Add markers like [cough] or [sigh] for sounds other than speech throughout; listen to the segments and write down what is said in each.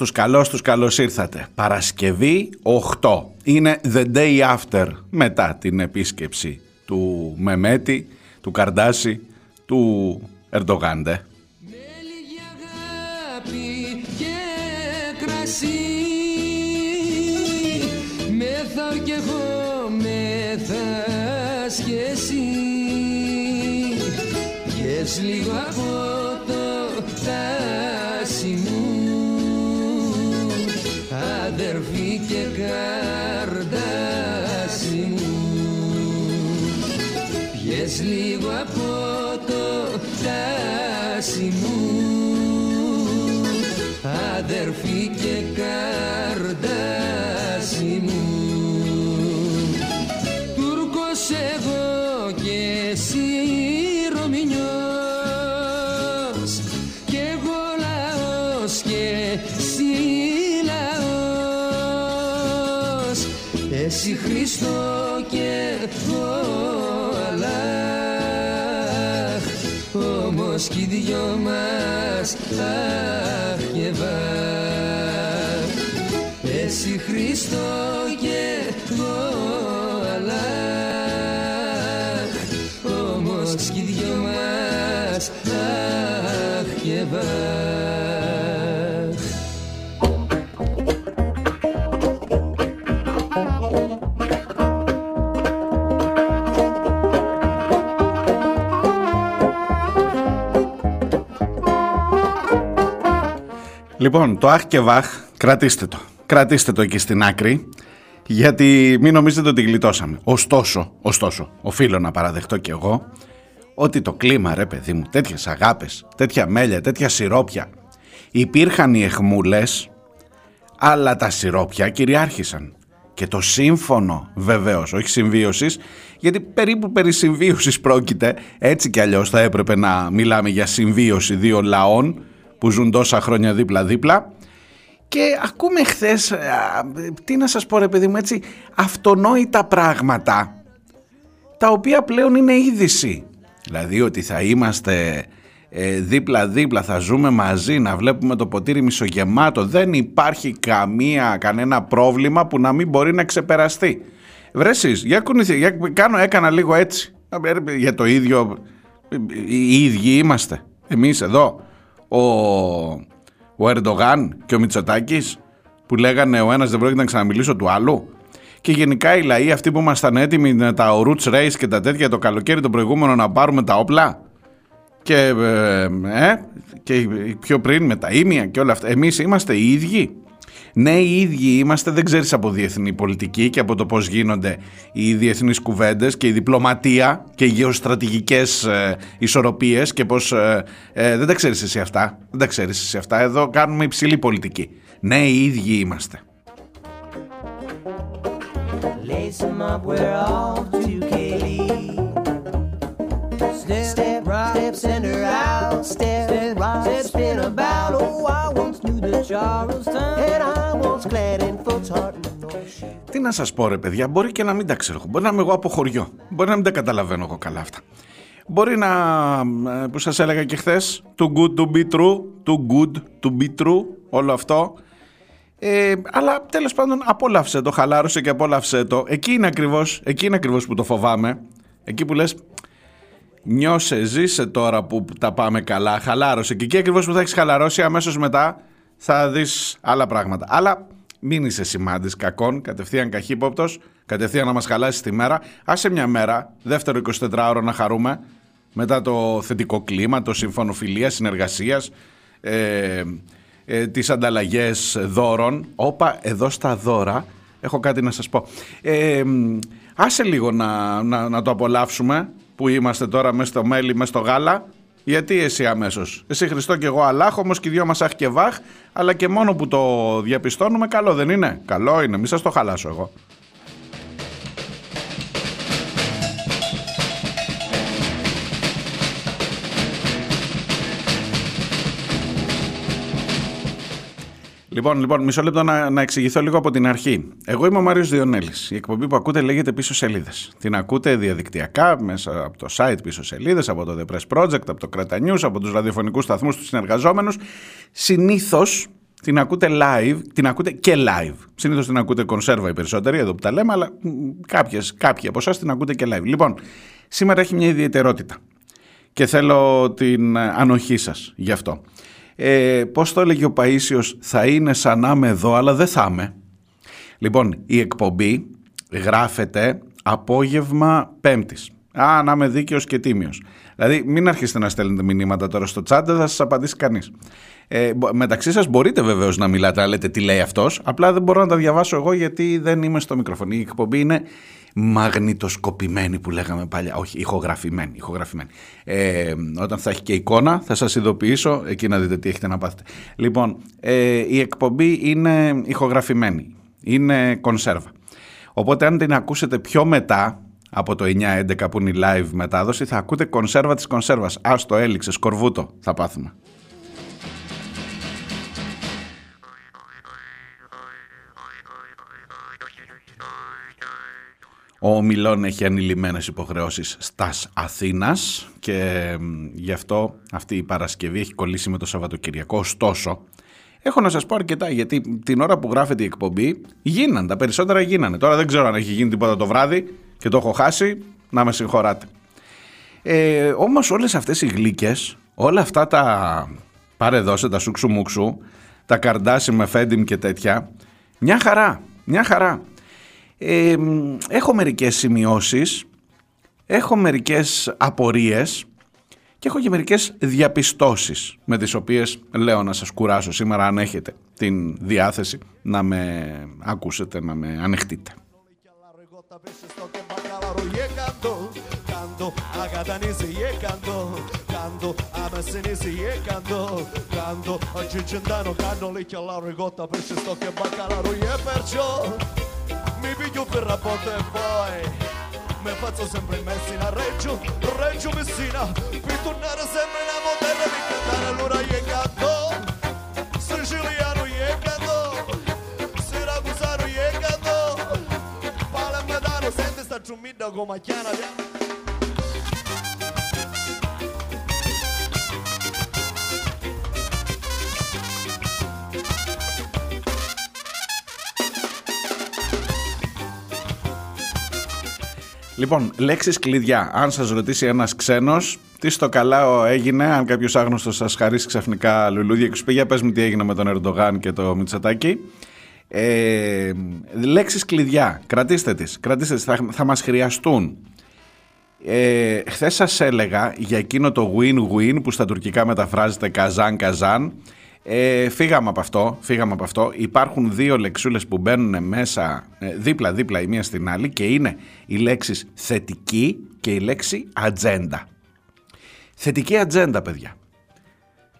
Τους, καλώς τους, καλώς ήρθατε. Παρασκευή 8. Είναι the day after, μετά την επίσκεψη του Μεμέτη, του Καρντάση, του Ερντογάντε. Μας Λοιπόν, το αχ και βαχ, κρατήστε το. Κρατήστε το εκεί στην άκρη, γιατί μην νομίζετε ότι γλιτώσαμε. Ωστόσο, ωστόσο, οφείλω να παραδεχτώ κι εγώ ότι το κλίμα ρε παιδί μου, τέτοιες αγάπες, τέτοια μέλια, τέτοια σιρόπια. Υπήρχαν οι εχμούλες, αλλά τα σιρόπια κυριάρχησαν. Και το σύμφωνο βεβαίως, όχι συμβίωσης, γιατί περίπου περί συμβίωσης πρόκειται, έτσι κι αλλιώς θα έπρεπε να μιλάμε για συμβίωση δύο λαών που ζουν τόσα χρόνια δίπλα-δίπλα. Και ακούμε χθες, τι να σας πω ρε παιδί μου έτσι, αυτονόητα πράγματα, τα οποία πλέον είναι είδηση. Δηλαδή ότι θα είμαστε ε, δίπλα-δίπλα, θα ζούμε μαζί, να βλέπουμε το ποτήρι μισογεμάτο. Δεν υπάρχει καμία, κανένα πρόβλημα που να μην μπορεί να ξεπεραστεί. Βρέσεις, για κουνηθεί, για, κάνω, έκανα λίγο έτσι. Ε, για το ίδιο, οι ίδιοι είμαστε. Εμείς εδώ, ο, ο Ερντογάν και ο Μητσοτάκης, που λέγανε ο ένας δεν πρόκειται να ξαναμιλήσω του άλλου και γενικά οι λαοί αυτοί που ήμασταν έτοιμοι με τα roots race και τα τέτοια το καλοκαίρι το προηγούμενο να πάρουμε τα όπλα και, ε, ε, και πιο πριν με τα ίμια και όλα αυτά. Εμείς είμαστε οι ίδιοι. Ναι, οι ίδιοι είμαστε, δεν ξέρεις από διεθνή πολιτική και από το πώς γίνονται οι διεθνείς κουβέντες και η διπλωματία και οι γεωστρατηγικές ε, ισορροπίες και πώς... Ε, ε, δεν τα ξέρεις εσύ αυτά. Δεν τα ξέρεις εσύ αυτά. Εδώ κάνουμε υψηλή πολιτική. Ναι, οι ίδιοι είμαστε. Lace 'em up, we're off to Kaylee. Step, step, right, step, send her out. Step, Τι να σας πω ρε παιδιά, μπορεί και να μην τα ξέρω. Μπορεί να είμαι εγώ από χωριό. Μπορεί να μην τα καταλαβαίνω εγώ καλά αυτά. Μπορεί να, ε, που σας έλεγα και χθες, too good to be true, too good to be true, όλο αυτό. Ε, αλλά τέλος πάντων απόλαυσε το, χαλάρωσε και απόλαυσε το. Εκεί είναι ακριβώς, εκεί είναι ακριβώς που το φοβάμαι. Εκεί που λες, νιώσε, ζήσε τώρα που τα πάμε καλά, χαλάρωσε. Και εκεί ακριβώς που θα έχεις χαλαρώσει, αμέσως μετά θα δεις άλλα πράγματα. Αλλά μην είσαι σημάντης κακών, κατευθείαν καχύποπτος, κατευθείαν να μας χαλάσεις τη μέρα. Άσε μια μέρα, δεύτερο 24ωρο να χαρούμε, μετά το θετικό κλίμα, το σύμφωνο φιλίας, συνεργασίας, ε, ε, τις ανταλλαγές δώρων. Όπα, εδώ στα δώρα έχω κάτι να σας πω. Ε, άσε λίγο να, να, να το απολαύσουμε που είμαστε τώρα μέσα στο μέλι, μέσα στο γάλα. Γιατί εσύ αμέσως; Εσύ Χριστό και εγώ Αλάχ, όμω και οι δυο μας αχ και βάχ, αλλά και μόνο που το διαπιστώνουμε, καλό δεν είναι. Καλό είναι, μη σας το χαλάσω εγώ. Λοιπόν, λοιπόν, μισό λεπτό να, να εξηγηθώ λίγο από την αρχή. Εγώ είμαι ο Μάριος Διονέλης. Η εκπομπή που ακούτε λέγεται Πίσω Σελίδες. Την ακούτε διαδικτυακά μέσα από το site Πίσω Σελίδες, από το The Press Project, από το Κρέτα News, από τους ραδιοφωνικούς σταθμούς τους συνεργαζόμενους. Συνήθως την ακούτε live, την ακούτε και live. Συνήθως την ακούτε κονσέρβα οι περισσότεροι, εδώ που τα λέμε, αλλά κάποιες, κάποιοι από εσάς την ακούτε και live. Λοιπόν, σήμερα έχει μια ιδιαιτερότητα και θέλω την ανοχή σας γι' αυτό ε, πώς το έλεγε ο Παΐσιος, θα είναι σαν να είμαι εδώ, αλλά δεν θα είμαι. Λοιπόν, η εκπομπή γράφεται απόγευμα Πέμπτης. Α, να είμαι δίκαιος και τίμιος. Δηλαδή, μην αρχίσετε να στέλνετε μηνύματα τώρα στο chat, δεν θα σας απαντήσει κανείς. Ε, μεταξύ σας μπορείτε βεβαίως να μιλάτε, να λέτε τι λέει αυτός, απλά δεν μπορώ να τα διαβάσω εγώ γιατί δεν είμαι στο μικρόφωνο. Η εκπομπή είναι μαγνητοσκοπημένη που λέγαμε παλιά, όχι ηχογραφημένη. ηχογραφημένη. Ε, όταν θα έχει και εικόνα θα σας ειδοποιήσω, εκεί να δείτε τι έχετε να πάθετε. Λοιπόν, ε, η εκπομπή είναι ηχογραφημένη, είναι κονσέρβα. Οπότε αν την ακούσετε πιο μετά, από το 9-11 που είναι η live μετάδοση, θα ακούτε κονσέρβα της κονσέρβας. Άστο, έληξες, σκορβούτο θα πάθουμε. Ο Μιλών έχει ανηλυμένες υποχρεώσεις στας Αθήνας και γι' αυτό αυτή η Παρασκευή έχει κολλήσει με το Σαββατοκυριακό. Ωστόσο, έχω να σας πω αρκετά γιατί την ώρα που γράφεται η εκπομπή γίναν, τα περισσότερα γίνανε. Τώρα δεν ξέρω αν έχει γίνει τίποτα το βράδυ και το έχω χάσει, να με συγχωράτε. Ε, όμως όλες αυτές οι γλύκες, όλα αυτά τα πάρε δώσε, τα σούξου μουξου, τα καρντάσι με φέντιμ και τέτοια, μια χαρά, μια χαρά έχω μερικές σημειώσεις, έχω μερικές απορίες και έχω και μερικές διαπιστώσεις με τις οποίες λέω να σας κουράσω σήμερα αν έχετε την διάθεση να με ακούσετε, να με ανεχτείτε. Mi piglio per rapporto e poi mi faccio sempre in Messina Reggio, Reggio Messina per tornare sempre nella terra di cantare allora io canto. Siciliano io canto siracusano io canto palermitano sente sta giumida come chiana Λοιπόν, λέξεις κλειδιά. Αν σας ρωτήσει ένας ξένος, τι στο καλά έγινε, αν κάποιος άγνωστος σας χαρίσει ξαφνικά λουλούδια και σου πει για πες μου τι έγινε με τον Ερντογάν και το Μητσατάκι. Ε, λέξεις κλειδιά. Κρατήστε τις. Κρατήστε τις. Θα, θα μας χρειαστούν. Ε, Χθες σας έλεγα για εκείνο το win-win που στα τουρκικά μεταφράζεται καζάν-καζάν ε, φύγαμε από αυτό, φύγαμε από αυτό. Υπάρχουν δύο λεξούλες που μπαίνουν μέσα δίπλα-δίπλα η μία στην άλλη και είναι οι λέξεις θετική και η λέξη ατζέντα. Θετική ατζέντα, παιδιά.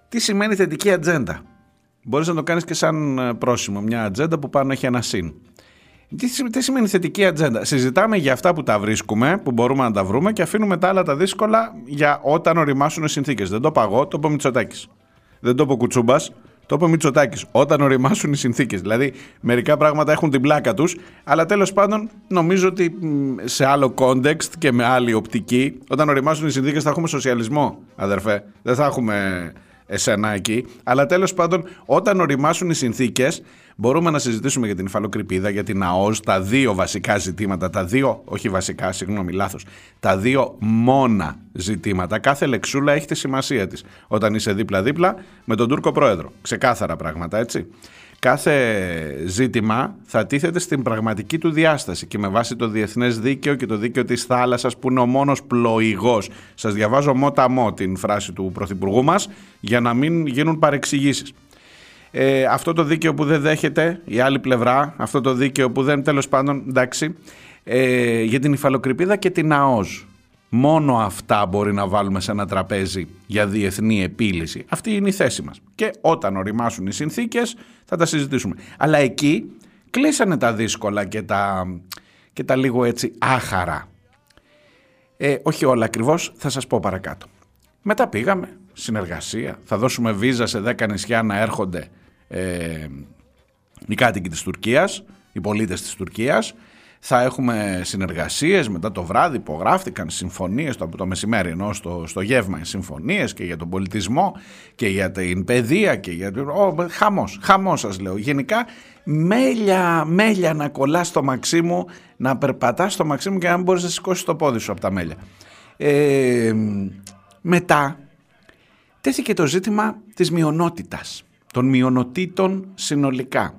Τι σημαίνει θετική ατζέντα; Μπορείς να το κάνεις και σαν πρόσημο, μια ατζέντα που πάνω έχει ένα συν. Τι, σημα- τι σημαίνει θετική ατζέντα; Συζητάμε για αυτά που τα βρίσκουμε, που μπορούμε να τα βρούμε και αφήνουμε τα άλλα τα δύσκολα για όταν οριμάσουν οι συνθήκες. Δεν το είπα εγώ, το είπε ο Μητσοτάκης. Δεν το είπε ο Κουτσούμπας, το είπε ο Μητσοτάκης. Όταν οριμάσουν οι συνθήκες. Δηλαδή, μερικά πράγματα έχουν την πλάκα τους, αλλά τέλος πάντων νομίζω ότι μ, σε άλλο context και με άλλη οπτική, όταν οριμάσουν οι συνθήκες θα έχουμε σοσιαλισμό, αδερφέ. Δεν θα έχουμε εσένα εκεί. Αλλά τέλος πάντων, όταν οριμάσουν οι συνθήκες, μπορούμε να συζητήσουμε για την υφαλοκρηπίδα, για την ΑΟΣ, τα δύο βασικά ζητήματα. Τα δύο, όχι βασικά, συγγνώμη, λάθος. Τα δύο μόνα ζητήματα. Κάθε λεξούλα έχει τη σημασία της. Όταν είσαι δίπλα-δίπλα με τον Τούρκο πρόεδρο. Ξεκάθαρα πράγματα, έτσι. Κάθε ζήτημα θα τίθεται στην πραγματική του διάσταση και με βάση το διεθνές δίκαιο και το δίκαιο της θάλασσας που είναι ο μόνος πλοηγός. Σας διαβάζω μότα μό την φράση του Πρωθυπουργού μας για να μην γίνουν παρεξηγήσεις. Ε, αυτό το δίκαιο που δεν δέχεται η άλλη πλευρά, αυτό το δίκαιο που δεν τέλος πάντων, εντάξει, ε, για την υφαλοκρηπίδα και την ΑΟΣ. Μόνο αυτά μπορεί να βάλουμε σε ένα τραπέζι για διεθνή επίλυση. Αυτή είναι η θέση μας. Και όταν οριμάσουν οι συνθήκες θα τα συζητήσουμε. Αλλά εκεί κλείσανε τα δύσκολα και τα, και τα λίγο έτσι άχαρα. Ε, όχι όλα ακριβώς, θα σας πω παρακάτω. Μετά πήγαμε, συνεργασία, θα δώσουμε βίζα σε 10 νησιά να έρχονται ε, οι κάτοικοι της Τουρκίας, οι πολίτες της Τουρκίας. Θα έχουμε συνεργασίες, μετά το βράδυ υπογράφτηκαν συμφωνίες, το, το μεσημέρι ενώ στο, στο γεύμα συμφωνίες και για τον πολιτισμό και για την παιδεία και για... Ο, χαμός, χαμός σας λέω. Γενικά μέλια, μέλια να κολλάς στο μαξί μου, να περπατάς στο μαξί μου και να μην μπορείς να σηκώσεις το πόδι σου από τα μέλια. Ε, μετά τέθηκε το ζήτημα της μειονότητας, των μειονοτήτων συνολικά.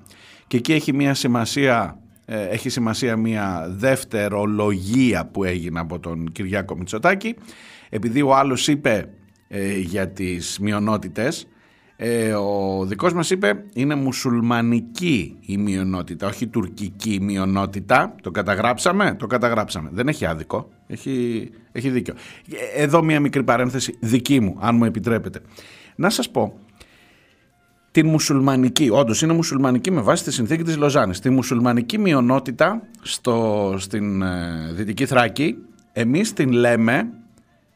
Και εκεί έχει μια σημασία, ε, έχει σημασία μια δευτερολογία που έγινε από τον Κυριάκο Μητσοτάκη, επειδή ο άλλος είπε ε, για τις μειονότητες, ε, ο δικός μας είπε είναι μουσουλμανική η μειονότητα, όχι τουρκική μειονότητα. Το καταγράψαμε, το καταγράψαμε. Δεν έχει άδικο, έχει, έχει δίκιο. Ε, Εδώ μια μικρή παρένθεση δική μου, αν μου επιτρέπετε. Να σας πω, την μουσουλμανική, όντως είναι μουσουλμανική με βάση τη συνθήκη της Λοζάνης, τη μουσουλμανική μειονότητα στο, στην ε, Δυτική Θράκη, εμείς την λέμε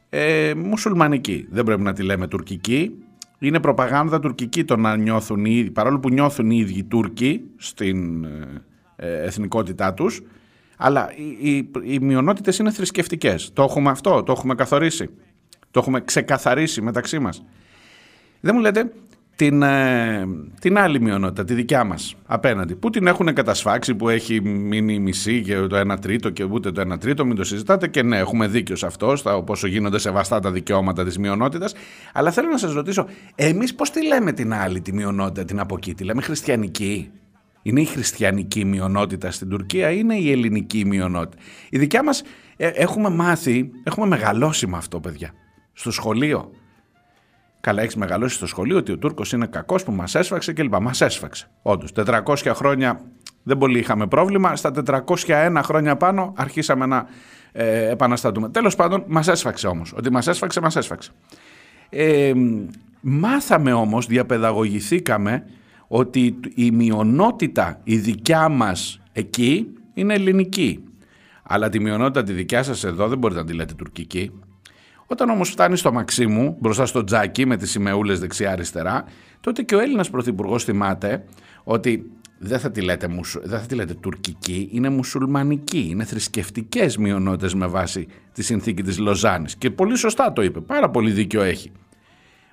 ε, μουσουλμανική. Δεν πρέπει να τη λέμε τουρκική. Είναι προπαγάνδα τουρκική το να νιώθουν οι ίδιοι, παρόλο που νιώθουν οι ίδιοι Τούρκοι στην ε, ε, εθνικότητά τους, αλλά οι, οι, οι μειονότητες είναι θρησκευτικές. Το έχουμε αυτό, το έχουμε καθορίσει. Το έχουμε ξεκαθαρίσει μεταξύ μας. Δεν μου λέτε την, ε, την άλλη μειονότητα, τη δικιά μας απέναντι, που την έχουν κατασφάξει, που έχει μείνει η μισή και το 1 τρίτο και ούτε το 1 τρίτο, μην το συζητάτε και ναι, έχουμε δίκιο σε αυτό, στα, πόσο γίνονται σεβαστά τα δικαιώματα της μειονότητας, αλλά θέλω να σας ρωτήσω, εμείς πώς τη λέμε την άλλη τη μειονότητα, την από εκεί, τη λέμε χριστιανική; Είναι η χριστιανική μειονότητα στην Τουρκία ή είναι η ελληνική μειονότητα; Η δικιά μας ε, έχουμε μάθει, έχουμε μεγαλώσει με αυτό παιδιά, στο σχολείο. Καλά, έχεις μεγαλώσει στο σχολείο ότι ο Τούρκος είναι κακός που μας έσφαξε κλπ. Μας έσφαξε. Όντως, 400 χρόνια δεν πολύ είχαμε πρόβλημα. Στα 401 χρόνια πάνω αρχίσαμε να ε, επαναστατούμε. Τέλος πάντων, μας έσφαξε όμως. Ότι μας έσφαξε, μας έσφαξε. Ε, μάθαμε όμως, διαπαιδαγωγηθήκαμε ότι η μειονότητα η δικιά μας εκεί είναι ελληνική. Αλλά τη μειονότητα τη δικιά σας εδώ δεν μπορείτε να τη λέτε τουρκική. Όταν όμως φτάνει στο Μαξίμου, μπροστά στο τζάκι με τις σημεούλες δεξιά-αριστερά, τότε και ο Έλληνας Πρωθυπουργός θυμάται ότι δεν θα, τη λέτε, μουσου- δεν θα τη λέτε τουρκική, είναι μουσουλμανική, είναι θρησκευτικές μειονότητες με βάση τη συνθήκη της Λοζάνης. Και πολύ σωστά το είπε, πάρα πολύ δίκιο έχει.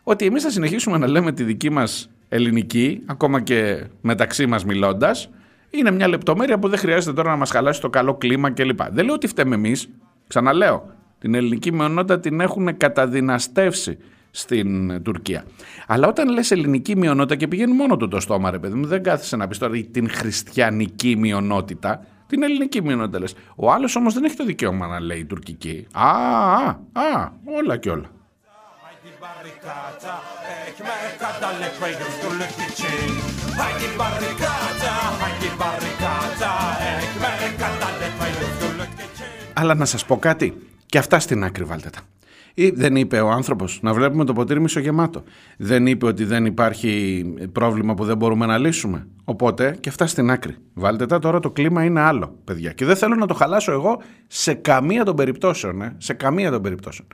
Ότι εμείς θα συνεχίσουμε να λέμε τη δική μας ελληνική, ακόμα και μεταξύ μας μιλώντας, είναι μια λεπτομέρεια που δεν χρειάζεται τώρα να μας χαλάσει το καλό κλίμα κλπ. Δεν λέω ότι φταίμε εμείς, ξαναλέω, την ελληνική μειονότητα την έχουν καταδυναστεύσει στην ε, Τουρκία. Αλλά όταν λες ελληνική μειονότητα και πηγαίνει μόνο του το στόμα ρε παιδί μου, δεν κάθεσαι να πεις τώρα την χριστιανική μειονότητα, την ελληνική μειονότητα λες. Ο άλλος όμως δεν έχει το δικαίωμα να λέει τουρκική. Α, α, α, όλα και όλα. Haydi barricata, ekmek adalle koydum için. Haydi barricata, haydi barricata, ekmek adalle koydum için. Αλλά να σας πω κάτι, και αυτά στην άκρη βάλτε τα. Ή δεν είπε ο άνθρωπος να βλέπουμε το ποτήρι μισογεμάτο. Δεν είπε ότι δεν υπάρχει πρόβλημα που δεν μπορούμε να λύσουμε. Οπότε και αυτά στην άκρη. Βάλτε τα τώρα το κλίμα είναι άλλο, παιδιά. Και δεν θέλω να το χαλάσω εγώ σε καμία των περιπτώσεων. Ε, σε καμία των περιπτώσεων.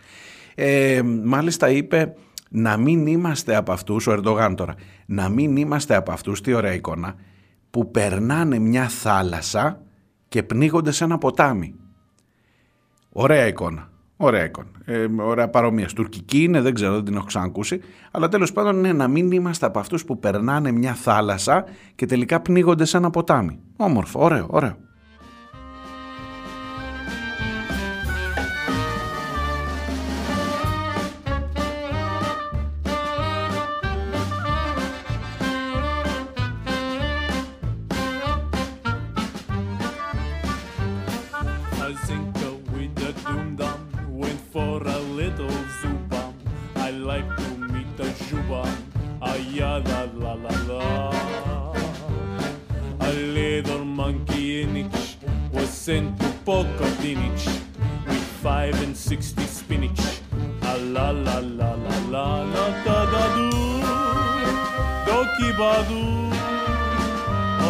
Ε, μάλιστα είπε να μην είμαστε από αυτούς, ο Ερντογάν τώρα, να μην είμαστε από αυτούς, τι ωραία εικόνα, που περνάνε μια θάλασσα και πνίγονται σε ένα ποτάμι. Ωραία εικόνα. Ωραία εικόνα. Ε, ωραία παρομοία. Τουρκική είναι, δεν ξέρω, δεν την έχω ξανακούσει. Αλλά τέλος πάντων είναι να μην είμαστε από αυτούς που περνάνε μια θάλασσα και τελικά πνίγονται σε ένα ποτάμι. Όμορφο, ωραίο, ωραίο. Sent to Pocodinich with five and sixty spinach. A la la la la la la da da do. Doki badu.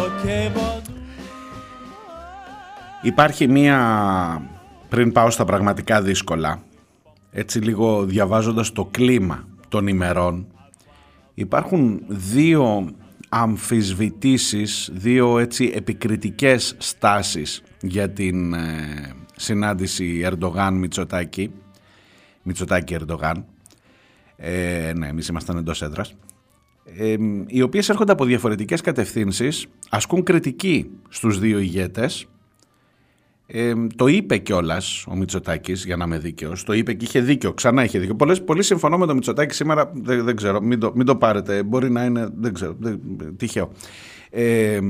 Okay badu. Υπάρχει μία, πριν πάω στα πραγματικά δύσκολα, έτσι λίγο διαβάζοντας το κλίμα των ημερών, υπάρχουν δύο αμφισβητήσεις, δύο έτσι επικριτικές στάσεις για την ε, συνάντηση Ερντογάν Μητσοτάκη, Μητσοτάκη Ερντογάν, ε, ναι εμείς ήμασταν εντός έδρας, ε, οι οποίες έρχονται από διαφορετικές κατευθύνσεις, ασκούν κριτική στους δύο ηγέτες, ε, το είπε κιόλας ο Μητσοτάκης, για να είμαι δίκαιος. Το είπε και είχε δίκιο. Ξανά είχε δίκιο. Πολλές, πολύ συμφωνώ με τον Μητσοτάκη σήμερα. Δεν, δεν ξέρω, μην το, μην το πάρετε. Μπορεί να είναι. Δεν ξέρω. Δεν, τυχαίο. Ε,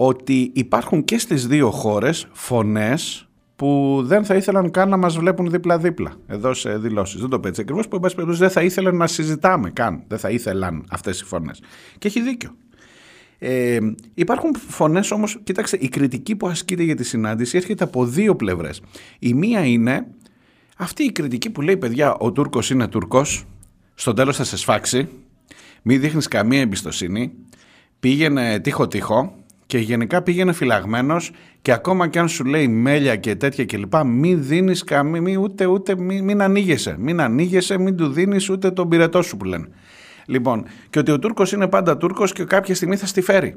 ότι υπάρχουν και στις δύο χώρες φωνές που δεν θα ήθελαν καν να μας βλέπουν δίπλα-δίπλα εδώ σε δηλώσεις. Δεν το πει έτσι ακριβώς που εν πάση περιπτώσει, δεν θα ήθελαν να συζητάμε καν. Δεν θα ήθελαν αυτές οι φωνές. Και έχει δίκιο. Ε, υπάρχουν φωνές όμως, κοίταξε, η κριτική που ασκείται για τη συνάντηση έρχεται από δύο πλευρές. Η μία είναι αυτή η κριτική που λέει: Παιδιά, ο Τούρκος είναι Τούρκος, στο τέλος θα σε σφάξει, μην δείχνεις καμία εμπιστοσύνη, πήγαινε τείχο-τείχο και γενικά πήγαινε φυλαγμένος και ακόμα και αν σου λέει μέλια και τέτοια κλπ. Μην δίνεις καμία, μη, ούτε, ούτε, μην, μην ανοίγεσαι. Μην ανοίγεσαι, μην του δίνεις ούτε τον πυρετό σου που λένε. Λοιπόν, και ότι ο Τούρκος είναι πάντα Τούρκος και κάποια στιγμή θα στη φέρει.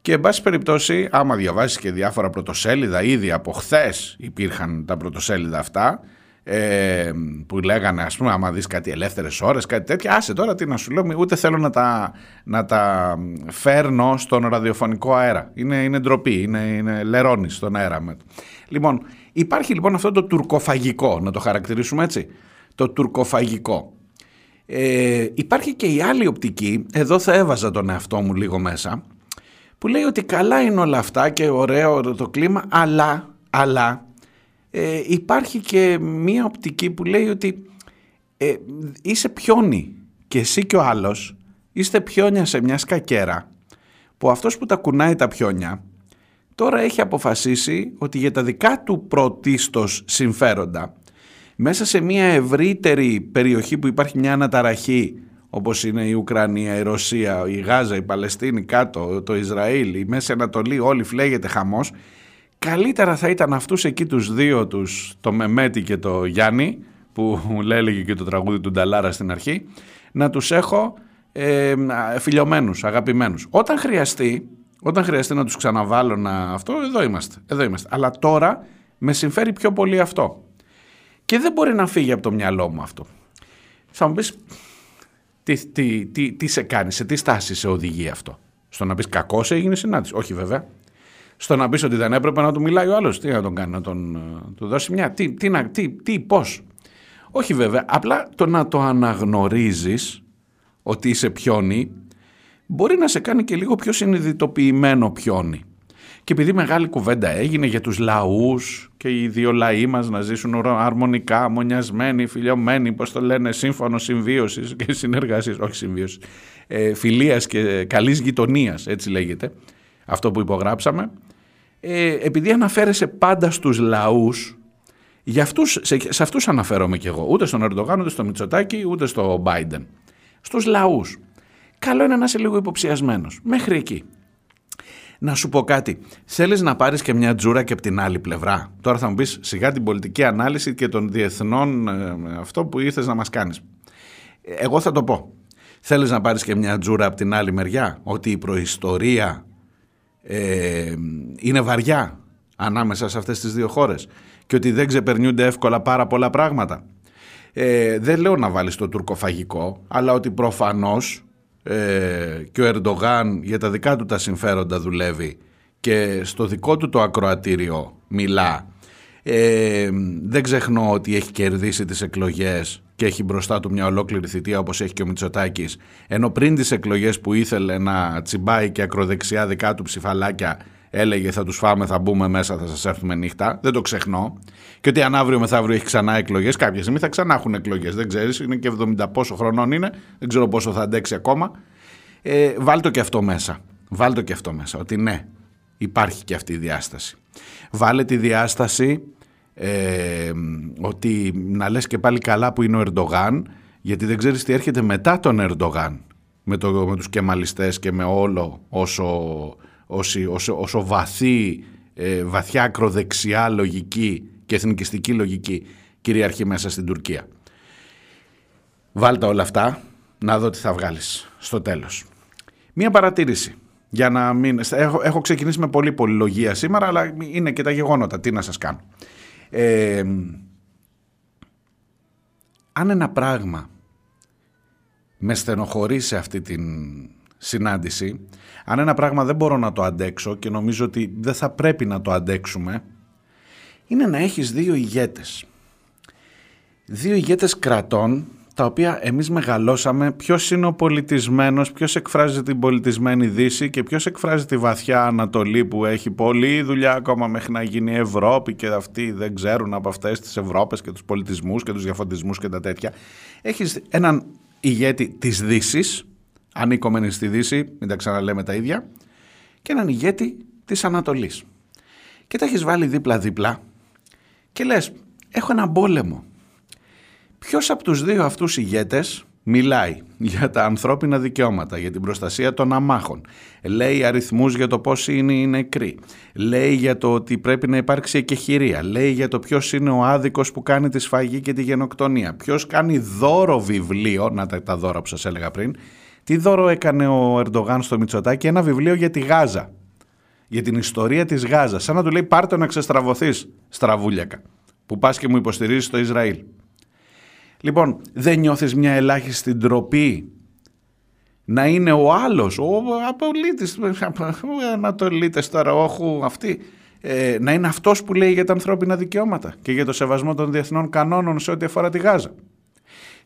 Και εν πάση περιπτώσει, άμα διαβάσεις και διάφορα πρωτοσέλιδα, ήδη από χθες υπήρχαν τα πρωτοσέλιδα αυτά, ε, που λέγανε, ας πούμε, άμα δεις κάτι ελεύθερες ώρες, κάτι τέτοια, άσε τώρα τι να σου λέω, ούτε θέλω να τα, να τα φέρνω στον ραδιοφωνικό αέρα. Είναι, είναι ντροπή, είναι, είναι λερώνεις στον αέρα. Λοιπόν, υπάρχει λοιπόν αυτό το τουρκοφαγικό, να το χαρακτηρίσουμε έτσι. Το τουρκοφαγικό. Ε, υπάρχει και η άλλη οπτική, εδώ θα έβαζα τον εαυτό μου λίγο μέσα, που λέει ότι καλά είναι όλα αυτά και ωραίο το κλίμα, αλλά, αλλά ε, υπάρχει και μία οπτική που λέει ότι ε, είσαι πιόνι και εσύ και ο άλλος είστε πιόνια σε μια σκακέρα που αυτός που τα κουνάει τα πιόνια τώρα έχει αποφασίσει ότι για τα δικά του πρωτίστως συμφέροντα μέσα σε μια ευρύτερη περιοχή που υπάρχει μια αναταραχή όπως είναι η Ουκρανία, η Ρωσία, η Γάζα, η Παλαιστίνη κάτω, το Ισραήλ, η Μέση Ανατολή, όλοι φλέγεται χαμός, καλύτερα θα ήταν αυτούς εκεί τους δύο τους, το Μεμέτη και το Γιάννη, που [laughs] μου έλεγε και το τραγούδι του Νταλάρα στην αρχή, να τους έχω ε, φιλιωμένους, αγαπημένους. Όταν χρειαστεί, όταν χρειαστεί να τους ξαναβάλω να αυτό, εδώ είμαστε, εδώ είμαστε. Αλλά τώρα με συμφέρει πιο πολύ αυτό. Και δεν μπορεί να φύγει από το μυαλό μου αυτό. Θα μου πεις, τι, τι, τι, τι σε κάνει, σε τι στάση σε οδηγεί αυτό; Στο να πεις κακός έγινε συνάντηση. Όχι βέβαια. Στο να πεις ότι δεν έπρεπε να του μιλάει ο άλλος. Τι να τον κάνει, να τον του δώσει μια. Τι, τι, να, τι, τι πώς. Όχι βέβαια. Απλά το να το αναγνωρίζεις ότι είσαι πιόνι μπορεί να σε κάνει και λίγο πιο συνειδητοποιημένο πιόνι. Και επειδή μεγάλη κουβέντα έγινε για τους λαούς και οι δύο λαοί μας να ζήσουν αρμονικά, μονιασμένοι, φιλιωμένοι, πώς το λένε, σύμφωνο συμβίωσης και συνεργασίας, όχι συμβίωσης, ε, φιλίας και καλής γειτονίας, έτσι λέγεται, αυτό που υπογράψαμε, ε, επειδή αναφέρεσαι πάντα στους λαούς, Για αυτούς, σε, σε αυτούς αναφέρομαι κι εγώ. Ούτε στον Ερντογάν, ούτε στο Μητσοτάκη, ούτε στο Biden. Στους λαούς. Καλό είναι να είσαι λίγο υποψιασμένος. Μέχρι εκεί. Να σου πω κάτι. Θέλεις να πάρεις και μια τζούρα και από την άλλη πλευρά; Τώρα θα μου πεις σιγά την πολιτική ανάλυση και των διεθνών ε, αυτό που ήθελες να μας κάνεις. Εγώ θα το πω. Θέλεις να πάρεις και μια τζούρα από την άλλη μεριά; Ότι η προϊστορία ε, είναι βαριά ανάμεσα σε αυτές τις δύο χώρες και ότι δεν ξεπερνιούνται εύκολα πάρα πολλά πράγματα. Ε, δεν λέω να βάλεις το τουρκοφαγικό, αλλά ότι προφανώς ε, και ο Ερντογάν για τα δικά του τα συμφέροντα δουλεύει και στο δικό του το ακροατήριο μιλά. Ε, δεν ξεχνώ ότι έχει κερδίσει τις εκλογές και έχει μπροστά του μια ολόκληρη θητεία όπως έχει και ο Μητσοτάκης ενώ πριν τις εκλογές που ήθελε να τσιμπάει και ακροδεξιά δικά του ψηφαλάκια έλεγε θα τους φάμε, θα μπούμε μέσα, θα σας έρθουμε νύχτα. Δεν το ξεχνώ. Και ότι αν αύριο μεθαύριο έχει ξανά εκλογές, κάποια στιγμή θα ξανά έχουν εκλογές. Δεν ξέρεις, είναι και 70 πόσο χρονών είναι, δεν ξέρω πόσο θα αντέξει ακόμα. Ε, βάλ το και αυτό μέσα. Βάλ το και αυτό μέσα, ότι ναι, υπάρχει και αυτή η διάσταση. Βάλε τη διάσταση ε, ότι να λες και πάλι καλά που είναι ο Ερντογάν, γιατί δεν ξέρεις τι έρχεται μετά τον Ερντογάν με, το, με τους κεμαλιστές και με όλο όσο όσο, όσο, όσο βαθύ, ε, βαθιά ακροδεξιά λογική και εθνικιστική λογική κυριαρχεί μέσα στην Τουρκία. Βάλτε όλα αυτά να δω τι θα βγάλεις στο τέλος. Μία παρατήρηση. Για να μην... έχω, έχω ξεκινήσει με πολύ πολυλογία σήμερα, αλλά είναι και τα γεγονότα. Τι να σας κάνω. Ε, αν ένα πράγμα με στενοχωρεί σε αυτή την συνάντηση, αν ένα πράγμα δεν μπορώ να το αντέξω και νομίζω ότι δεν θα πρέπει να το αντέξουμε, είναι να έχεις δύο ηγέτες. Δύο ηγέτες κρατών, τα οποία εμείς μεγαλώσαμε ποιος είναι ο πολιτισμένος, ποιος εκφράζει την πολιτισμένη Δύση και ποιος εκφράζει τη βαθιά Ανατολή που έχει πολλή δουλειά ακόμα μέχρι να γίνει Ευρώπη και αυτοί δεν ξέρουν από αυτές τις Ευρώπες και τους πολιτισμούς και τους διαφωτισμούς και τα τέτοια. Έχεις έναν ηγέτη της Δύσης, ανήκομενοι στη Δύση, μην τα ξαναλέμε τα ίδια, και έναν ηγέτη της Ανατολής. Και τα έχεις βάλει δίπλα-δίπλα και λες, έχω έναν πόλεμο. Ποιος από τους δύο αυτούς ηγέτες μιλάει για τα ανθρώπινα δικαιώματα, για την προστασία των αμάχων, λέει αριθμούς για το πόσοι είναι οι νεκροί, λέει για το ότι πρέπει να υπάρξει εκεχηρία, λέει για το ποιος είναι ο άδικος που κάνει τη σφαγή και τη γενοκτονία, ποιος κάνει δώρο βιβλίο, να τα, τα δώρα που σας έλεγα πριν, τι δώρο έκανε ο Ερντογάν στο Μητσοτάκι, ένα βιβλίο για τη Γάζα. Για την ιστορία της Γάζας. Σαν να του λέει πάρτε να ξεστραβωθείς, στραβούλιακα. Που πας και μου υποστηρίζεις το Ισραήλ. Λοιπόν, δεν νιώθεις μια ελάχιστη ντροπή να είναι ο άλλος, ο απολύτης, ο ανατολίτες τώρα, όχου αυτοί, ε, να είναι αυτός που λέει για τα ανθρώπινα δικαιώματα και για το σεβασμό των διεθνών κανόνων σε ό,τι αφορά τη Γάζα.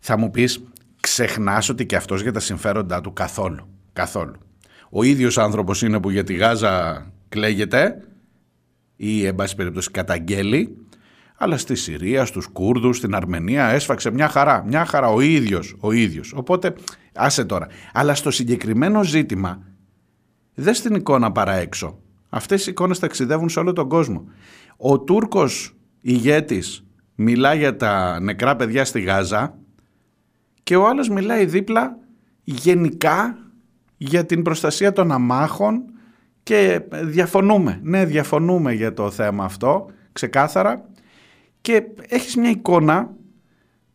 Θα μου πεις, ξεχνάς ότι και αυτός για τα συμφέροντά του καθόλου. Καθόλου. Ο ίδιος άνθρωπος είναι που για τη Γάζα κλαίγεται ή εν πάση περιπτώσει καταγγέλει αλλά στη Συρία, στους Κούρδους, στην Αρμενία έσφαξε μια χαρά. Μια χαρά ο ίδιος, ο ίδιος. Οπότε άσε τώρα. Αλλά στο συγκεκριμένο ζήτημα δεν την εικόνα παρά έξω. Αυτές οι εικόνες ταξιδεύουν σε όλο τον κόσμο. Ο Τούρκος ηγέτης μιλά για τα νεκρά παιδιά στη Γάζα και ο άλλος μιλάει δίπλα γενικά για την προστασία των αμάχων και διαφωνούμε. Ναι, διαφωνούμε για το θέμα αυτό, ξεκάθαρα. Και έχεις μια εικόνα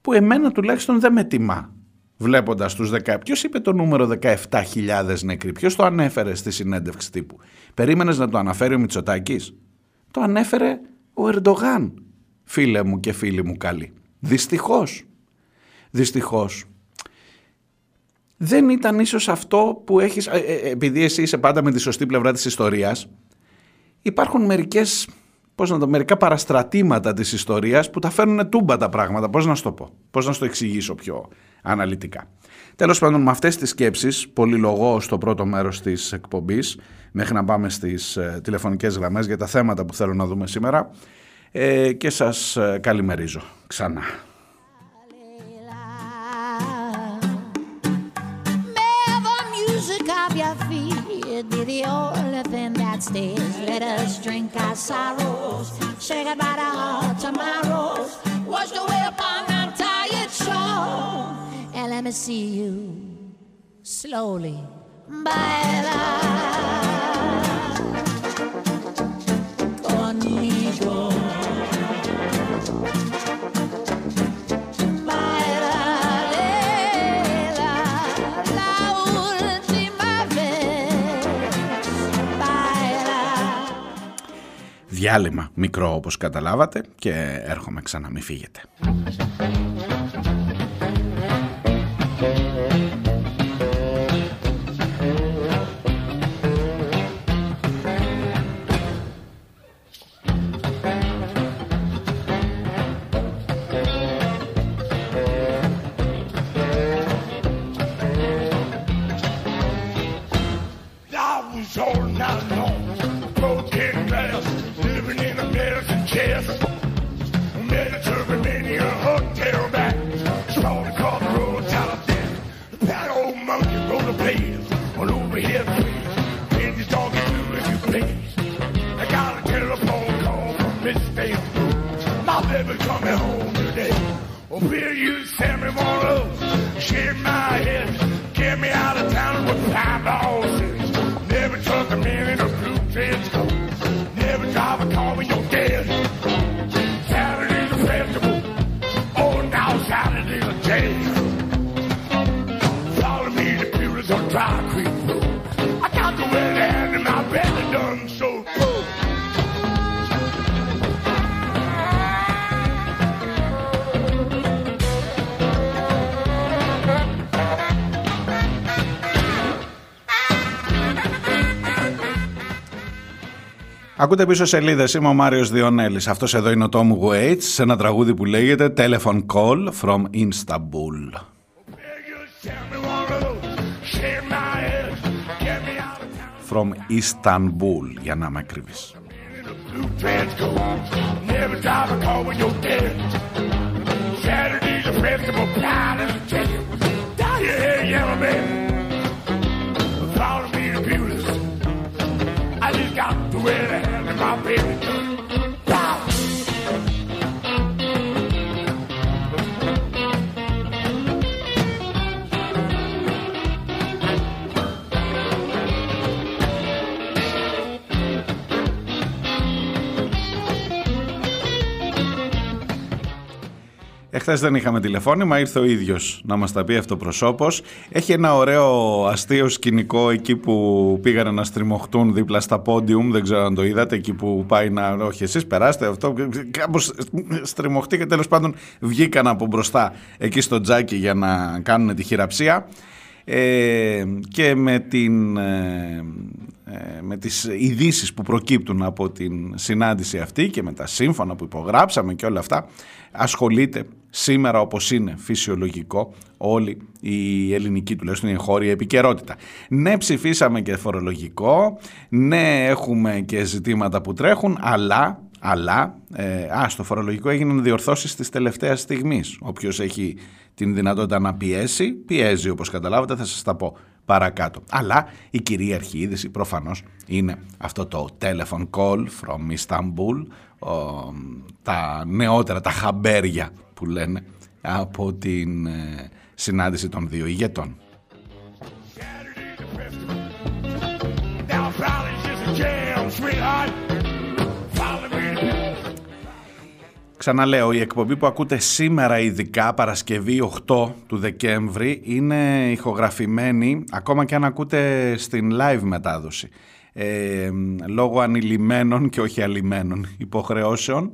που εμένα τουλάχιστον δεν με τιμά. Βλέποντας τους 10... Ποιος είπε το νούμερο 17.000 νεκροί, ποιος το ανέφερε στη συνέντευξη τύπου; Περίμενες να το αναφέρει ο Μητσοτάκης; Το ανέφερε ο Ερντογάν, φίλε μου και φίλοι μου καλοί. Δυστυχώς δυστυχώς δεν ήταν ίσως αυτό που έχεις, ε, ε, επειδή εσύ είσαι πάντα με τη σωστή πλευρά της ιστορίας, υπάρχουν μερικές, πώς να το, μερικά παραστρατήματα της ιστορίας που τα φέρνουν τούμπα τα πράγματα, πώς να σου το πω, πώς να σου το εξηγήσω πιο αναλυτικά. Τέλος πάντων με αυτές τις σκέψεις, πολυλογώ στο πρώτο μέρος της εκπομπής, μέχρι να πάμε στις ε, τηλεφωνικές γραμμές για τα θέματα που θέλω να δούμε σήμερα ε, και σας ε, καλημερίζω ξανά. It be the only thing that stays. Let us drink our sorrows. Say goodbye to our tomorrows. Washed away upon that tired shore. And let me see you slowly. Bailar conmigo. Διάλειμμα μικρό όπως καταλάβατε και έρχομαι ξανά μη φύγετε. I got a telephone call from Miss Istanbul. My baby coming home today. Oh, Bill, you send me one Ακούτε πίσω σελίδες. Είμαι ο Μάριος Διονέλης. Αυτός εδώ είναι ο Τόμου Γουέιτς σε ένα τραγούδι που λέγεται Telephone Call from Istanbul. From Istanbul για να είμαι ακριβή. got the way to handle my baby. Εχθές δεν είχαμε τηλεφώνημα, ήρθε ο ίδιος να μας τα πει αυτοπροσώπος. Έχει ένα ωραίο αστείο σκηνικό εκεί που πήγανε να στριμωχτούν δίπλα στα πόντιουμ, δεν ξέρω αν το είδατε, εκεί που πάει να, όχι εσείς περάστε αυτό, κάπως στριμωχτεί και τέλος πάντων βγήκαν από μπροστά εκεί στο τζάκι για να κάνουν τη χειραψία. Ε, και με, την, ε, ε, με τις ειδήσεις που προκύπτουν από την συνάντηση αυτή και με τα σύμφωνα που υπογράψαμε και όλα αυτά ασχολείται σήμερα όπως είναι φυσιολογικό όλη η ελληνική τουλάχιστον η εγχώρια επικαιρότητα. Ναι ψηφίσαμε και φορολογικό, ναι έχουμε και ζητήματα που τρέχουν αλλά αλλά ε, α, στο φορολογικό έγιναν διορθώσεις της τελευταίας στιγμής. Όποιος έχει την δυνατότητα να πιέσει, πιέζει όπως καταλάβατε, θα σας τα πω παρακάτω. Αλλά η κυρίαρχη είδηση προφανώς είναι αυτό το telephone call from Istanbul, ο, τα νεότερα, τα χαμπέρια που λένε από την ε, συνάντηση των δύο ηγετών. Saturday's a festival. Now Friday's just a jam, sweetheart. Follow me to Pewter's. Ξαναλέω, η εκπομπή που ακούτε σήμερα ειδικά, Παρασκευή 8 του Δεκέμβρη, είναι ηχογραφημένη, ακόμα και αν ακούτε στην live μετάδοση, ε, λόγω ανηλυμένων και όχι αλυμένων υποχρεώσεων.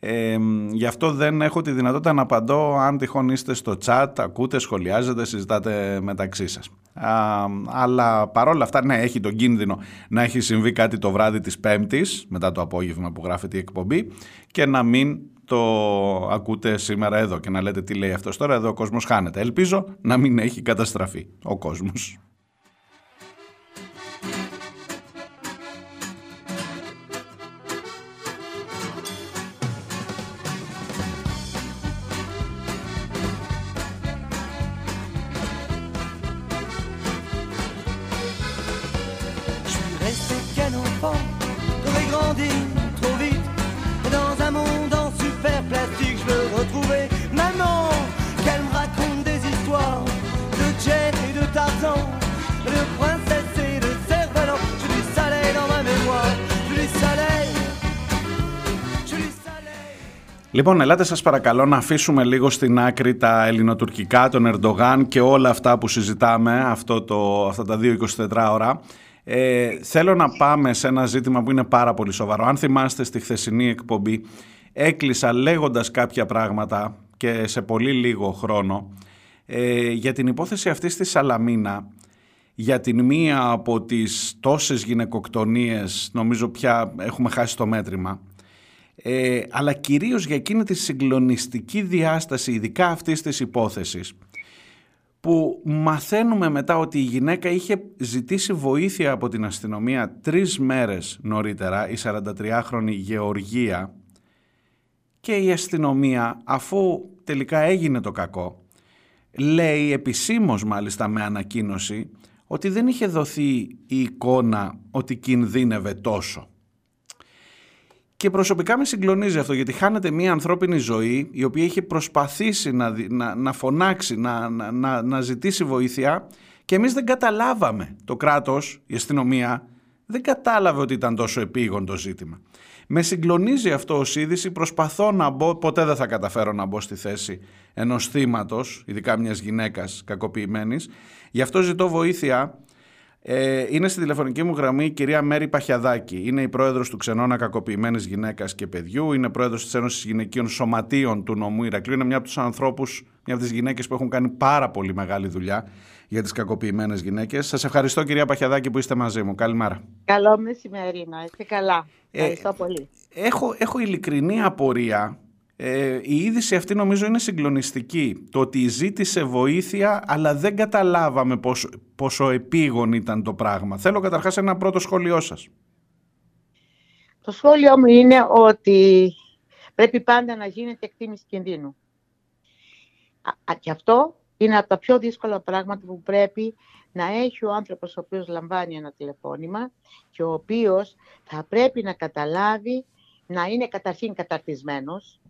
Ε, γι' αυτό δεν έχω τη δυνατότητα να απαντώ αν τυχόν είστε στο chat, ακούτε, σχολιάζετε, συζητάτε μεταξύ σας. Α, αλλά παρόλα αυτά, ναι, έχει τον κίνδυνο να έχει συμβεί κάτι το βράδυ της Πέμπτης, μετά το απόγευμα που γράφεται η εκπομπή, και να μην το ακούτε σήμερα εδώ και να λέτε τι λέει αυτός τώρα, εδώ ο κόσμος χάνεται. Ελπίζω να μην έχει καταστραφεί ο κόσμος. Λοιπόν, ελάτε σας παρακαλώ να αφήσουμε λίγο στην άκρη τα ελληνοτουρκικά, τον Ερντογάν και όλα αυτά που συζητάμε αυτό το, αυτά τα 2-24 ώρα. Ε, θέλω να πάμε σε ένα ζήτημα που είναι πάρα πολύ σοβαρό. Αν θυμάστε στη χθεσινή εκπομπή, έκλεισα λέγοντας κάποια πράγματα και σε πολύ λίγο χρόνο ε, για την υπόθεση αυτή στη Σαλαμίνα για την μία από τις τόσες γυναικοκτονίες, νομίζω πια έχουμε χάσει το μέτρημα, ε, αλλά κυρίως για εκείνη τη συγκλονιστική διάσταση, ειδικά αυτής της υπόθεσης, που μαθαίνουμε μετά ότι η γυναίκα είχε ζητήσει βοήθεια από την αστυνομία τρεις μέρες νωρίτερα, η 43χρονη Γεωργία, και η αστυνομία, αφού τελικά έγινε το κακό, λέει επισήμως μάλιστα με ανακοίνωση, ότι δεν είχε δοθεί η εικόνα ότι κινδύνευε τόσο. Και προσωπικά με συγκλονίζει αυτό γιατί χάνεται μια ανθρώπινη ζωή η οποία είχε προσπαθήσει να, να, να φωνάξει, να, να, να ζητήσει βοήθεια και εμείς δεν καταλάβαμε. Το κράτος, η αστυνομία δεν κατάλαβε ότι ήταν τόσο επίγον το ζήτημα. Με συγκλονίζει αυτό ως είδηση, προσπαθώ να μπω, ποτέ δεν θα καταφέρω να μπω στη θέση ενός θύματος, ειδικά μιας γυναίκας κακοποιημένης. Γι' αυτό ζητώ βοήθεια ε, είναι στη τηλεφωνική μου γραμμή η κυρία Μέρη Παχιαδάκη. Είναι η πρόεδρος του Ξενώνα Κακοποιημένη Γυναίκας και Παιδιού. Είναι πρόεδρος της Ένωσης Γυναικείων Σωματείων του νομού Ηρακλείου. Είναι μια από τους ανθρώπους, μια από τις γυναίκες που έχουν κάνει πάρα πολύ μεγάλη δουλειά για τις κακοποιημένες γυναίκες. Σας ευχαριστώ, κυρία Παχιαδάκη, που είστε μαζί μου. Καλημέρα. Καλό μεσημέρι, να είστε καλά. Ε, Ευχαριστώ πολύ. Έχω, έχω ειλικρινή απορία ε, η είδηση αυτή νομίζω είναι συγκλονιστική. Το ότι ζήτησε βοήθεια αλλά δεν καταλάβαμε πόσο, πόσο επίγον ήταν το πράγμα. Θέλω καταρχάς ένα πρώτο σχόλιο σας. Το σχόλιο μου είναι ότι πρέπει πάντα να γίνεται εκτίμηση κινδύνου. Α, α, και αυτό είναι από τα πιο δύσκολα πράγματα που πρέπει να έχει ο άνθρωπος ο οποίος λαμβάνει ένα τηλεφώνημα και ο οποίος θα πρέπει να καταλάβει να είναι καταρχήν καταρτισμένος,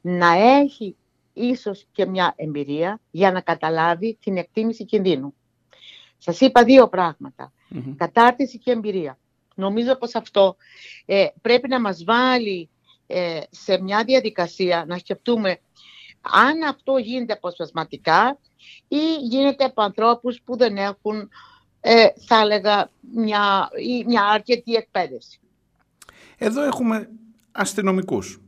να έχει ίσως και μια εμπειρία για να καταλάβει την εκτίμηση κινδύνου. Σας είπα δύο πράγματα. Κατάρτιση και εμπειρία. Νομίζω πως αυτό ε, πρέπει να μας βάλει ε, σε μια διαδικασία να σκεφτούμε αν αυτό γίνεται αποσπασματικά ή γίνεται από ανθρώπους που δεν έχουν, ε, θα έλεγα, μια, ή μια αρκετή εκπαίδευση. Εδώ έχουμε αστυνομικούς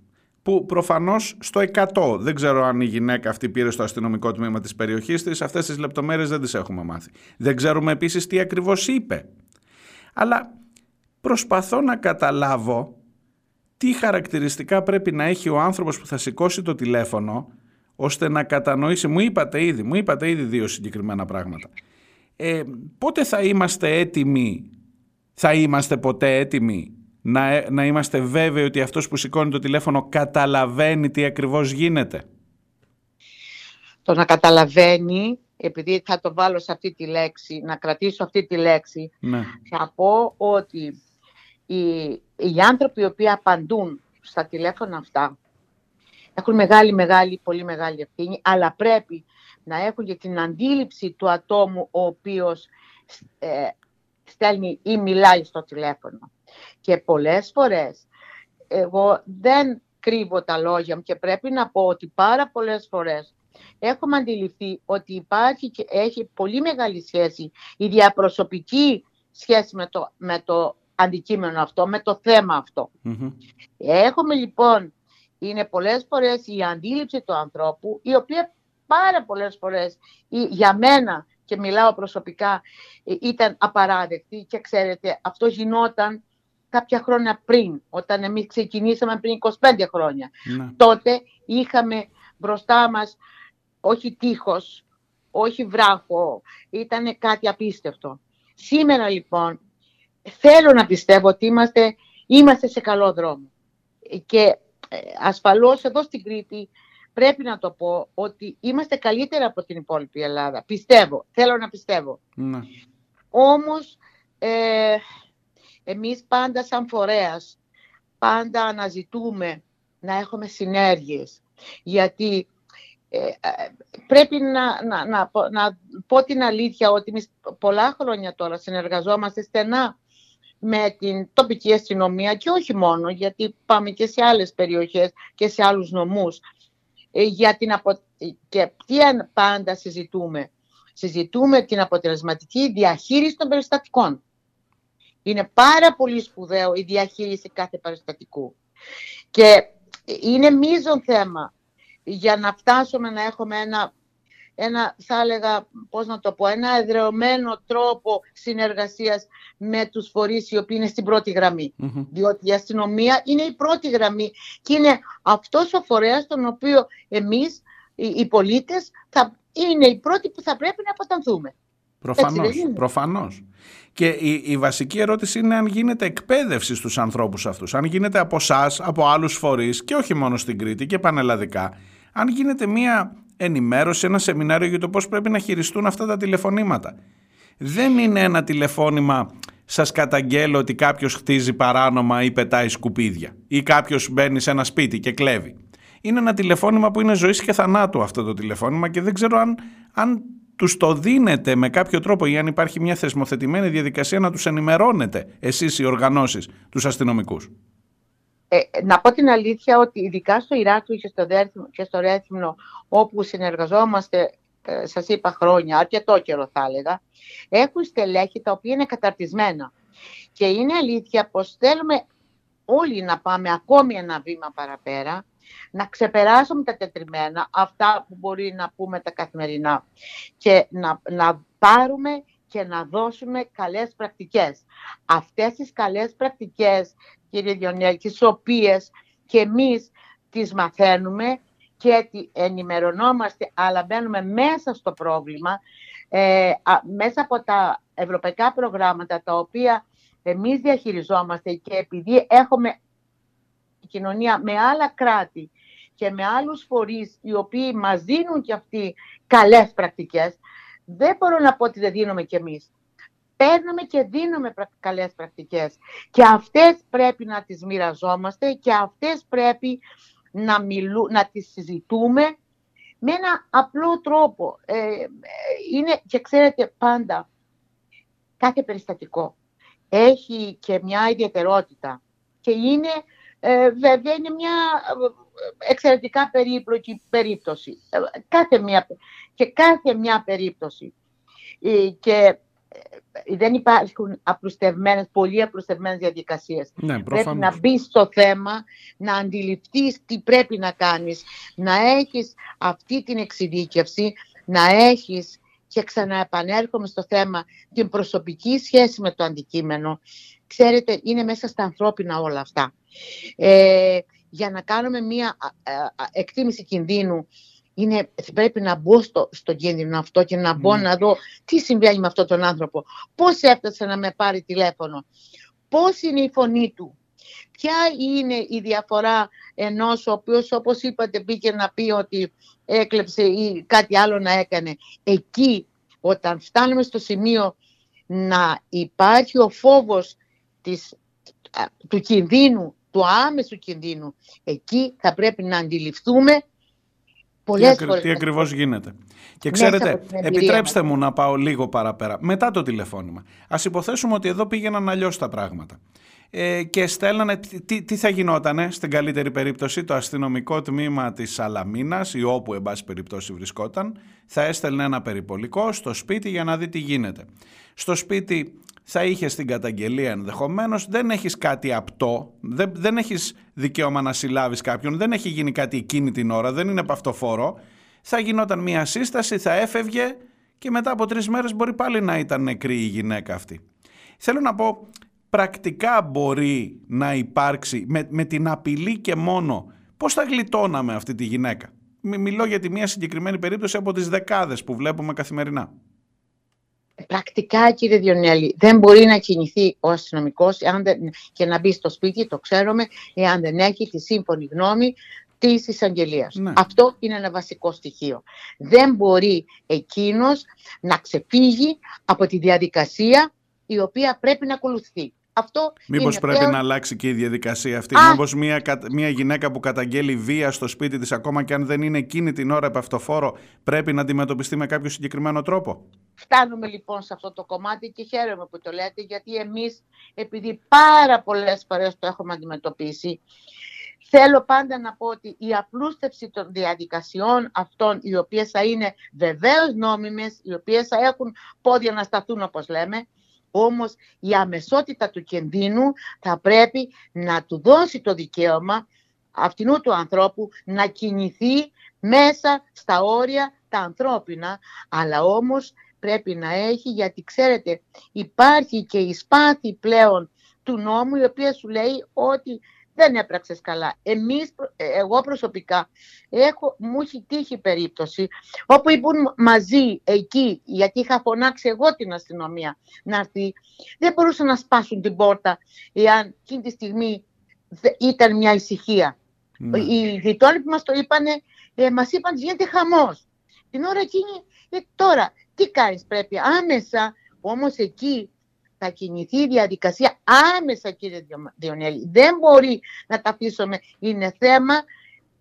που προφανώς στο 100, δεν ξέρω αν η γυναίκα αυτή πήρε στο αστυνομικό τμήμα της περιοχής της, αυτές τις λεπτομέρειες δεν τις έχουμε μάθει. Δεν ξέρουμε επίσης τι ακριβώς είπε. Αλλά προσπαθώ να καταλάβω τι χαρακτηριστικά πρέπει να έχει ο άνθρωπος που θα σηκώσει το τηλέφωνο ώστε να κατανοήσει, μου είπατε ήδη, μου είπατε ήδη δύο συγκεκριμένα πράγματα. Ε, πότε θα είμαστε έτοιμοι, θα είμαστε ποτέ έτοιμοι να, να είμαστε βέβαιοι ότι αυτός που σηκώνει το τηλέφωνο καταλαβαίνει τι ακριβώς γίνεται. Το να καταλαβαίνει, επειδή θα το βάλω σε αυτή τη λέξη, να κρατήσω αυτή τη λέξη, Ναι. θα πω ότι οι, οι άνθρωποι οι οποίοι απαντούν στα τηλέφωνα αυτά έχουν μεγάλη, μεγάλη, πολύ μεγάλη ευθύνη, αλλά πρέπει να έχουν και την αντίληψη του ατόμου ο οποίος ε, στέλνει ή μιλάει στο τηλέφωνο. Και πολλές φορές εγώ δεν κρύβω τα λόγια μου και πρέπει να πω ότι πάρα πολλές φορές έχουμε αντιληφθεί ότι υπάρχει και έχει πολύ μεγάλη σχέση η διαπροσωπική σχέση με το, με το αντικείμενο αυτό, με το θέμα αυτό. Μμμ. Έχουμε λοιπόν, είναι πολλές φορές η αντίληψη του ανθρώπου, η οποία πάρα πολλές φορές η- για μένα και μιλάω προσωπικά ε, ήταν απαράδεκτη και ξέρετε αυτό γινόταν κάποια χρόνια πριν, όταν εμείς ξεκινήσαμε πριν 25 χρόνια. Ναι. Τότε είχαμε μπροστά μας όχι τείχος, όχι βράχο, ήταν κάτι απίστευτο. Σήμερα λοιπόν θέλω να πιστεύω ότι είμαστε, είμαστε σε καλό δρόμο. Και ε, ασφαλώς εδώ στην Κρήτη πρέπει να το πω ότι είμαστε καλύτερα από την υπόλοιπη Ελλάδα. Πιστεύω, θέλω να πιστεύω. Ναι. Όμως ε, εμείς πάντα σαν φορέας πάντα αναζητούμε να έχουμε συνέργειες. Γιατί ε, ε, πρέπει να, να, να, πω- να πω την αλήθεια ότι εμείς πολλά χρόνια τώρα συνεργαζόμαστε στενά με την τοπική αστυνομία και όχι μόνο, γιατί πάμε και σε άλλες περιοχές και σε άλλους νομούς. Ε, για την απο... Και τι αν- πάντα συζητούμε. Συζητούμε την αποτελεσματική διαχείριση των περιστατικών. Είναι πάρα πολύ σπουδαίο η διαχείριση κάθε περιστατικού. Και είναι μείζον θέμα για να φτάσουμε να έχουμε ένα, ένα θα έλεγα, πώς να το πω, ένα εδρεωμένο τρόπο συνεργασίας με τους φορείς οι οποίοι είναι στην πρώτη γραμμή. Μμμ. Διότι η αστυνομία είναι η πρώτη γραμμή και είναι αυτός ο φορέας τον οποίο εμείς οι, οι πολίτες θα είναι οι πρώτοι που θα πρέπει να αποτανθούμε. Προφανώς, δεν είναι; προφανώς. Και η, η βασική ερώτηση είναι αν γίνεται εκπαίδευση στους ανθρώπους αυτούς. Αν γίνεται από εσά, από άλλους φορείς και όχι μόνο στην Κρήτη και πανελλαδικά. Αν γίνεται μία ενημέρωση, ένα σεμινάριο για το πώς πρέπει να χειριστούν αυτά τα τηλεφωνήματα. Δεν είναι ένα τηλεφώνημα σας καταγγέλω ότι κάποιος χτίζει παράνομα ή πετάει σκουπίδια ή κάποιος μπαίνει σε ένα σπίτι και κλέβει. Είναι ένα τηλεφώνημα που είναι ζωής και θανάτου αυτό το τηλεφώνημα και δεν ξέρω αν, αν τους το δίνετε με κάποιο τρόπο ή αν υπάρχει μια θεσμοθετημένη διαδικασία να τους ενημερώνετε εσείς οι οργανώσεις, τους αστυνομικούς. Ε, να πω την αλήθεια ότι ειδικά στο Ηράκλειο και στο, Δέρθυμο, και στο Ρέθυμνο όπου συνεργαζόμαστε, ε, σας είπα χρόνια, αρκετό καιρό θα έλεγα, έχουν στελέχη τα οποία είναι καταρτισμένα. Και είναι αλήθεια πως θέλουμε όλοι να πάμε ακόμη ένα βήμα παραπέρα, να ξεπεράσουμε τα τετριμένα, αυτά που μπορεί να πούμε τα καθημερινά και να, να πάρουμε και να δώσουμε καλές πρακτικές. Αυτές τις καλές πρακτικές, κύριε Διονέλη, τις οποίες και εμείς τις μαθαίνουμε και τι- ενημερωνόμαστε, αλλά μπαίνουμε μέσα στο πρόβλημα, ε, α, μέσα από τα ευρωπαϊκά προγράμματα, τα οποία εμείς διαχειριζόμαστε και επειδή έχουμε κοινωνία με άλλα κράτη και με άλλους φορείς οι οποίοι μας δίνουν και αυτοί καλές πρακτικές, δεν μπορώ να πω ότι δεν δίνουμε κι εμείς. Παίρνουμε και δίνουμε πρα- καλές πρακτικές και αυτές πρέπει να τις μοιραζόμαστε και αυτές πρέπει να, μιλού, να τις συζητούμε με ένα απλό τρόπο. Ε, ε, είναι και ξέρετε πάντα κάθε περιστατικό έχει και μια ιδιαιτερότητα και είναι ε, βέβαια είναι μια ε, εξαιρετικά περίπλοκη περίπτωση. Ε, κάθε μια, και κάθε μια περίπτωση. Ε, και ε, δεν υπάρχουν απλουστευμένες, πολύ απλουστευμένες διαδικασίες. Ναι, Πρέπει προφανώς. να μπεις στο θέμα, να αντιληφθείς τι πρέπει να κάνεις, να έχεις αυτή την εξειδίκευση, να έχεις και ξαναεπανέρχομαι στο θέμα την προσωπική σχέση με το αντικείμενο. Ξέρετε, είναι μέσα στα ανθρώπινα όλα αυτά. Ε, για να κάνουμε μία α, α, α, εκτίμηση κινδύνου, είναι, πρέπει να μπω στο, στο κίνδυνο αυτό και να μπω Μμ. να δω τι συμβαίνει με αυτόν τον άνθρωπο. Πώς έφτασε να με πάρει τηλέφωνο. Πώς είναι η φωνή του. Ποια είναι η διαφορά ενός ο οποίος όπως είπατε πήγε να πει ότι έκλεψε ή κάτι άλλο να έκανε. Εκεί όταν φτάνουμε στο σημείο να υπάρχει ο φόβος της, α, του κινδύνου, του άμεσου κινδύνου, εκεί θα πρέπει να αντιληφθούμε Τι, πολλές ακρι- φορές. τι ακριβώς γίνεται. Και Μέσα ξέρετε, από την εμπειρία επιτρέψτε μας. μου να πάω λίγο παραπέρα. Μετά το τηλεφώνημα. Ας υποθέσουμε ότι εδώ πήγαιναν αλλιώς τα πράγματα. Ε, και στέλνανε, τι, τι- τι θα γινότανε στην καλύτερη περίπτωση το αστυνομικό τμήμα της Σαλαμίνας ή όπου εν πάση περιπτώσει βρισκόταν θα έστελνε ένα περιπολικό στο σπίτι για να δει τι γίνεται. Στο σπίτι θα είχε την καταγγελία ενδεχομένως, δεν έχεις κάτι απτό, δεν, δεν έχεις δικαίωμα να συλλάβεις κάποιον, δεν έχει γίνει κάτι εκείνη την ώρα, δεν είναι παυτοφόρο. Θα γινόταν μια σύσταση, θα έφευγε και μετά από τρεις μέρες μπορεί πάλι να ήταν νεκρή η γυναίκα αυτή. Θέλω να πω, πρακτικά μπορεί να υπάρξει με, με την απειλή και μόνο πώς θα γλιτώναμε αυτή τη γυναίκα; Μι- Μιλώ για τη μια συγκεκριμένη περίπτωση από τις δεκάδες που βλέπουμε καθημερινά. Πρακτικά, κύριε Διονέλη, δεν μπορεί να κινηθεί ο αστυνομικός και να μπει στο σπίτι, το ξέρουμε, εάν δεν έχει τη σύμφωνη γνώμη της εισαγγελίας. Ναι. Αυτό είναι ένα βασικό στοιχείο. Δεν μπορεί εκείνος να ξεφύγει από τη διαδικασία η οποία πρέπει να ακολουθεί. Αυτό Μήπως είναι πρέπει πλέον- να αλλάξει και η διαδικασία αυτή. Α. Μήπως μια, κα- μια γυναίκα που καταγγέλει βία στο σπίτι της, ακόμα και αν δεν είναι εκείνη την ώρα επαυτοφόρο, πρέπει να αντιμετωπιστεί με κάποιο συγκεκριμένο τρόπο; Φτάνουμε λοιπόν σε αυτό το κομμάτι και χαίρομαι που το λέτε γιατί εμείς επειδή πάρα πολλές φορές το έχουμε αντιμετωπίσει θέλω πάντα να πω ότι η απλούστευση των διαδικασιών αυτών οι οποίες θα είναι βεβαίως νόμιμες, οι οποίες θα έχουν πόδια να σταθούν όπως λέμε όμως η αμεσότητα του κινδύνου θα πρέπει να του δώσει το δικαίωμα αυτινού του ανθρώπου να κινηθεί μέσα στα όρια τα ανθρώπινα. Αλλά όμως πρέπει να έχει γιατί ξέρετε υπάρχει και η σπάθη πλέον του νόμου η οποία σου λέει ότι δεν έπραξες καλά. Εμείς, προ- ε, εγώ προσωπικά, έχω, μου έχει τύχει περίπτωση όπου ήμουν μαζί εκεί, γιατί είχα φωνάξει εγώ την αστυνομία να έρθει, δεν μπορούσαν να σπάσουν την πόρτα εάν εκείνη τη στιγμή δε- ήταν μια ησυχία. Ναι. Οι γειτόνοι που μας το είπανε, ε, μας είπαν γίνεται χαμός. Την ώρα εκείνη, ε, τώρα, τι κάνεις πρέπει άμεσα, όμως εκεί θα κινηθεί η διαδικασία άμεσα κύριε Διο- Διονέλη. Δεν μπορεί να τα αφήσουμε. Είναι θέμα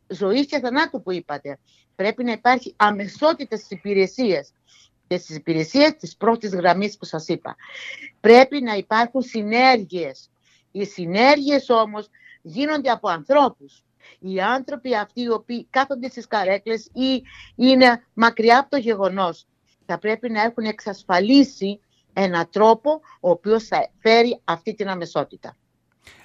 ζωής και θανάτου που είπατε. Πρέπει να υπάρχει αμεσότητα στις υπηρεσίες και στις υπηρεσίες της πρώτης γραμμής που σας είπα. Πρέπει να υπάρχουν συνέργειες. Οι συνέργειες όμως γίνονται από ανθρώπους. Οι άνθρωποι αυτοί οι οποίοι κάθονται στις καρέκλες ή είναι μακριά από το γεγονός θα πρέπει να έχουν εξασφαλίσει ένα τρόπο ο οποίος θα φέρει αυτή την αμεσότητα.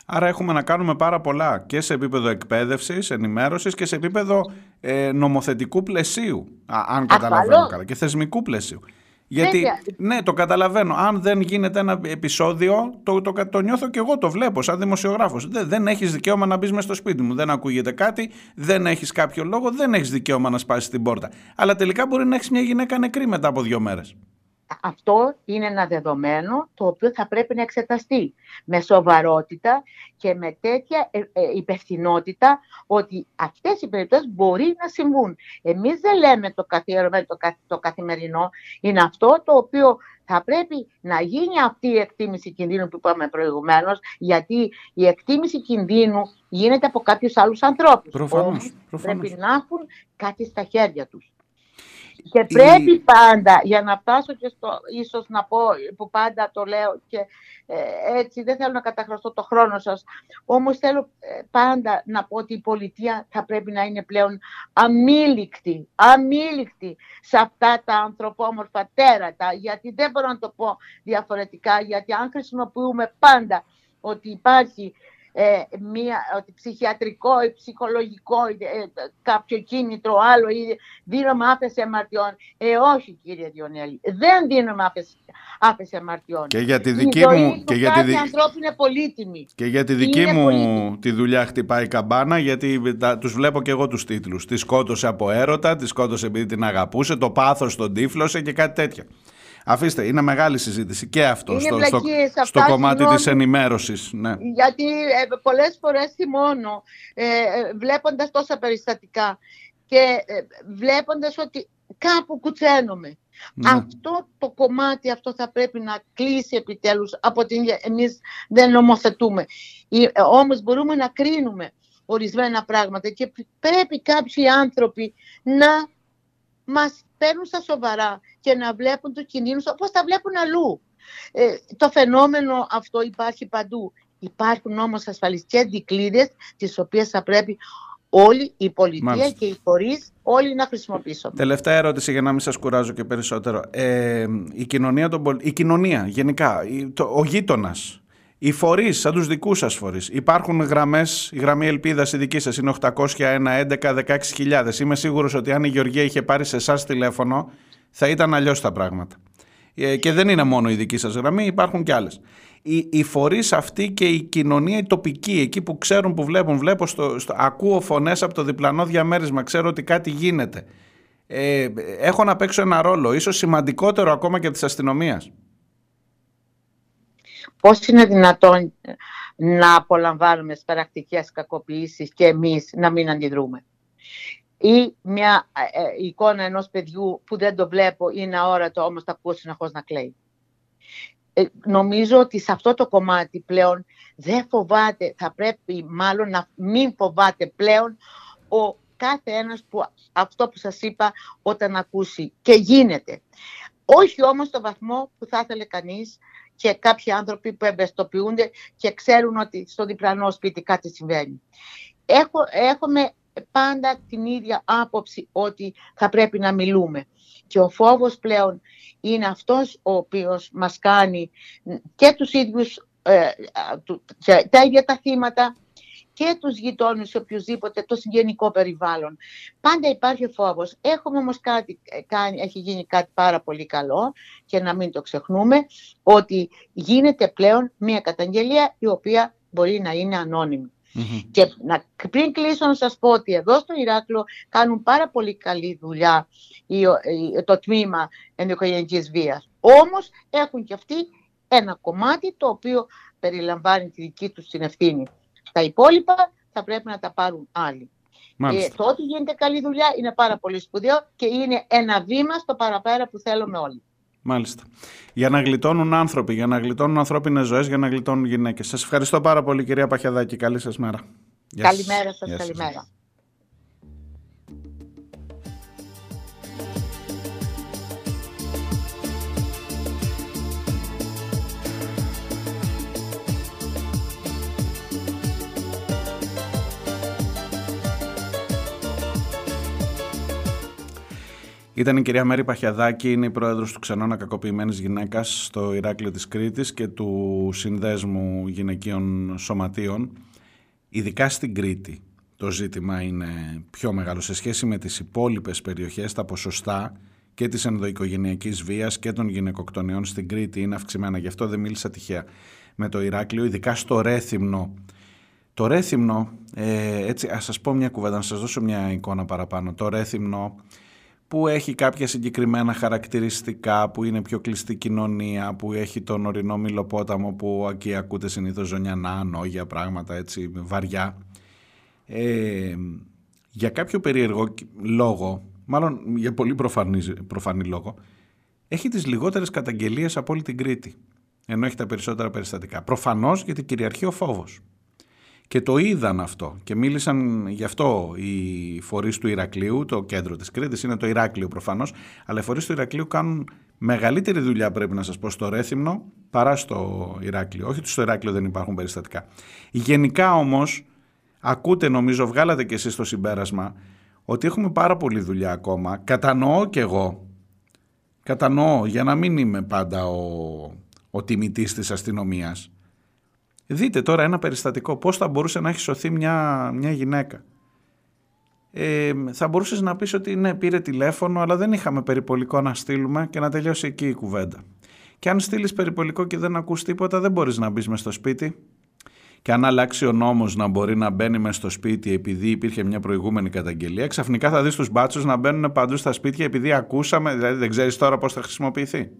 Άρα έχουμε να κάνουμε πάρα πολλά και σε επίπεδο εκπαίδευσης, ενημέρωσης και σε επίπεδο ε, νομοθετικού πλαισίου, α, αν καταλαβαίνω Ασφαλώς. καλά, και θεσμικού πλαισίου. Γιατί, Βέβαια. ναι, το καταλαβαίνω. Αν δεν γίνεται ένα επεισόδιο, το, το, το, το νιώθω και εγώ, το βλέπω σαν δημοσιογράφος. Δεν, δεν έχεις δικαίωμα να μπεις μέσα στο σπίτι μου. Δεν ακούγεται κάτι, δεν έχεις κάποιο λόγο, δεν έχεις δικαίωμα να σπάσεις την πόρτα. Αλλά τελικά μπορεί να έχεις μια γυναίκα νεκρή μετά από δύο μέρες. Αυτό είναι ένα δεδομένο το οποίο θα πρέπει να εξεταστεί με σοβαρότητα και με τέτοια ε, ε, υπευθυνότητα ότι αυτές οι περιπτώσεις μπορεί να συμβούν. Εμείς δεν λέμε το καθιερωμένο, το, κα- το καθημερινό, είναι αυτό το οποίο θα πρέπει να γίνει αυτή η εκτίμηση κινδύνου που είπαμε προηγουμένως, γιατί η εκτίμηση κινδύνου γίνεται από κάποιους άλλους ανθρώπους. Προφανώς, Όμως προφανώς. Πρέπει να έχουν κάτι στα χέρια τους. Και πρέπει πάντα, για να φτάσω και στο, ίσως να πω που πάντα το λέω και ε, έτσι δεν θέλω να καταχρωστώ το χρόνο σας, όμως θέλω ε, πάντα να πω ότι η πολιτεία θα πρέπει να είναι πλέον αμήλικτη, αμήλικτη σε αυτά τα ανθρωπόμορφα τέρατα, γιατί δεν μπορώ να το πω διαφορετικά, γιατί αν χρησιμοποιούμε πάντα ότι υπάρχει ε, μία, ότι ψυχιατρικό ή ψυχολογικό ή, ε, κάποιο κίνητρο άλλο ή δίνουμε άφεση αμαρτιών. Ε, όχι κύριε Διονέλη, δεν δίνουμε άφεση, άφεση αμαρτιών. Και για τη Η δική ζωή μου... του Και για τη, κάθε δι- ανθρώπου είναι πολύτιμη. Και για τη δική Είναι μου πολύτιμη. τη δουλειά χτυπάει καμπάνα γιατί τα, τους βλέπω και εγώ τους τίτλους. Τη σκότωσε από έρωτα, τη σκότωσε επειδή την αγαπούσε, το πάθος τον τύφλωσε και κάτι τέτοια. Αφήστε, είναι μεγάλη συζήτηση και αυτό Είναι στο, στο, βλακίες αυτά, στο κομμάτι συγγνώμη. της ενημέρωσης. Ναι. Γιατί ε, πολλές φορές θυμώνω ε, ε, βλέποντας τόσα περιστατικά και ε, βλέποντας ότι κάπου κουτσένομαι. Ναι. Αυτό το κομμάτι αυτό θα πρέπει να κλείσει επιτέλους από την εμείς δεν νομοθετούμε. Ή, ε, όμως μπορούμε να κρίνουμε ορισμένα πράγματα και πρέπει κάποιοι άνθρωποι να μας παίρνουν στα σοβαρά και να βλέπουν τους κινδύνους όπως τα βλέπουν αλλού. Ε, το φαινόμενο αυτό υπάρχει παντού. Υπάρχουν όμως ασφαλιστικές δικλείδες τις οποίες θα πρέπει όλη η πολιτεία Μάλιστα. και οι φορείς όλοι να χρησιμοποιήσουν. Τελευταία ερώτηση για να μην σας κουράζω και περισσότερο. Ε, η, κοινωνία των πολ- η κοινωνία γενικά, η- το, ο γείτονας, οι φορείς, σαν τους δικούς σας φορείς. Υπάρχουν γραμμές, η γραμμή ελπίδας η δική σας είναι 801 11 16.000. Είμαι σίγουρος ότι αν η Γεωργία είχε πάρει σε εσάς τηλέφωνο, θα ήταν αλλιώς τα πράγματα. Ε, και δεν είναι μόνο η δική σας γραμμή, υπάρχουν και άλλες. Οι, οι φορείς αυτοί και η κοινωνία η τοπική, εκεί που ξέρουν, που βλέπουν, βλέπω στο, στο, ακούω φωνές από το διπλανό διαμέρισμα, ξέρω ότι κάτι γίνεται. Ε, έχω να παίξω ένα ρόλο, ίσως σημαντικότερο ακόμα και της αστυνομίας. Πώς είναι δυνατόν να απολαμβάνουμε τις πρακτικές κακοποιήσεις και εμείς να μην αντιδρούμε. Ή μια ε, ε, εικόνα ενός παιδιού που δεν το βλέπω είναι αόρατο όμως τα ακούω συνεχώς να κλαίει. ε, νομίζω ότι σε αυτό το κομμάτι πλέον δεν φοβάται, θα πρέπει μάλλον να μην φοβάται πλέον ο κάθε ένας που αυτό που σας είπα όταν ακούσει και γίνεται. Όχι όμως στο βαθμό που θα ήθελε κανείς και κάποιοι άνθρωποι που εμπεστοποιούνται και ξέρουν ότι στο διπλανό σπίτι κάτι συμβαίνει. Έχω, έχουμε πάντα την ίδια άποψη ότι θα πρέπει να μιλούμε. Και ο φόβος πλέον είναι αυτός ο οποίος μας κάνει και τους ίδιους, ε, τα ίδια τα θύματα και τους γειτόνους οποιοδήποτε το συγγενικό περιβάλλον. Πάντα υπάρχει φόβος. Έχουμε όμως κάτι, ε, κάνει, έχει γίνει κάτι πάρα πολύ καλό και να μην το ξεχνούμε ότι γίνεται πλέον μια καταγγελία η οποία μπορεί να είναι ανώνυμη. Και να, πριν κλείσω να σας πω ότι εδώ στο Ηράκλειο κάνουν πάρα πολύ καλή δουλειά το τμήμα ενδοικογενειακής βίας. Όμως έχουν και αυτοί ένα κομμάτι το οποίο περιλαμβάνει τη δική τους την ευθύνη. Τα υπόλοιπα θα πρέπει να τα πάρουν άλλοι. Ε, το ότι γίνεται καλή δουλειά είναι πάρα πολύ σπουδαίο και είναι ένα βήμα στο παραπέρα που θέλουμε όλοι. Μάλιστα. Για να γλιτώνουν άνθρωποι, για να γλιτώνουν ανθρώπινες ζωές, για να γλιτώνουν γυναίκες. Σας ευχαριστώ πάρα πολύ, κυρία Παχιαδάκη. Καλή σας μέρα. Καλημέρα σας, καλημέρα. Ήταν η κυρία Μέρη Παχιαδάκη, είναι η πρόεδρος του Ξενώνα Κακοποιημένης Γυναίκας στο Ηράκλειο της Κρήτης και του Συνδέσμου Γυναικείων Σωματείων. Ειδικά στην Κρήτη το ζήτημα είναι πιο μεγάλο σε σχέση με τις υπόλοιπες περιοχές, τα ποσοστά και της ενδοοικογενειακής βίας και των γυναικοκτονιών στην Κρήτη είναι αυξημένα. Γι' αυτό δεν μίλησα τυχαία με το Ηράκλειο, ειδικά στο Ρέθυμνο. Το Ρέθυμνο, ε, έτσι ας σας πω μια κουβέντα, να σας δώσω μια εικόνα παραπάνω. Το Ρέθυμνο που έχει κάποια συγκεκριμένα χαρακτηριστικά, που είναι πιο κλειστή κοινωνία, που έχει τον ορεινό μιλοπόταμο που εκεί ακούτε συνήθως ζωνιανά, νόγια, πράγματα έτσι βαριά. Ε, για κάποιο περίεργο λόγο, μάλλον για πολύ προφανή, προφανή λόγο, έχει τις λιγότερες καταγγελίες από όλη την Κρήτη, ενώ έχει τα περισσότερα περιστατικά. Προφανώς γιατί κυριαρχεί ο φόβος. Και το είδαν αυτό και μίλησαν γι' αυτό οι φορείς του Ηρακλείου, το κέντρο της Κρήτης είναι το Ηράκλειο προφανώς, αλλά οι φορείς του Ηρακλείου κάνουν μεγαλύτερη δουλειά πρέπει να σας πω στο Ρέθυμνο παρά στο Ηράκλειο. Όχι ότι στο Ηράκλειο δεν υπάρχουν περιστατικά. Γενικά όμως, ακούτε νομίζω, βγάλατε και εσείς το συμπέρασμα, ότι έχουμε πάρα πολλή δουλειά ακόμα. Κατανοώ κι εγώ, κατανοώ για να μην είμαι πάντα ο, ο τιμητής της αστυνομίας, Δείτε τώρα ένα περιστατικό, πώς θα μπορούσε να έχει σωθεί μια, μια γυναίκα. Ε, θα μπορούσες να πεις ότι ναι πήρε τηλέφωνο αλλά δεν είχαμε περιπολικό να στείλουμε και να τελειώσει εκεί η κουβέντα. Και αν στείλεις περιπολικό και δεν ακούς τίποτα δεν μπορείς να μπεις μες στο σπίτι. Και αν αλλάξει ο νόμος να μπορεί να μπαίνει μες στο σπίτι επειδή υπήρχε μια προηγούμενη καταγγελία, ξαφνικά θα δεις τους μπάτσους να μπαίνουν παντού στα σπίτια επειδή ακούσαμε, δηλαδή δεν ξέρεις τώρα πώς θα χρησιμοποιηθεί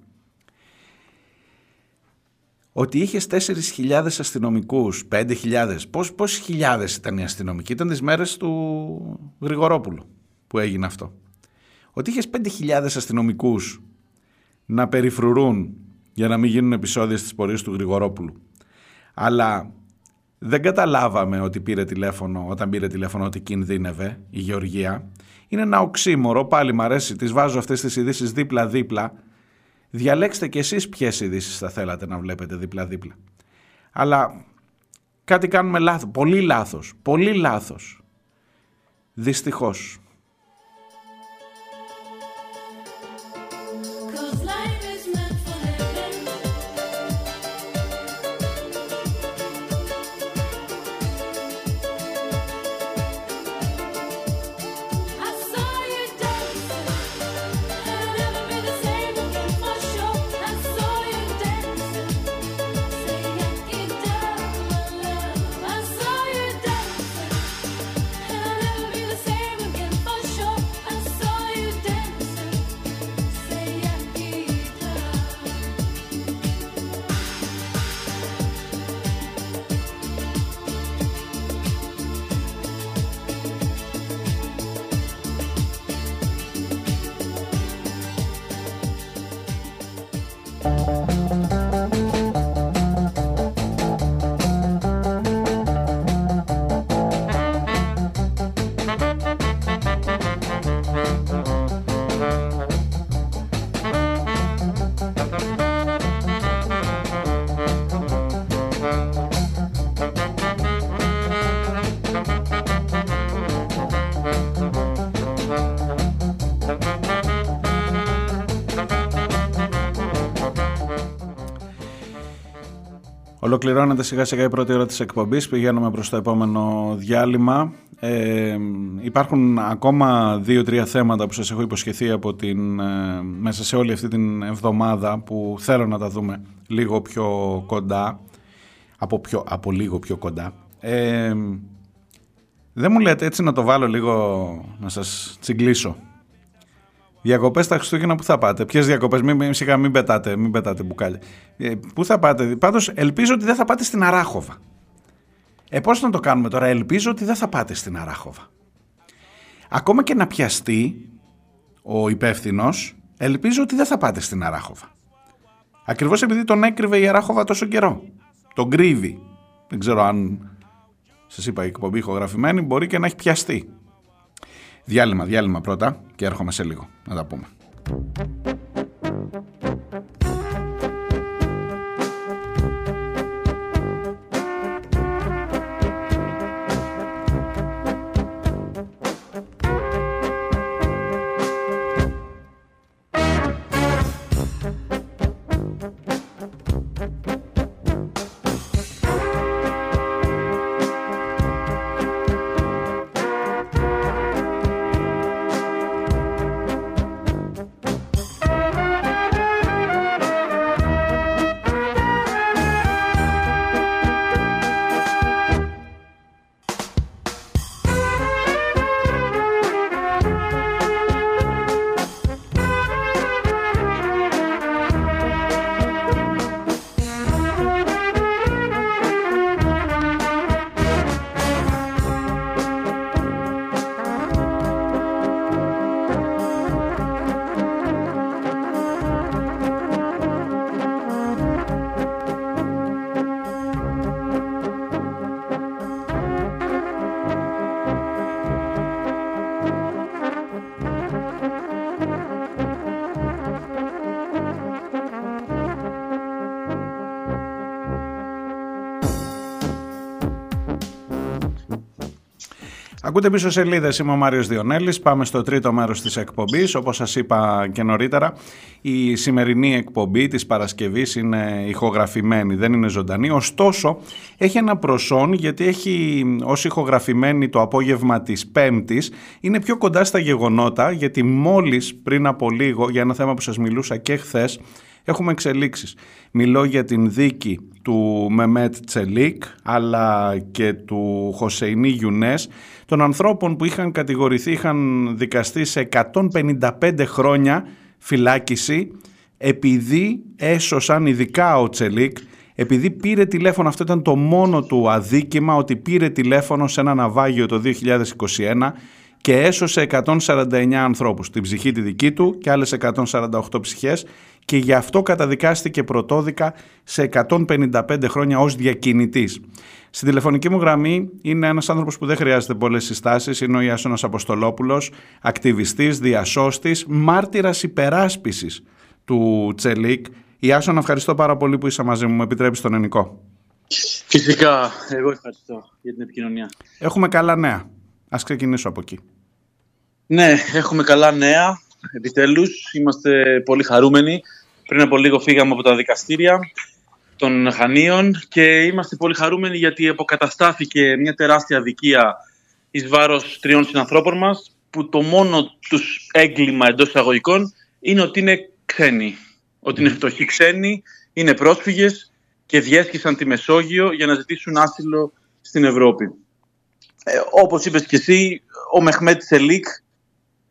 ότι είχες 4.000 αστυνομικούς, 5.000. Πόσε χιλιάδες ήταν οι αστυνομικοί, ήταν τις μέρες του Γρηγορόπουλου που έγινε αυτό. Ότι είχες 5.000 αστυνομικούς να περιφρουρούν για να μην γίνουν επεισόδια στις πορείες του Γρηγορόπουλου. Αλλά δεν καταλάβαμε ότι πήρε τηλέφωνο, όταν πήρε τηλέφωνο ότι κινδύνευε η Γεωργία. Είναι ένα οξύμορο, πάλι μου αρέσει, τις βάζω αυτές τις ειδήσεις δίπλα-δίπλα, Διαλέξτε κι εσείς ποιες ειδήσεις θα θέλατε να βλέπετε δίπλα-δίπλα. Αλλά κάτι κάνουμε λάθος, πολύ λάθος, πολύ λάθος. Δυστυχώς. Ολοκληρώνεται σιγά σιγά η πρώτη ώρα της εκπομπής, πηγαίνουμε προς το επόμενο διάλειμμα. Ε, υπάρχουν ακόμα δύο-τρία θέματα που σας έχω υποσχεθεί από την, ε, μέσα σε όλη αυτή την εβδομάδα που θέλω να τα δούμε λίγο πιο κοντά, από, πιο, από λίγο πιο κοντά. Ε, δεν μου λέτε έτσι να το βάλω λίγο να σας τσιγκλίσω. Διακοπές τα Χριστούγεννα που θα πάτε; Ποιες διακοπές, μην, μην, σιγά, μην πετάτε, μην πετάτε μπουκάλια. Ε, πού θα πάτε, πάντως ελπίζω ότι δεν θα πάτε στην Αράχοβα. Ε, πώς να το κάνουμε τώρα, ελπίζω ότι δεν θα πάτε στην Αράχοβα. Ακόμα και να πιαστεί ο υπεύθυνος, ελπίζω ότι δεν θα πάτε στην Αράχοβα. Ακριβώς επειδή τον έκρυβε η Αράχοβα τόσο καιρό. Τον κρύβει. Δεν ξέρω αν σας είπα η εκπομπή ηχογραφημένη, μπορεί και να έχει πιαστεί. Διάλειμμα, διάλειμμα πρώτα και έρχομαι σε λίγο να τα πούμε. Ακούτε πίσω σελίδες. Είμαι ο Μάριος Διονέλης. Πάμε στο τρίτο μέρος της εκπομπής. Όπως σας είπα και νωρίτερα, η σημερινή εκπομπή της Παρασκευής είναι ηχογραφημένη, δεν είναι ζωντανή. Ωστόσο, έχει ένα προσόν γιατί έχει ως ηχογραφημένη το απόγευμα της Πέμπτης. Είναι πιο κοντά στα γεγονότα γιατί μόλις πριν από λίγο, για ένα θέμα που σας μιλούσα και χθες, έχουμε εξελίξεις. Μιλώ για την δίκη του Μεμέτ Τσελίκ αλλά και του Χωσεϊνή Γιουνές των ανθρώπων που είχαν κατηγορηθεί, είχαν δικαστεί σε 155 χρόνια φυλάκιση επειδή έσωσαν ειδικά ο Τσελίκ επειδή πήρε τηλέφωνο, αυτό ήταν το μόνο του αδίκημα ότι πήρε τηλέφωνο σε ένα ναυάγιο το 2021 και έσωσε 149 ανθρώπους, την ψυχή τη δική του και άλλες 148 ψυχές και γι' αυτό καταδικάστηκε πρωτόδικα σε 155 χρόνια ως διακινητής. Στην τηλεφωνική μου γραμμή είναι ένας άνθρωπος που δεν χρειάζεται πολλές συστάσεις, είναι ο Ιάσονας Αποστολόπουλος, ακτιβιστής, διασώστης, μάρτυρας υπεράσπισης του Τσελίκ. Ιάσονα, ευχαριστώ πάρα πολύ που είσαι μαζί μου, μου επιτρέπεις τον ενικό. Φυσικά, εγώ ευχαριστώ για την επικοινωνία. Έχουμε καλά νέα. Ας ξεκινήσω από εκεί. Ναι, έχουμε καλά νέα. Επιτέλους, είμαστε πολύ χαρούμενοι. Πριν από λίγο φύγαμε από τα δικαστήρια των Χανίων και είμαστε πολύ χαρούμενοι γιατί αποκαταστάθηκε μια τεράστια αδικία εις βάρος τριών συνανθρώπων μας που το μόνο τους έγκλημα εντός εισαγωγικών είναι ότι είναι ξένοι. Ότι είναι φτωχοί ξένοι, είναι πρόσφυγες και διέσχισαν τη Μεσόγειο για να ζητήσουν άσυλο στην Ευρώπη. Ε, όπως είπες και εσύ, ο Μεχμέτ Σελίκ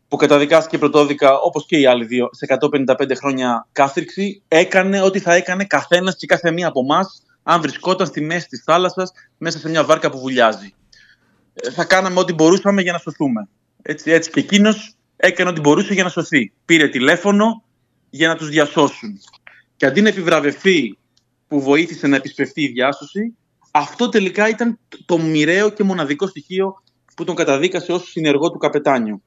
που καταδικάστηκε πρωτόδικα όπως και οι άλλοι δύο σε 155 χρόνια κάθριξη έκανε ό,τι θα έκανε καθένας και κάθε μία από εμάς αν βρισκόταν στη μέση της θάλασσας μέσα σε μια βάρκα που βουλιάζει. Ε, θα κάναμε ό,τι μπορούσαμε για να σωθούμε. Έτσι, έτσι και εκείνος έκανε ό,τι μπορούσε για να σωθεί. Πήρε τηλέφωνο για να τους διασώσουν. Και αντί να επιβραβευτεί που βοήθησε να επισπευτεί η διάσωση, αυτό τελικά ήταν το μοιραίο και μοναδικό στοιχείο που τον καταδίκασε ως συνεργό του καπετάνιου.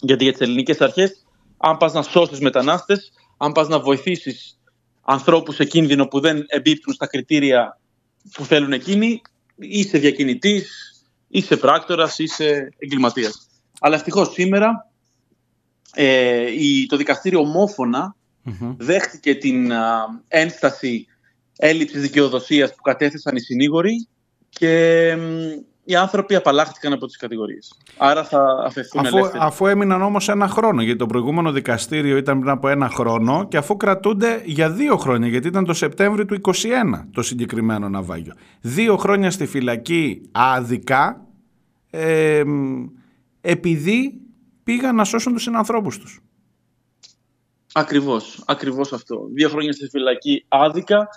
Γιατί για τις ελληνικές αρχές, αν πας να σώσεις μετανάστες, αν πας να βοηθήσεις ανθρώπους σε κίνδυνο που δεν εμπίπτουν στα κριτήρια που θέλουν εκείνοι, είσαι διακινητής, είσαι πράκτορας, είσαι εγκληματίας. Αλλά ευτυχώς σήμερα ε, το δικαστήριο ομόφωνα δέχτηκε την ένσταση έλλειψης δικαιοδοσίας που κατέθεσαν οι συνήγοροι και μ, οι άνθρωποι απαλλάχθηκαν από τις κατηγορίες. Άρα θα αφαιθούν Αφού, ελεύθεροι. αφού έμειναν όμως ένα χρόνο, γιατί το προηγούμενο δικαστήριο ήταν πριν από ένα χρόνο και αφού κρατούνται για δύο χρόνια, γιατί ήταν το Σεπτέμβριο του 21 το συγκεκριμένο ναυάγιο. Δύο χρόνια στη φυλακή άδικα, ε, μ, επειδή πήγαν να σώσουν τους συνανθρώπους τους. Ακριβώς, ακριβώς αυτό. Δύο χρόνια στη φυλακή άδικα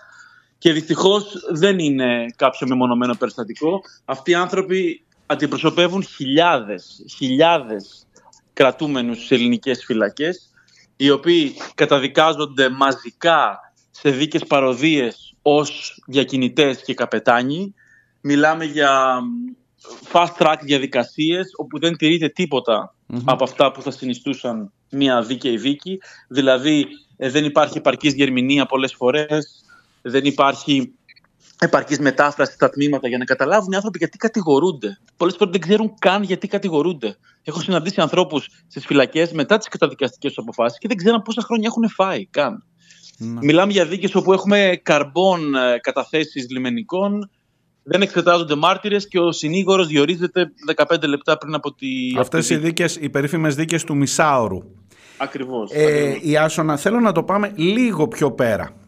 και δυστυχώς δεν είναι κάποιο μεμονωμένο περιστατικό. Αυτοί οι άνθρωποι αντιπροσωπεύουν χιλιάδες, χιλιάδες κρατούμενους σε ελληνικές φυλακές οι οποίοι καταδικάζονται μαζικά σε δίκες παροδίες ως διακινητές και καπετάνοι. Μιλάμε για fast track διαδικασίες όπου δεν τηρείται τίποτα από αυτά που θα συνιστούσαν μια δίκαιη δίκη. Δηλαδή ε, δεν υπάρχει επαρκής διερμηνία πολλές φορές, δεν υπάρχει επαρκής μετάφραση στα τμήματα για να καταλάβουν οι άνθρωποι γιατί κατηγορούνται. Πολλές φορές δεν ξέρουν καν γιατί κατηγορούνται. Έχω συναντήσει ανθρώπους στις φυλακές μετά τις καταδικαστικές τους αποφάσεις και δεν ξέρουν πόσα χρόνια έχουν φάει καν. Μιλάμε για δίκες όπου έχουμε καρμπών ε, καταθέσεις λιμενικών, δεν εξετάζονται μάρτυρες και ο συνήγορος διορίζεται 15 λεπτά πριν από τη... Αυτές οι από τη δίκη. δίκες, οι περίφημες δίκες του Μισάωρου. Ακριβώς. Ε, ακριβώς. Ιάσονα, θέλω να το πάμε λίγο πιο πέρα.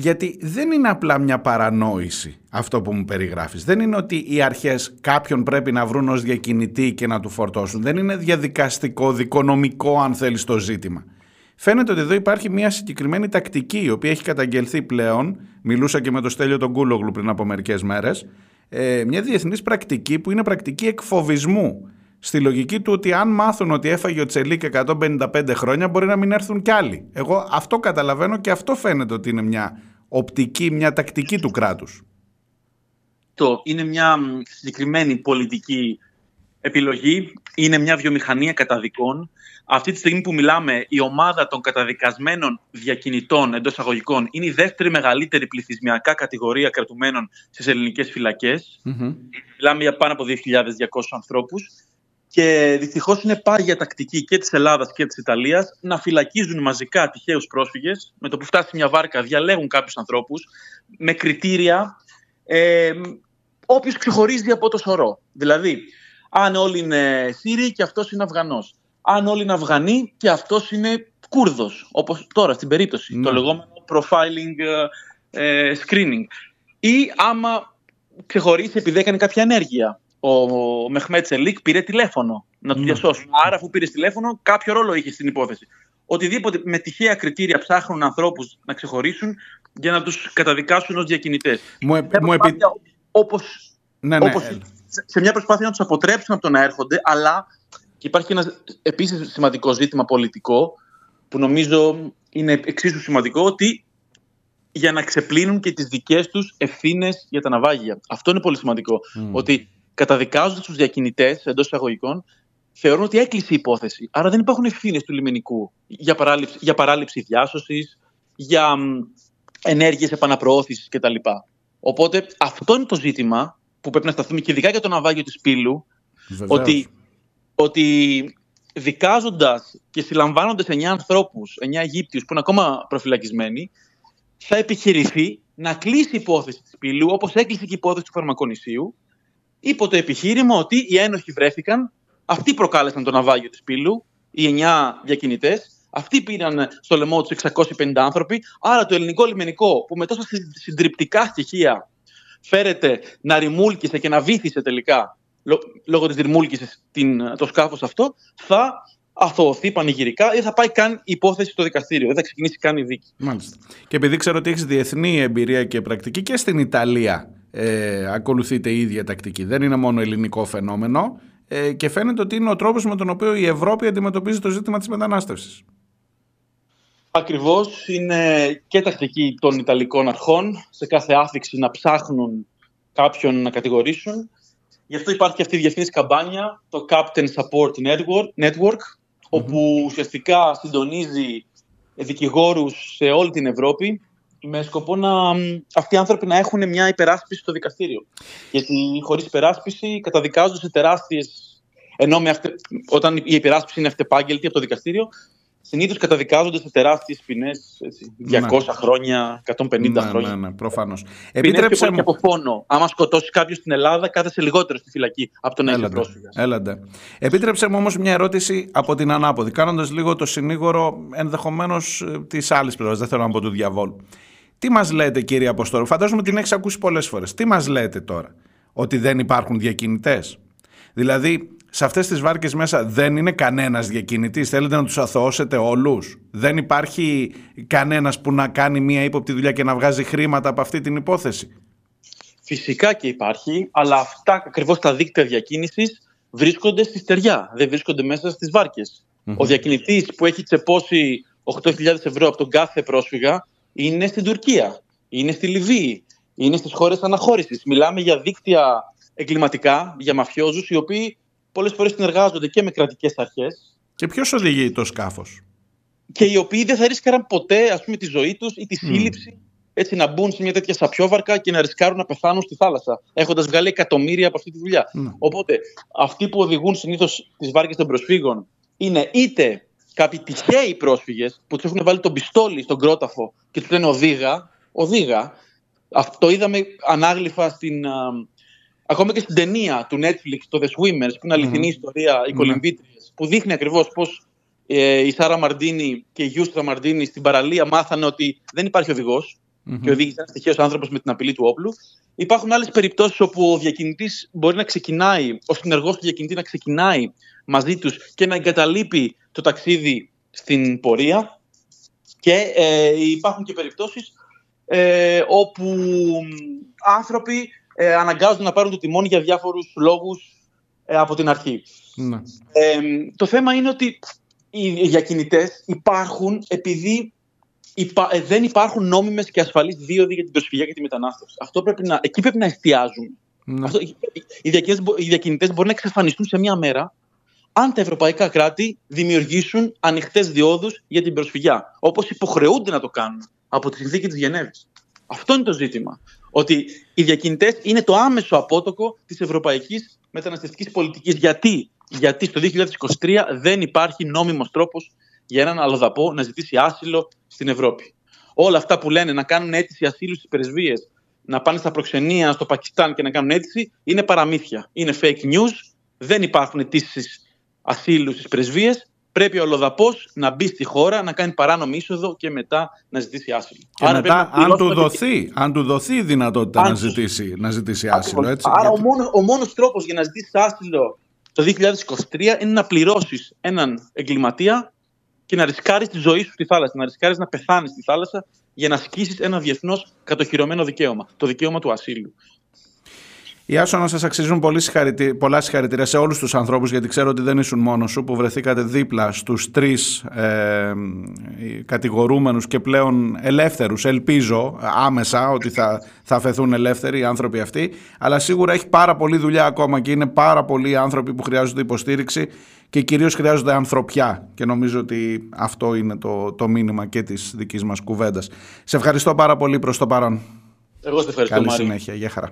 Γιατί δεν είναι απλά μια παρανόηση αυτό που μου περιγράφεις. Δεν είναι ότι οι αρχές κάποιον πρέπει να βρουν ως διακινητή και να του φορτώσουν. Δεν είναι διαδικαστικό, δικονομικό αν θέλεις το ζήτημα. Φαίνεται ότι εδώ υπάρχει μια συγκεκριμένη τακτική η οποία έχει καταγγελθεί πλέον. Μιλούσα και με το Στέλιο τον Κούλογλου πριν από μερικές μέρες. Ε, μια διεθνής πρακτική που είναι πρακτική εκφοβισμού. Στη λογική του ότι αν μάθουν ότι έφαγε ο Τσελίκ 155 χρόνια μπορεί να μην έρθουν κι άλλοι. Εγώ αυτό καταλαβαίνω και αυτό φαίνεται ότι είναι μια οπτική, μια τακτική του κράτους. Το είναι μια μ, συγκεκριμένη πολιτική επιλογή, είναι μια βιομηχανία καταδικών. Αυτή τη στιγμή που μιλάμε, η ομάδα των καταδικασμένων διακινητών εντός αγωγικών είναι η δεύτερη μεγαλύτερη πληθυσμιακά κατηγορία κρατουμένων στις ελληνικές φυλακές. Μιλάμε για πάνω από 2.200 ανθρώπους και δυστυχώς είναι πάγια τακτική και της Ελλάδας και της Ιταλίας να φυλακίζουν μαζικά τυχαίους πρόσφυγες. Με το που φτάσει μια βάρκα, διαλέγουν κάποιους ανθρώπους με κριτήρια ε, όποιος ξεχωρίζει από το σωρό. Δηλαδή, αν όλοι είναι Σύριοι και αυτός είναι Αφγανός. Αν όλοι είναι Αφγανοί και αυτός είναι Κούρδος. Όπως τώρα στην περίπτωση. Ναι. Το λεγόμενο profiling ε, ε, screening. Ή άμα ξεχωρίσει επειδή έκανε κάποια ενέργεια. Ο Μεχμέτ Σελίκ πήρε τηλέφωνο να του Ναι. διασώσουν. Άρα, αφού πήρες τηλέφωνο, κάποιο ρόλο είχες στην υπόθεση. Οτιδήποτε με τυχαία κριτήρια ψάχνουν ανθρώπους να ξεχωρίσουν για να τους καταδικάσουν ως διακινητές. Μου, επ- μου επι... Όπω Ναι, ναι, όπως έλα. σε- σε μια προσπάθεια να τους αποτρέψουν από το να έρχονται, αλλά και υπάρχει ένας επίσης σημαντικός ζήτημα πολιτικό που νομίζω είναι εξίσου σημαντικό ότι για να ξεπλύνουν και τις δικές τους ευθύνες για τα ναυάγια. Αυτό είναι πολύ σημαντικό. Ότι καταδικάζοντας τους διακινητές εντός εισαγωγικών θεωρούν ότι έκλεισε η υπόθεση. Άρα δεν υπάρχουν ευθύνες του λιμενικού για παράληψη, για παράληψη διάσωσης, για μ, ενέργειες επαναπροώθησης κτλ. Οπότε αυτό είναι το ζήτημα που πρέπει να σταθούμε και ειδικά για το ναυάγιο της Πύλου, Βεβαίως. ότι, ότι δικάζοντας και συλλαμβάνοντας 9 ανθρώπους, 9 Αιγύπτιους που είναι ακόμα προφυλακισμένοι, θα επιχειρηθεί να κλείσει η υπόθεση της Πύλου, όπως έκλεισε και η υπόθεση του Φαρμακονησίου, υπό το επιχείρημα ότι οι ένοχοι βρέθηκαν, αυτοί προκάλεσαν το ναυάγιο της Πύλου, οι 9 διακινητές, αυτοί πήραν στο λαιμό τους 650 άνθρωποι, άρα το ελληνικό λιμενικό που με τόσα συ- συντριπτικά στοιχεία φέρεται να ρημούλκησε και να βήθησε τελικά λο- λόγω της ρημούλκησης την, το σκάφος αυτό, θα αθωωωθεί πανηγυρικά ή θα πάει καν η υπόθεση στο δικαστήριο. Δεν θα ξεκινήσει καν η δίκη. Μάλιστα. Και επειδή ξέρω ότι έχεις διεθνή εμπειρία και πρακτική και στην Ιταλία ε, ακολουθείται η ίδια τακτική. Δεν είναι μόνο ελληνικό φαινόμενο ε, και φαίνεται ότι είναι ο τρόπος με τον οποίο η Ευρώπη αντιμετωπίζει το ζήτημα της μετανάστευσης. Ακριβώς είναι και τακτική των Ιταλικών αρχών σε κάθε άφηξη να ψάχνουν κάποιον να κατηγορήσουν. Γι' αυτό υπάρχει και αυτή η διεθνής καμπάνια, το Captain Support Network, Network όπου ουσιαστικά συντονίζει δικηγόρους σε όλη την Ευρώπη με σκοπό να αυτοί οι άνθρωποι να έχουν μια υπεράσπιση στο δικαστήριο. Γιατί χωρίς υπεράσπιση καταδικάζονται σε τεράστιες... Ενώ με αυτε... όταν η υπεράσπιση είναι αυτεπάγγελτη από το δικαστήριο, συνήθως καταδικάζονται σε τεράστιες ποινές. 200 χρόνια, 150 ναι, χρόνια. ναι, ναι, προφανώς. Ποινές πιο Επίτρεψε πολύ και μου... από φόνο. Άμα σκοτώσεις κάποιο στην Ελλάδα, κάθεσαι λιγότερο στη φυλακή από τον να είσαι Έλαντε, πρόσφυγας. έλαντε. Επίτρεψε μου όμως μια ερώτηση από την ανάποδη, κάνοντας λίγο το συνήγορο ενδεχομένως ε, της άλλης πλευράς, δεν θέλω να πω του διαβόλου. Τι μας λέτε κύριε Αποστόλου, φαντάζομαι την έχεις ακούσει πολλές φορές. Τι μας λέτε τώρα, ότι δεν υπάρχουν διακινητές; Δηλαδή, σε αυτές τις βάρκες μέσα δεν είναι κανένας διακινητής; Θέλετε να τους αθωώσετε όλους; Δεν υπάρχει κανένας που να κάνει μία ύποπτη δουλειά και να βγάζει χρήματα από αυτή την υπόθεση; Φυσικά και υπάρχει, αλλά αυτά ακριβώς τα δίκτυα διακίνησης βρίσκονται στη στεριά, δεν βρίσκονται μέσα στις βάρκες. Ο διακινητής που έχει τσεπώσει 8.000 ευρώ από τον κάθε πρόσφυγα είναι στην Τουρκία, είναι στη Λιβύη, είναι στις χώρες αναχώρησης. Μιλάμε για δίκτυα εγκληματικά, για μαφιόζους, οι οποίοι πολλές φορές συνεργάζονται και με κρατικές αρχές Και ποιος οδηγεί το σκάφος; και οι οποίοι δεν θα ρίσκαραν ποτέ ας πούμε, τη ζωή τους ή τη σύλληψη έτσι να μπουν σε μια τέτοια σαπιόβαρκα και να ρισκάρουν να πεθάνουν στη θάλασσα, έχοντας βγάλει εκατομμύρια από αυτή τη δουλειά. Ναι. Οπότε, αυτοί που οδηγούν συνήθως τις βάρκες των προσφύγων είναι είτε κάποιοι τυχαίοι πρόσφυγες που τους έχουν βάλει τον πιστόλι στον κρόταφο και τους λένε οδήγα, οδήγα. Αυτό είδαμε ανάγλυφα στην. α, ακόμα και στην ταινία του Netflix, το The Swimmers, που είναι αληθινή ιστορία, οι κολυμβήτριες, που δείχνει ακριβώς πώς ε, η Σάρα Μαρντίνη και η Γιούστρα Μαρντίνη στην παραλία μάθανε ότι δεν υπάρχει οδηγός και οδήγησε ένας τυχαίος άνθρωπος με την απειλή του όπλου. Υπάρχουν άλλες περιπτώσεις όπου ο διακινητής μπορεί να ξεκινάει, ο συνεργός του διακινητή να ξεκινάει μαζί τους και να εγκαταλείπει το ταξίδι στην πορεία. Και ε, υπάρχουν και περιπτώσεις ε, όπου μ, άνθρωποι ε, αναγκάζονται να πάρουν το τιμόνι για διάφορους λόγους ε, από την αρχή. Ναι. Ε, το θέμα είναι ότι οι διακινητές υπάρχουν επειδή υπά- ε, δεν υπάρχουν νόμιμες και ασφαλείς δίωδοι για την προσφυγιά και τη μετανάστευση. Αυτό πρέπει να, εκεί πρέπει να εστιάζουμε. Ναι. Αυτό, οι, διακινητές, μπο- οι διακινητές μπορεί να εξαφανιστούν σε μία μέρα αν τα ευρωπαϊκά κράτη δημιουργήσουν ανοιχτές διόδους για την προσφυγιά. Όπως υποχρεούνται να το κάνουν από τη συνθήκη της Γενέβης. Αυτό είναι το ζήτημα. Ότι οι διακινητές είναι το άμεσο απότοκο της ευρωπαϊκής μεταναστευτικής πολιτικής. Γιατί; Γιατί στο 2023 δεν υπάρχει νόμιμος τρόπος για έναν αλλοδαπό να ζητήσει άσυλο στην Ευρώπη. Όλα αυτά που λένε να κάνουν αίτηση ασύλου στις πρεσβείες, να πάνε στα προξενία στο Πακιστάν και να κάνουν αίτηση, είναι παραμύθια. Είναι fake news. Δεν υπάρχουν αιτήσεις ασύλου στις πρεσβείες. Πρέπει ο Λοδαπός να μπει στη χώρα, να κάνει παράνομη είσοδο και μετά να ζητήσει άσυλο. Και Άρα μετά, πρέπει να αν του, πληρώσουμε δοθεί, αν του δοθεί η δυνατότητα Αν να του- ζητήσει, να ζητήσει Ακριβώς. άσυλο, έτσι. Άρα γιατί- ο, μόνο, ο μόνος τρόπος για να ζητήσεις άσυλο το 2023 είναι να πληρώσεις έναν εγκληματία και να ρισκάρεις τη ζωή σου στη θάλασσα, να ρισκάρεις να πεθάνεις στη θάλασσα για να ασκήσεις ένα διεθνώς κατοχυρωμένο δικαίωμα, το δικαίωμα του ασύλου. Οι Άσονα σας αξίζουν πολύ συγχαρητή- πολλά συγχαρητήρια σε όλους τους ανθρώπους, γιατί ξέρω ότι δεν ήσουν μόνος σου, που βρεθήκατε δίπλα στους τρεις ε, κατηγορούμενους και πλέον ελεύθερους. Ελπίζω άμεσα ότι θα, θα αφαιθούν ελεύθεροι οι άνθρωποι αυτοί. Αλλά σίγουρα έχει πάρα πολλή δουλειά ακόμα και είναι πάρα πολλοί άνθρωποι που χρειάζονται υποστήριξη και κυρίως χρειάζονται ανθρωπιά. Και νομίζω ότι αυτό είναι το, το μήνυμα και της δικής μας κουβέντας. Σε ευχαριστώ πάρα πολύ προς το παρόν. Εγώ σε ευχαριστώ, Καλή Μάρη. συνέχεια. Γεια χαρά.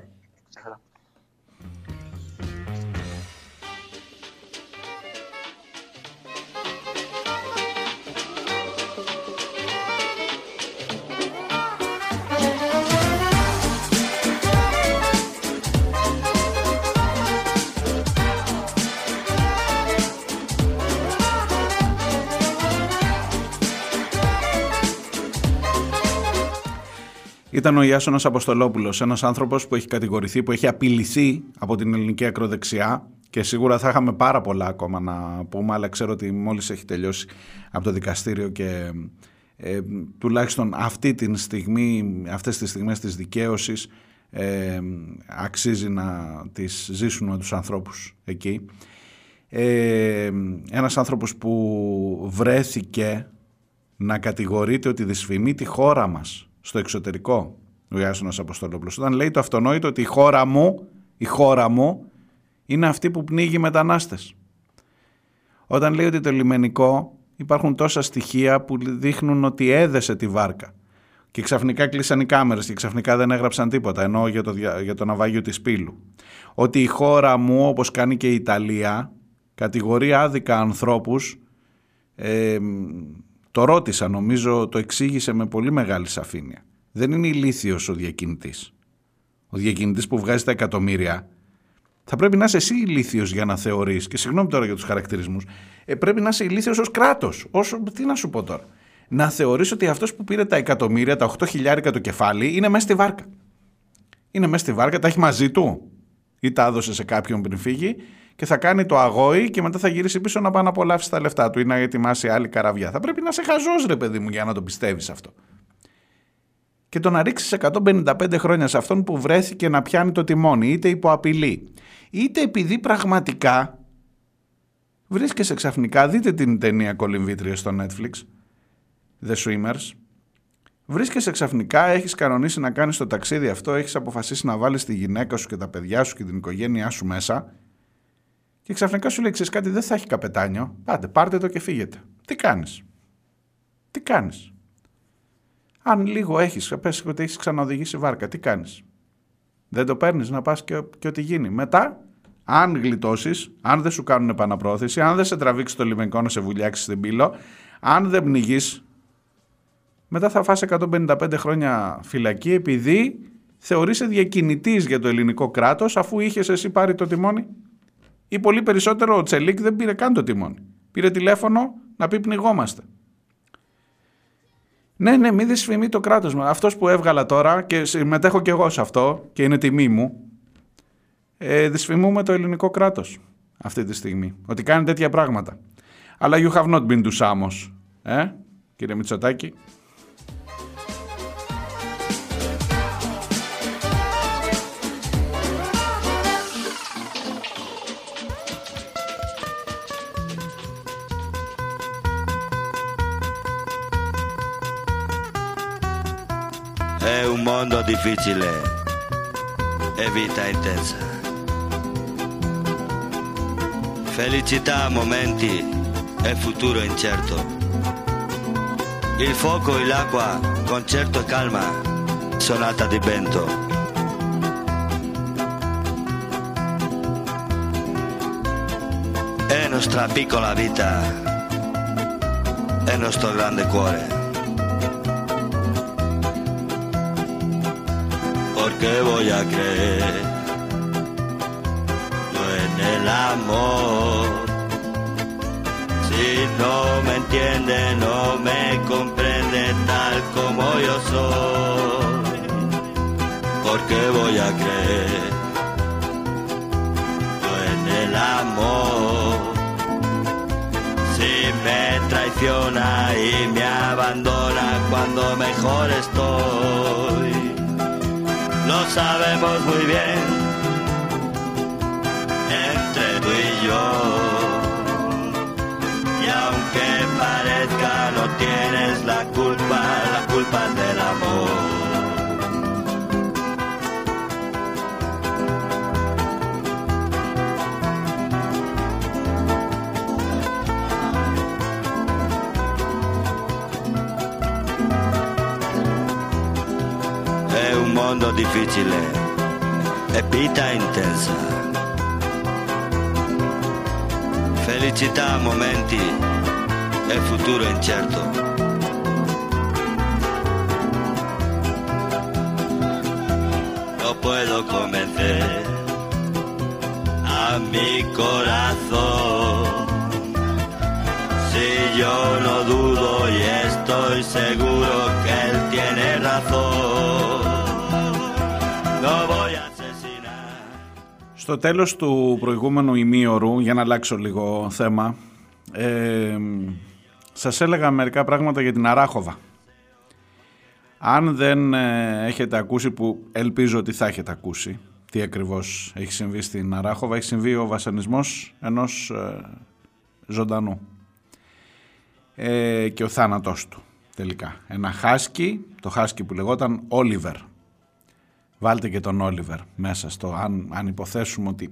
Ήταν ο Ιάσονας Αποστολόπουλος, ένας άνθρωπος που έχει κατηγορηθεί, που έχει απειληθεί από την ελληνική ακροδεξιά και σίγουρα θα είχαμε πάρα πολλά ακόμα να πούμε, αλλά ξέρω ότι μόλις έχει τελειώσει από το δικαστήριο και ε, τουλάχιστον αυτή τη στιγμή, αυτές τις στιγμές της δικαίωσης ε, αξίζει να τις ζήσουν με τους ανθρώπους εκεί. Ε, ένας άνθρωπος που βρέθηκε να κατηγορείται ότι δυσφημεί τη χώρα μας στο εξωτερικό ο Ιάσονας Αποστολόπουλος όταν λέει το αυτονόητο ότι η χώρα μου η χώρα μου είναι αυτή που πνίγει μετανάστες. Όταν λέει ότι το λιμενικό υπάρχουν τόσα στοιχεία που δείχνουν ότι έδεσε τη βάρκα. Και ξαφνικά κλείσαν οι κάμερες και ξαφνικά δεν έγραψαν τίποτα ενώ για το, δια- για το ναυάγιο της Πύλου. Ότι η χώρα μου όπως κάνει και η Ιταλία κατηγορεί άδικα ανθρώπους ε, Το ρώτησα, νομίζω το εξήγησε με πολύ μεγάλη σαφήνεια. Δεν είναι ηλίθιος ο διακινητής. Ο διακινητής που βγάζει τα εκατομμύρια θα πρέπει να είσαι εσύ ηλίθιος για να θεωρείς, και συγγνώμη τώρα για τους χαρακτηρισμούς, ε, πρέπει να είσαι ηλίθιος ως κράτος. Όσο, τι να σου πω τώρα. Να θεωρείς ότι αυτός που πήρε τα εκατομμύρια, τα 8 χιλιάρικα το κεφάλι, είναι μέσα στη βάρκα. Είναι μέσα στη βάρκα, τα έχει μαζί του. Ή τα έδωσε σε κάποιον πριν φύγει και θα κάνει το αγόη και μετά θα γυρίσει πίσω να πάει να απολαύσει τα λεφτά του ή να ετοιμάσει άλλη καραβιά. Θα πρέπει να σε χαζός, ρε παιδί μου, για να το πιστεύεις αυτό. Και το να ρίξεις 155 χρόνια σε αυτόν που βρέθηκε να πιάνει το τιμόνι, είτε υπό απειλή, είτε επειδή πραγματικά βρίσκεσαι ξαφνικά, δείτε την ταινία κολυμβήτρια στο Netflix, The Swimmers, βρίσκεσαι ξαφνικά, έχεις κανονίσει να κάνεις το ταξίδι αυτό, έχεις αποφασίσει να βάλεις τη γυναίκα σου και τα παιδιά σου και την οικογένειά σου μέσα και ξαφνικά σου λέει, ξέρεις κάτι, δεν θα έχει καπετάνιο, πάτε, πάρτε το και φύγετε. Τι κάνεις; Τι κάνεις; Αν λίγο έχεις, πες ότι έχεις ξαναοδηγήσει βάρκα, τι κάνεις; Δεν το παίρνεις να πας και, και ό,τι γίνει. Μετά, αν γλιτώσεις, αν δεν σου κάνουν επαναπρόθεση, αν δεν σε τραβήξει το λιμενικό να σε βουλιάξεις στην πύλο, αν δεν πνιγείς, μετά θα φας 155 χρόνια φυλακή επειδή θεωρείσαι διακινητής για το ελληνικό κράτος αφού είχες εσύ πάρει το τιμόνι. Ή πολύ περισσότερο ο Τσελίκ δεν πήρε καν το τιμόνι. Πήρε τηλέφωνο να πει πνιγόμαστε. Ναι, ναι, μην δυσφημεί το κράτος μου. Αυτός που έβγαλα τώρα και συμμετέχω κι εγώ σε αυτό και είναι τιμή μου, ε, δυσφημούμε το ελληνικό κράτος αυτή τη στιγμή. Ότι κάνει τέτοια πράγματα. Αλλά you have not been to Samos. Ε, κύριε Μητσοτάκη. Mondo difficile e vita intensa. Felicità a momenti e futuro incerto. Il fuoco e l'acqua, concerto e calma, sonata di vento. È nostra piccola vita, è nostro grande cuore. Porque voy a creer yo en el amor. Si no me entiende, no me comprende tal como yo soy, porque voy a creer yo en el amor. Si me traiciona y me abandona cuando mejor estoy sabemos muy bien entre tú y yo. Y aunque parezca no tienes la culpa, la culpa es del amor. Mondo difficile e vita intensa. Felicità momenti e futuro incerto. No puedo convencer a mi corazón. Si yo no dudo y estoy seguro que él tiene razón. Στο τέλος του προηγούμενου ημίωρου, για να αλλάξω λίγο θέμα, ε, σας έλεγα μερικά πράγματα για την Αράχοβα. Αν δεν ε, έχετε ακούσει, που ελπίζω ότι θα έχετε ακούσει, τι ακριβώς έχει συμβεί στην Αράχοβα, έχει συμβεί ο βασανισμός ενός ε, ζωντανού ε, και ο θάνατός του τελικά. Ένα χάσκι, το χάσκι που λεγόταν Όλιβερ. Βάλτε και τον Όλιβερ μέσα στο, αν, αν υποθέσουμε ότι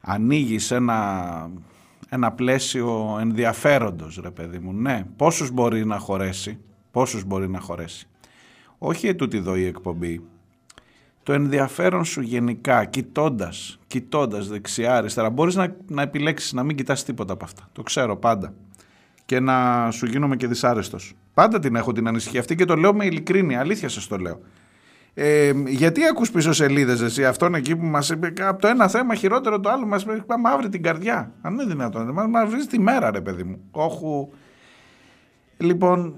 ανοίγει ένα, ένα πλαίσιο ενδιαφέροντος ρε παιδί μου. Ναι, πόσους μπορεί να χωρέσει, πόσους μπορεί να χωρέσει. Όχι ετούτη εδώ η εκπομπή. Το ενδιαφέρον σου γενικά, κοιτώντας, κοιτώντας δεξιά, αριστερά, μπορείς να, να επιλέξεις να μην κοιτάς τίποτα από αυτά. Το ξέρω πάντα. και να σου γίνομαι και δυσάρεστος. Πάντα την έχω την ανησυχία αυτή και το λέω με ειλικρίνη, αλήθεια σας το λέω. Ε, γιατί ακούς πίσω σελίδες εσύ αυτόν εκεί που μας είπε από το ένα θέμα χειρότερο το άλλο μας είπε πάμε αύριο την καρδιά. Αν είναι δυνατόν, μας, μας βρίζεις τη μέρα ρε παιδί μου. Όχου. Λοιπόν,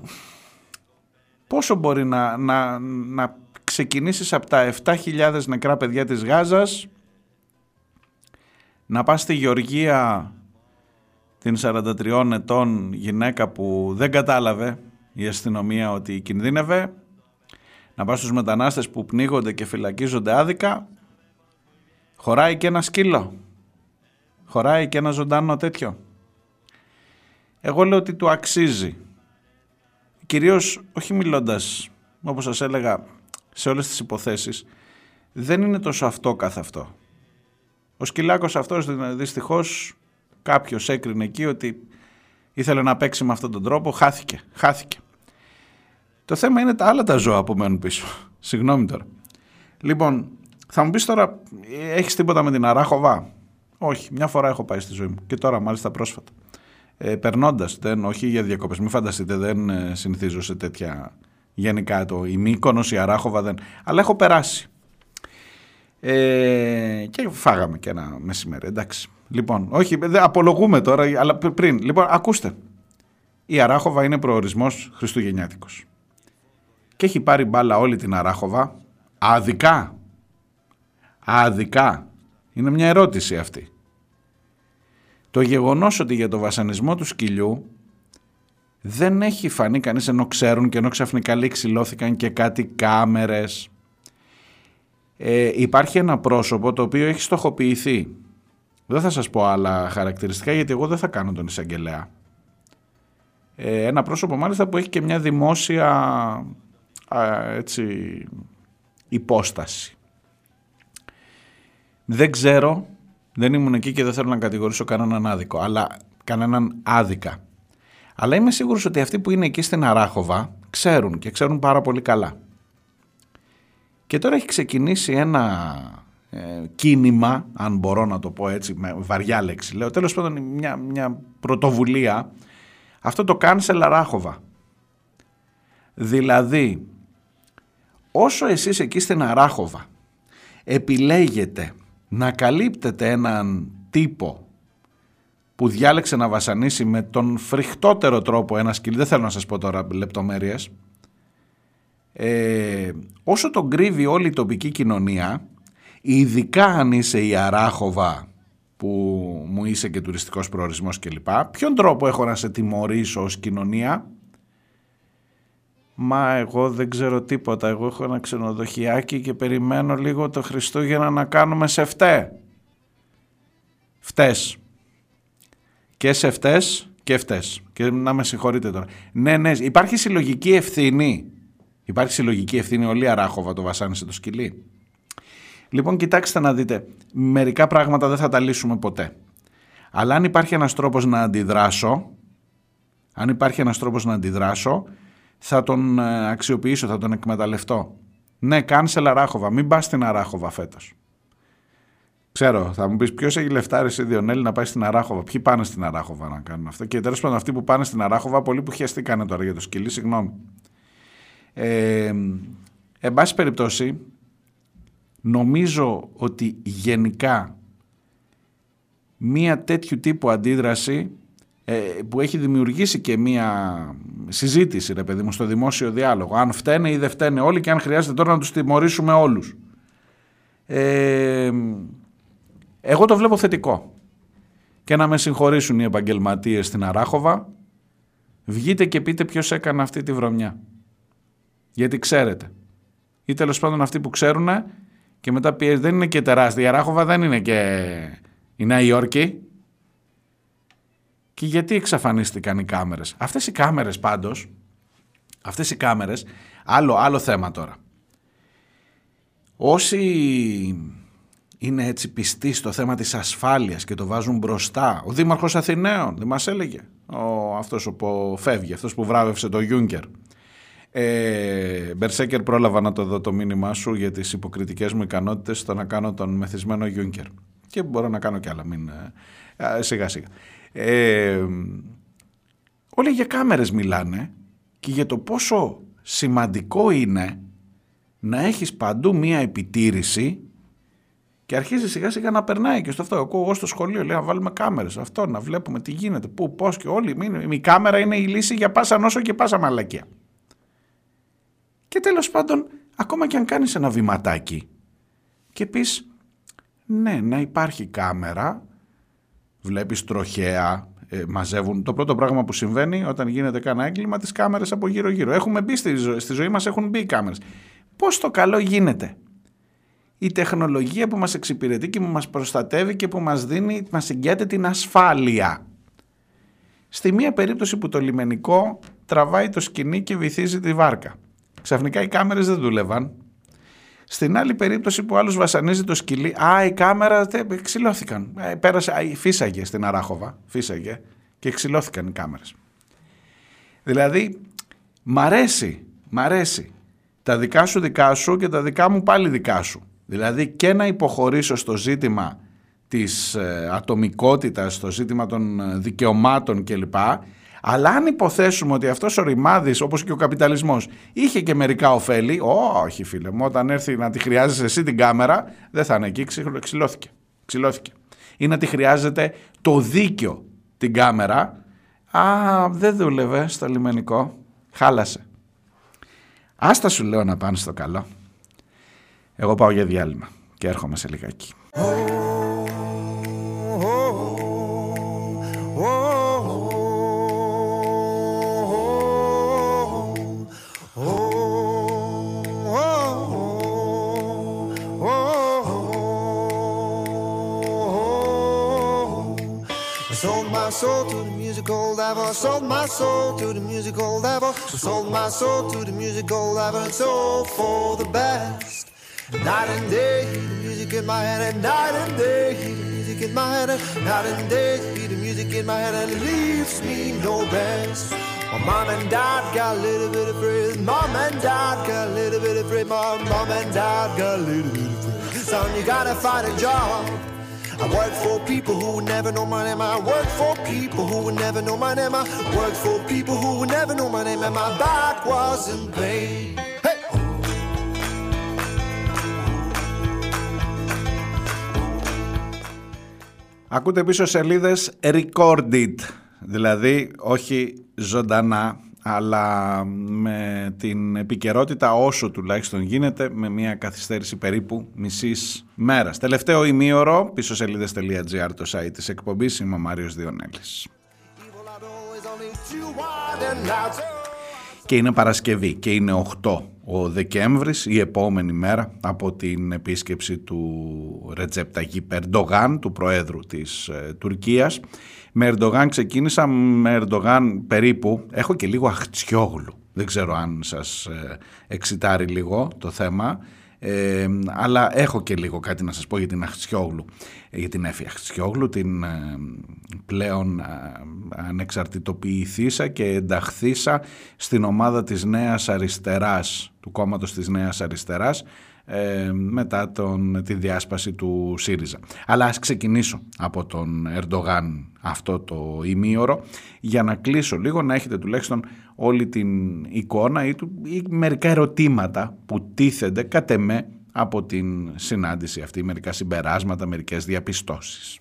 πόσο μπορεί να, να, να ξεκινήσεις από τα 7.000 νεκρά παιδιά της Γάζας να πας στη Γεωργία την 43 ετών γυναίκα που δεν κατάλαβε η αστυνομία ότι κινδύνευε να πας στους μετανάστες που πνίγονται και φυλακίζονται άδικα χωράει και ένα σκύλο. Χωράει και ένα ζωντάνο τέτοιο. Εγώ λέω ότι του αξίζει. Κυρίως όχι μιλώντας όπως σας έλεγα σε όλες τις υποθέσεις δεν είναι τόσο αυτό καθ' αυτό. Ο σκυλάκος αυτός δυστυχώς κάποιος έκρινε εκεί ότι ήθελε να παίξει με αυτόν τον τρόπο, χάθηκε, χάθηκε. Το θέμα είναι τα άλλα τα ζώα που μένουν πίσω. Συγγνώμη τώρα. Λοιπόν, θα μου πεις τώρα, έχεις τίποτα με την αράχοβα; Όχι, μια φορά έχω πάει στη ζωή μου και τώρα μάλιστα πρόσφατα. Ε, Περνώντας, όχι για διακοπές, μην φανταστείτε, δεν ε, συνηθίζω σε τέτοια γενικά το η Μύκονος, η Αράχοβα δεν. Αλλά έχω περάσει. Ε, και φάγαμε και ένα μεσημέρι, εντάξει. Λοιπόν, όχι, δεν απολογούμε τώρα, αλλά πριν. Λοιπόν, ακούστε. Η Αράχοβα είναι προορισμός χριστουγεννιάτικος. Και έχει πάρει μπάλα όλη την Αράχοβα άδικα. Άδικα. Είναι μια ερώτηση αυτή. Το γεγονός ότι για το βασανισμό του σκυλιού δεν έχει φανεί κανείς ενώ ξέρουν και ενώ ξαφνικά λέει ξυλώθηκαν και κάτι κάμερες. Ε, υπάρχει ένα πρόσωπο το οποίο έχει στοχοποιηθεί δεν θα σας πω άλλα χαρακτηριστικά γιατί εγώ δεν θα κάνω τον εισαγγελέα. Ε, ένα πρόσωπο μάλιστα που έχει και μια δημόσια έτσι, υπόσταση. Δεν ξέρω, δεν ήμουν εκεί και δεν θέλω να κατηγορήσω κανέναν άδικο, αλλά κανέναν άδικα. Αλλά είμαι σίγουρος ότι αυτοί που είναι εκεί στην Αράχοβα ξέρουν και ξέρουν πάρα πολύ καλά. Και τώρα έχει ξεκινήσει ένα ε, κίνημα, αν μπορώ να το πω έτσι με βαριά λέξη λέω, τέλος πάντων μια, μια πρωτοβουλία, αυτό το cancel Αράχοβα. Δηλαδή, όσο εσείς εκεί στην Αράχοβα επιλέγετε να καλύπτετε έναν τύπο που διάλεξε να βασανίσει με τον φρικτότερο τρόπο ένα σκυλί, δεν θέλω να σας πω τώρα λεπτομέρειες, ε, όσο τον κρύβει όλη η τοπική κοινωνία, ειδικά αν είσαι η Αράχοβα που μου είσαι και τουριστικός προορισμός κλπ. Ποιον τρόπο έχω να σε τιμωρήσω ως κοινωνία; Μα εγώ δεν ξέρω τίποτα. Εγώ έχω ένα ξενοδοχιάκι και περιμένω λίγο το Χριστούγεννα να κάνουμε σε φταί. Φτές. Και σε φτές και φτές. Και να με συγχωρείτε τώρα. Ναι, ναι, υπάρχει συλλογική ευθύνη. Υπάρχει συλλογική ευθύνη. Όλη η Αράχοβα το βασάνισε το σκυλί. Λοιπόν, κοιτάξτε να δείτε, μερικά πράγματα δεν θα τα λύσουμε ποτέ. Αλλά αν υπάρχει ένας τρόπος να αντιδράσω, αν υπάρχει ένας τρόπος να αντιδράσω, θα τον ε, αξιοποιήσω, θα τον εκμεταλλευτώ. Ναι, cancel Αράχοβα, μην πας στην Αράχοβα φέτος. Ξέρω, θα μου πεις ποιος έχει λεφτάρεις σε Διονέλη να πάει στην Αράχοβα; Ποιοι πάνε στην Αράχοβα να κάνουν αυτό; Και τέλος πάντων, αυτοί που πάνε στην Αράχοβα, πολλοί που χαιστήκανε τώρα για το σκυλί, συγγνώμη. Ε, εν πάση περιπτώσει, Νομίζω ότι γενικά μία τέτοιου τύπου αντίδραση ε, που έχει δημιουργήσει και μία συζήτηση ρε παιδί μου στο δημόσιο διάλογο αν φταίνε ή δεν φταίνε όλοι και αν χρειάζεται τώρα να τους τιμωρήσουμε όλους ε, εγώ το βλέπω θετικό και να με συγχωρήσουν οι επαγγελματίες στην Αράχοβα βγείτε και πείτε ποιος έκανε αυτή τη βρωμιά γιατί ξέρετε ή τέλος πάντων αυτοί που ξέρουν και μετά πιέζει. Δεν είναι και τεράστια. Η Αράχοβα δεν είναι και η Νέα Υόρκη. Και γιατί εξαφανίστηκαν οι κάμερες. Αυτές οι κάμερες πάντως, αυτές οι κάμερες, άλλο, άλλο θέμα τώρα. Όσοι είναι έτσι πιστοί στο θέμα της ασφάλειας και το βάζουν μπροστά. Ο Δήμαρχος Αθηναίων, δεν μας έλεγε; Ο, αυτός που φεύγει, αυτός που βράβευσε το Γιούγκερ. Ε, Μπερσέκερ πρόλαβα να το δω το μήνυμά σου για τις υποκριτικές μου ικανότητες στο να κάνω τον μεθυσμένο Γιούνκερ. Και μπορώ να κάνω κι άλλα, μην, ε, σιγά σιγά. Ε, όλοι για κάμερες μιλάνε και για το πόσο σημαντικό είναι να έχεις παντού μία επιτήρηση και αρχίζει σιγά σιγά να περνάει και στο αυτό. Ακούω εγώ στο σχολείο, λέω να βάλουμε κάμερες, αυτό να βλέπουμε τι γίνεται, πού, πώς και όλοι. Μην, η κάμερα είναι η λύση για πάσα νόσο και πάσα μαλακία. Και τέλος πάντων, ακόμα και αν κάνεις ένα βηματάκι και πεις, ναι, να υπάρχει κάμερα, βλέπεις τροχέα, ε, μαζεύουν. Το πρώτο πράγμα που συμβαίνει όταν γίνεται κανένα έγκλημα, τις κάμερες από γύρω-γύρω. Έχουμε μπει στη, ζω- στη ζωή μας, έχουν μπει οι κάμερες. Πώς το καλό γίνεται; Η τεχνολογία που μας εξυπηρετεί και που μας προστατεύει και που μας δίνει, μας εγγυάται την ασφάλεια. Στη μία περίπτωση που το λιμενικό τραβάει το σκηνή και βυθίζει τη βάρκα. Ξαφνικά οι κάμερες δεν δούλευαν. Στην άλλη περίπτωση που άλλος βασανίζει το σκυλί, α, η κάμερα τε, ξυλώθηκαν. Ε, πέρασε, α, φύσαγε στην Αράχοβα, φύσαγε και ξυλώθηκαν οι κάμερες. Δηλαδή, μ' αρέσει, μ' αρέσει. Τα δικά σου δικά σου και τα δικά μου πάλι δικά σου. Δηλαδή και να υποχωρήσω στο ζήτημα της ε, ατομικότητας, στο ζήτημα των ε, δικαιωμάτων κλπ. Αλλά αν υποθέσουμε ότι αυτός ο ρημάδης, όπως και ο καπιταλισμός, είχε και μερικά ωφέλη, όχι φίλε μου, όταν έρθει να τη χρειάζεσαι εσύ την κάμερα, δεν θα είναι εκεί, ξυλ- ξυλώθηκε. ξυλώθηκε. Ή να τη χρειάζεται το δίκιο την κάμερα, α, δεν δούλευε στο λιμενικό, χάλασε. Άστα σου λέω να πάνε στο καλό. Εγώ πάω για διάλειμμα και έρχομαι σε λιγάκι. Soul to the musical devil. I sold my soul to the musical devil. I sold my soul to the musical devil. It's all for the best. Night and day, the music in my head, and night and day, the music in my head, and night and day, the music in my head, and leaves me no rest. My mom and dad got a little bit afraid. Mom and dad got a little bit afraid. My mom and dad got a little bit afraid. Son, you gotta find a job. I work for people who would never know my name. I work for people who would never know my name. I work for people who would never know my name. And my back wasn't paid. Hey! Ακούτε πίσω σελίδες recorded, δηλαδή όχι ζωντανά, αλλά με την επικαιρότητα όσο τουλάχιστον γίνεται, με μια καθυστέρηση περίπου μισής μέρας. Τελευταίο ημίωρο, πίσω σελίδες.gr το site της εκπομπής, είμαι ο Μάριος Διονέλης. Και είναι Παρασκευή και είναι 8 ο Δεκέμβρης, η επόμενη μέρα από την επίσκεψη του Ρετζέπ Ταγί Περντογάν, του Προέδρου της ε, Τουρκίας. Με Ερντογάν ξεκίνησα, με Ερντογάν περίπου, έχω και λίγο αχτσιόγλου. Δεν ξέρω αν σας ε, εξητάρει λίγο το θέμα. Ε, αλλά έχω και λίγο κάτι να σας πω για την Αχτσιόγλου, ε, για την Έφη Αχτσιόγλου, την ε, πλέον ε, ανεξαρτητοποιηθήσα και ενταχθήσα στην ομάδα της Νέας Αριστεράς, του κόμματος της Νέας Αριστεράς, ε, μετά τον, τη διάσπαση του ΣΥΡΙΖΑ. Αλλά ας ξεκινήσω από τον Ερντογάν αυτό το ημίωρο για να κλείσω λίγο, να έχετε τουλάχιστον όλη την εικόνα ή, του, ή μερικά ερωτήματα που τίθενται κατ' εμέ από την συνάντηση αυτή, μερικά συμπεράσματα, μερικές διαπιστώσεις.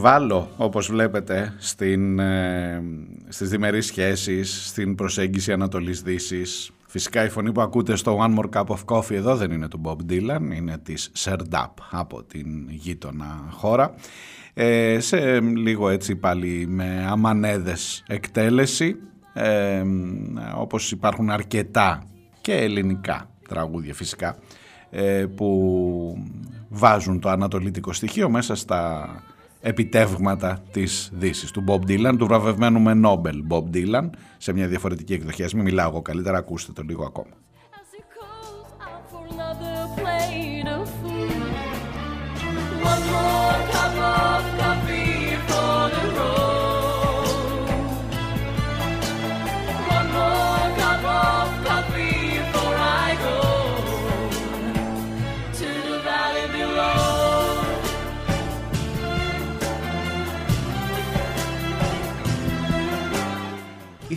Συμβάλλω, όπως βλέπετε, στην, ε, στις διμερείς σχέσεις, στην προσέγγιση Ανατολής Δύσης. Φυσικά η φωνή που ακούτε στο One More Cup of Coffee εδώ δεν είναι του Bob Dylan, είναι της Serdap από την γείτονα χώρα. Ε, σε λίγο έτσι πάλι με αμανέδες εκτέλεση, ε, όπως υπάρχουν αρκετά και ελληνικά τραγούδια φυσικά, ε, που βάζουν το ανατολίτικο στοιχείο μέσα στα επιτεύγματα της δύσης του Bob Dylan, του βραβευμένου με Νόμπελ Bob Dylan, σε μια διαφορετική εκδοχή. Ας μην μιλάω εγώ καλύτερα, ακούστε το λίγο ακόμα.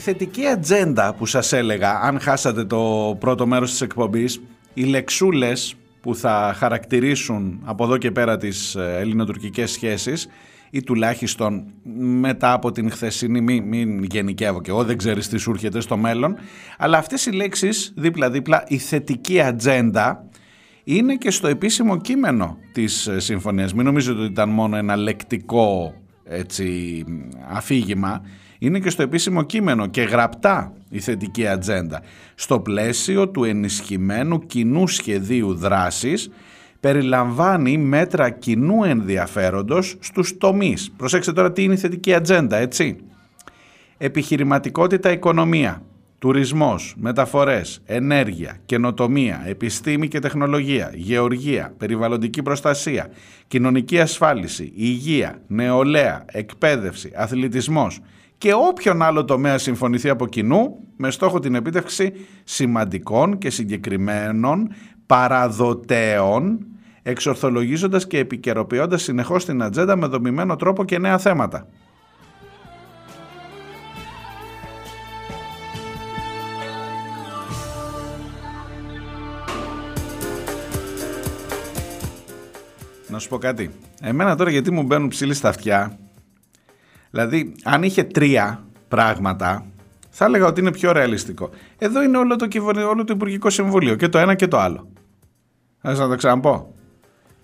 Θετική ατζέντα που σας έλεγα, αν χάσατε το πρώτο μέρος της εκπομπής, οι λεξούλες που θα χαρακτηρίσουν από εδώ και πέρα τις ε, ελληνοτουρκικές σχέσεις ή τουλάχιστον μετά από την χθεσινή, μην, μην γενικεύω και εγώ, δεν ξέρεις τι σου έρχεται στο μέλλον, αλλά αυτές οι λέξεις δίπλα-δίπλα, η θετική ατζέντα, είναι και στο επίσημο κείμενο της ε, συμφωνίας. Μην νομίζετε ότι ήταν μόνο ένα λεκτικό έτσι, αφήγημα, είναι και στο επίσημο κείμενο και γραπτά η θετική ατζέντα. Στο πλαίσιο του ενισχυμένου κοινού σχεδίου δράσης περιλαμβάνει μέτρα κοινού ενδιαφέροντος στους τομείς. Προσέξτε τώρα τι είναι η θετική ατζέντα, έτσι. Επιχειρηματικότητα οικονομία, τουρισμός, μεταφορές, ενέργεια, καινοτομία, επιστήμη και τεχνολογία, γεωργία, περιβαλλοντική προστασία, κοινωνική ασφάλιση, υγεία, νεολαία, εκπαίδευση, αθλητισμός και όποιον άλλο τομέα συμφωνηθεί από κοινού με στόχο την επίτευξη σημαντικών και συγκεκριμένων παραδοτέων εξορθολογίζοντας και επικαιροποιώντας συνεχώς την ατζέντα με δομημένο τρόπο και νέα θέματα. Να σου πω κάτι. Εμένα τώρα γιατί μου μπαίνουν ψήλοι στα αυτιά. Δηλαδή, αν είχε τρία πράγματα, θα έλεγα ότι είναι πιο ρεαλιστικό. Εδώ είναι όλο το, κυβερνη- όλο το Υπουργικό Συμβούλιο. Και το ένα και το άλλο. Θα να το ξαναπώ;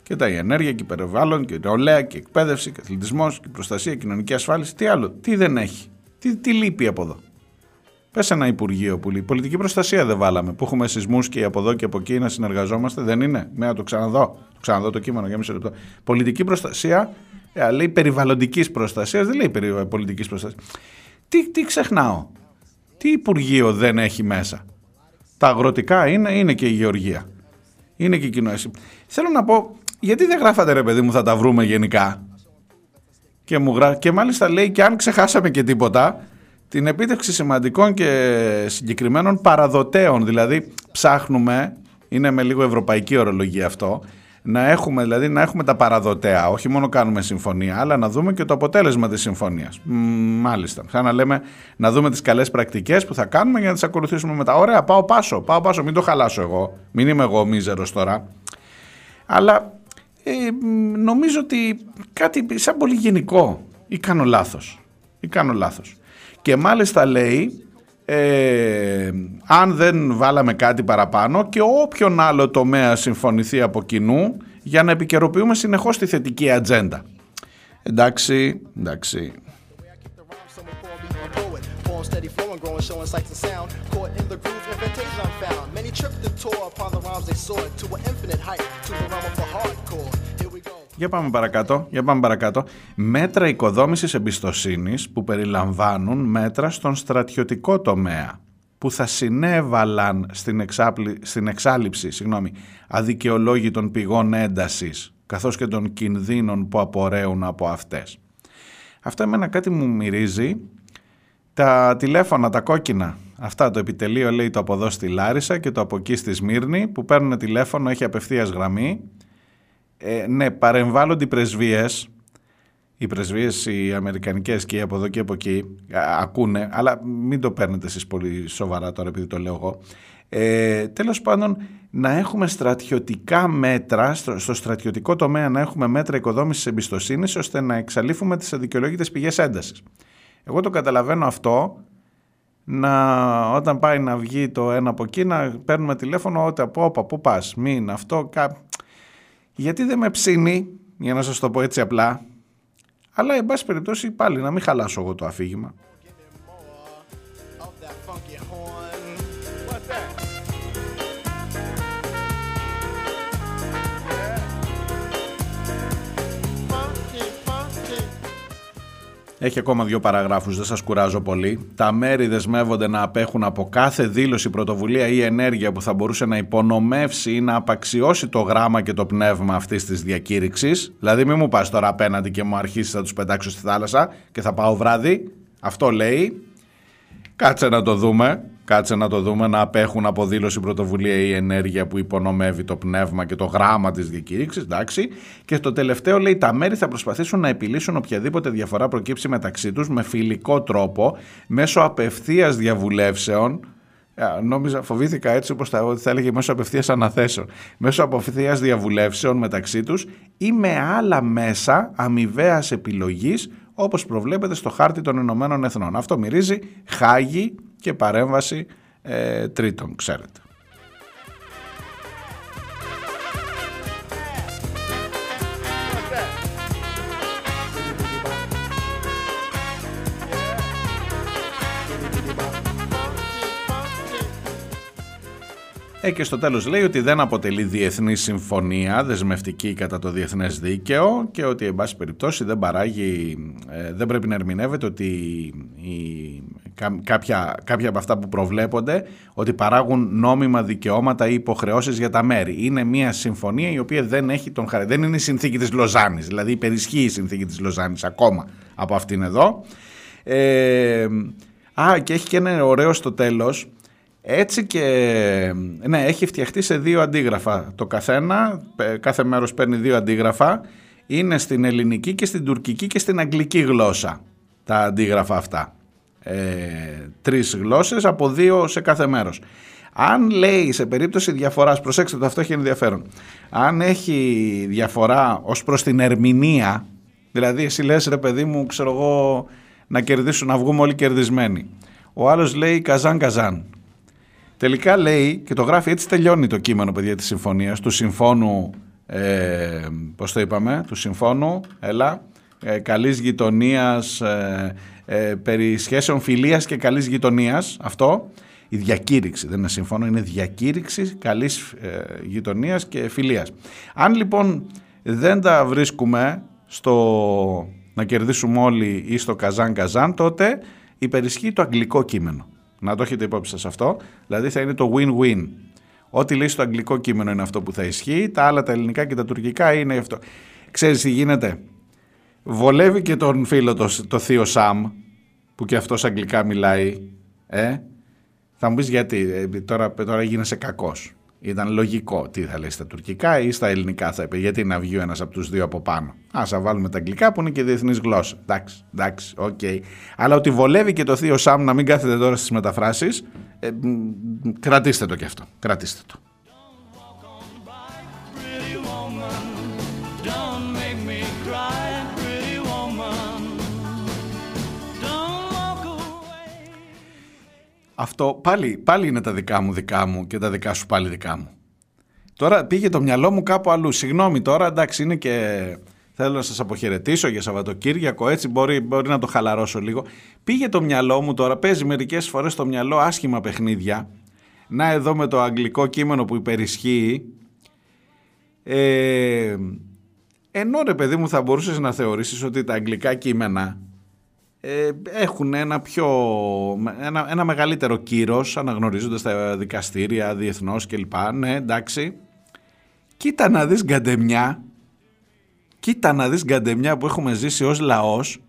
Και τα η ενέργεια και η περιβάλλον και η νεολαία και η εκπαίδευση και αθλητισμός και η προστασία, κοινωνική ασφάλιση. Τι άλλο, τι δεν έχει. Τι, τι λείπει από εδώ; Πες ένα Υπουργείο που λέει. Πολιτική προστασία δεν βάλαμε. Που έχουμε σεισμούς και από εδώ και από εκεί να συνεργαζόμαστε. Δεν είναι; Ναι, να το ξαναδώ. Το ξαναδώ το κείμενο για μισό λεπτό. Πολιτική προστασία. Ε, λέει περιβαλλοντικής προστασίας. Δεν λέει περι... πολιτικής προστασίας. Τι, τι ξεχνάω; Τι Υπουργείο δεν έχει μέσα; Τα αγροτικά είναι, είναι και η γεωργία. Είναι και η κοινωνία. Θέλω να πω, γιατί δεν γράφατε ρε παιδί μου, θα τα βρούμε γενικά. Και, μου γρά... και μάλιστα λέει και αν ξεχάσαμε και τίποτα, την επίτευξη σημαντικών και συγκεκριμένων παραδοτέων. Δηλαδή ψάχνουμε, είναι με λίγο ευρωπαϊκή ορολογία αυτό, να έχουμε, δηλαδή, να έχουμε τα παραδοτέα. Όχι μόνο κάνουμε συμφωνία, αλλά να δούμε και το αποτέλεσμα της συμφωνίας. Μ, μάλιστα. Σαν να λέμε να δούμε τις καλές πρακτικές που θα κάνουμε για να τις ακολουθήσουμε μετά. Ωραία, πάω πάσο, πάω πάσο, μην το χαλάσω εγώ. Μην είμαι εγώ μίζερος τώρα. Αλλά ε, μ, νομίζω ότι κάτι σαν πολύ γενικό ή κάνω λάθος. Ή κάνω λάθος. Και μάλιστα λέει ε, αν δεν βάλαμε κάτι παραπάνω και όποιον άλλο τομέα συμφωνηθεί από κοινού για να επικαιροποιούμε συνεχώς τη θετική ατζέντα. Εντάξει, εντάξει. Here we go. Για πάμε παρακάτω, για πάμε παρακάτω. Μέτρα οικοδόμησης εμπιστοσύνης που περιλαμβάνουν μέτρα στον στρατιωτικό τομέα που θα συνέβαλαν στην, εξάπλη, στην εξάλληψη συγγνώμη, αδικαιολόγητων πηγών έντασης καθώς και των κινδύνων που απορρέουν από αυτές. Αυτό εμένα κάτι μου μυρίζει τα τηλέφωνα, τα κόκκινα. Αυτά το επιτελείο λέει το από εδώ στη Λάρισα και το από εκεί στη Σμύρνη που παίρνουν τηλέφωνο, έχει απευθείας γραμμή. Ε, ναι, παρεμβάλλονται οι πρεσβείες οι πρεσβείες οι αμερικανικές και οι από εδώ και από εκεί α, ακούνε, αλλά μην το παίρνετε εσείς πολύ σοβαρά τώρα επειδή το λέω εγώ. Ε, τέλος πάντων να έχουμε στρατιωτικά μέτρα, στο, στο στρατιωτικό τομέα να έχουμε μέτρα οικοδόμησης εμπιστοσύνης ώστε να εξαλείφουμε τις αδικαιολόγητες πηγές έντασης. Εγώ το καταλαβαίνω αυτό να, όταν πάει να βγει το ένα από εκεί να παίρνουμε τηλέφωνο ότι από όπα, πού πας, μην αυτό, κα... γιατί δεν με ψήνει, για να σας το πω έτσι απλά, αλλά εν πάση περιπτώσει πάλι να μην χαλάσω εγώ το αφήγημα. Έχει ακόμα δύο παραγράφους, δεν σας κουράζω πολύ. Τα μέρη δεσμεύονται να απέχουν από κάθε δήλωση, πρωτοβουλία ή ενέργεια που θα μπορούσε να υπονομεύσει ή να απαξιώσει το γράμμα και το πνεύμα αυτής της διακήρυξης. Δηλαδή μην μου πας τώρα απέναντι και μου αρχίσεις να τους πετάξω στη θάλασσα και θα πάω βράδυ. Αυτό λέει. Κάτσε να το δούμε. Κάτσε να το δούμε να απέχουν από δήλωση πρωτοβουλία ή ενέργεια που υπονομεύει το πνεύμα και το γράμμα της διακήρυξης, εντάξει. Και στο τελευταίο λέει τα μέρη θα προσπαθήσουν να επιλύσουν οποιαδήποτε διαφορά προκύψει μεταξύ τους με φιλικό τρόπο, μέσω απευθείας διαβουλεύσεων, Α, Νόμιζα, φοβήθηκα έτσι όπως θα, ότι θα έλεγε μέσω απευθείας αναθέσεων. Μέσω απευθείας διαβουλεύσεων μεταξύ τους ή με άλλα μέσα αμοιβαίας επιλογής όπως προβλέπεται στο χάρτη των Ηνωμένων Εθνών. Αυτό μυρίζει χάγη και παρέμβαση ε, τρίτων, ξέρετε. Ε, και στο τέλος λέει ότι δεν αποτελεί διεθνή συμφωνία δεσμευτική κατά το διεθνές δίκαιο και ότι εν πάση περιπτώσει δεν παράγει, ε, δεν πρέπει να ερμηνεύεται ότι η, κα- κάποια, κάποια από αυτά που προβλέπονται ότι παράγουν νόμιμα δικαιώματα ή υποχρεώσεις για τα μέρη. Είναι μια συμφωνία η οποία δεν έχει τον χαρακτήρα, δεν είναι η συνθήκη της Λοζάνης, δηλαδή υπερισχύει η συνθήκη της Λοζάνης ακόμα από αυτήν εδώ. Ε, α, και έχει και ένα ωραίο στο τέλος, έτσι και ναι, έχει φτιαχτεί σε δύο αντίγραφα. Το καθένα, πε- κάθε μέρος παίρνει δύο αντίγραφα. Είναι στην ελληνική και στην τουρκική και στην αγγλική γλώσσα τα αντίγραφα αυτά. Ε, τρεις γλώσσες από δύο σε κάθε μέρος. Αν λέει σε περίπτωση διαφοράς, προσέξτε το αυτό έχει ενδιαφέρον, αν έχει διαφορά ως προς την ερμηνεία, δηλαδή εσύ λες ρε παιδί μου, ξέρω εγώ, να κερδίσουν, να βγούμε όλοι κερδισμένοι. Ο άλλος λέει καζάν καζάν. Τελικά λέει, και το γράφει έτσι τελειώνει το κείμενο παιδιά της συμφωνίας, του συμφώνου, ε, πώς το είπαμε, του συμφώνου, έλα, ε, καλής γειτονίας, ε, ε, περί σχέσεων φιλίας και καλής γειτονίας, αυτό, η διακήρυξη, δεν είναι συμφώνο, είναι διακήρυξη καλής ε, γειτονίας και φιλίας. Αν λοιπόν δεν τα βρίσκουμε στο να κερδίσουμε όλοι ή στο καζάν καζάν, τότε υπερισχύει το αγγλικό κείμενο. Να το έχετε υπόψη σας αυτό. Δηλαδή θα είναι το win-win. Ό,τι λέει στο αγγλικό κείμενο είναι αυτό που θα ισχύει, τα άλλα τα ελληνικά και τα τουρκικά είναι αυτό. Ξέρεις τι γίνεται; Βολεύει και τον φίλο το, το θείο Σαμ, που και αυτός αγγλικά μιλάει, ε. Θα μου πεις γιατί, ε, τώρα, τώρα γίνεσαι κακός. Ήταν λογικό. Τι θα λέει στα τουρκικά ή στα ελληνικά θα είπε. Γιατί να βγει ο ένας από τους δύο από πάνω. Α θα βάλουμε τα αγγλικά που είναι και διεθνής γλώσσα. Εντάξει, εντάξει, οκ. Αλλά ότι βολεύει και το θείο Σάμ να μην κάθεται τώρα στις μεταφράσεις. Ε, μ, κρατήστε το κι αυτό. Κρατήστε το. Αυτό πάλι, πάλι είναι τα δικά μου δικά μου και τα δικά σου πάλι δικά μου. Τώρα πήγε το μυαλό μου κάπου αλλού. Συγγνώμη τώρα, εντάξει είναι και θέλω να σας αποχαιρετήσω για Σαββατοκύριακο, έτσι μπορεί, μπορεί να το χαλαρώσω λίγο. Πήγε το μυαλό μου τώρα, παίζει μερικές φορές το μυαλό άσχημα παιχνίδια. Να εδώ με το αγγλικό κείμενο που υπερισχύει. Ε, ενώ ρε παιδί μου θα μπορούσες να θεωρήσεις ότι τα αγγλικά κείμενα ε, έχουν ένα πιο ένα, ένα μεγαλύτερο κύρος αναγνωρίζοντας τα δικαστήρια διεθνώς κλπ. Ναι, εντάξει. Κοίτα να δεις γκαντεμιά κοίτα να δεις γκαντεμιά που έχουμε ζήσει ως λαός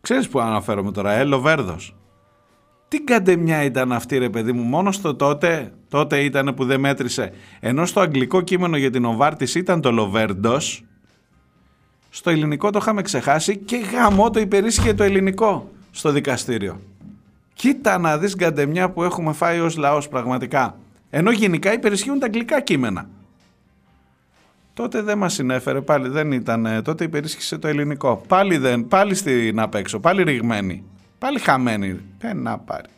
ξέρεις που αναφέρομαι τώρα, ε, Λοβέρδος. Τι γκαντεμιά ήταν αυτή ρε παιδί μου, μόνος στο τότε, τότε ήταν που δεν μέτρησε. Ενώ στο αγγλικό κείμενο για την Οβάρτης ήταν το Λοβέρντος, Στο ελληνικό το είχαμε ξεχάσει και γαμό το υπερίσχυε το ελληνικό στο δικαστήριο. Κοίτα να δεις γκαντεμιά που έχουμε φάει ως λαός πραγματικά. Ενώ γενικά υπερισχύουν τα αγγλικά κείμενα. Τότε δεν μας συνέφερε πάλι, δεν ήταν, ε, τότε υπερίσχυσε το ελληνικό. Πάλι δεν, πάλι στην απ' έξω, πάλι ρηγμένη. Πάλι χαμένη. Δεν να πάρει.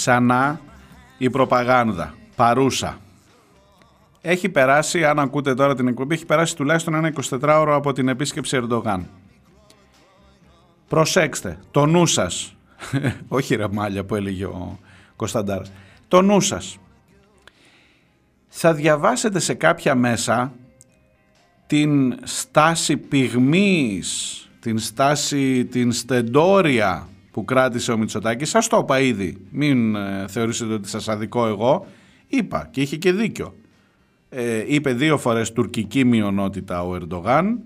Ξανά η προπαγάνδα, παρούσα. Έχει περάσει, αν ακούτε τώρα την εκπομπή, έχει περάσει τουλάχιστον ένα 24ωρο από την επίσκεψη Ερντογάν. Προσέξτε, το νου σας, [laughs] όχι ρε μάλια που έλεγε ο Κωνσταντάρας, το νου σας. Θα διαβάσετε σε κάποια μέσα την στάση πυγμής, την στάση, την στεντόρια που κράτησε ο Μητσοτάκης. Σας το είπα ήδη, μην ε, θεωρήσετε ότι σας αδικό εγώ. Είπα και είχε και δίκιο. Ε, είπε δύο φορές τουρκική μειονότητα ο Ερντογάν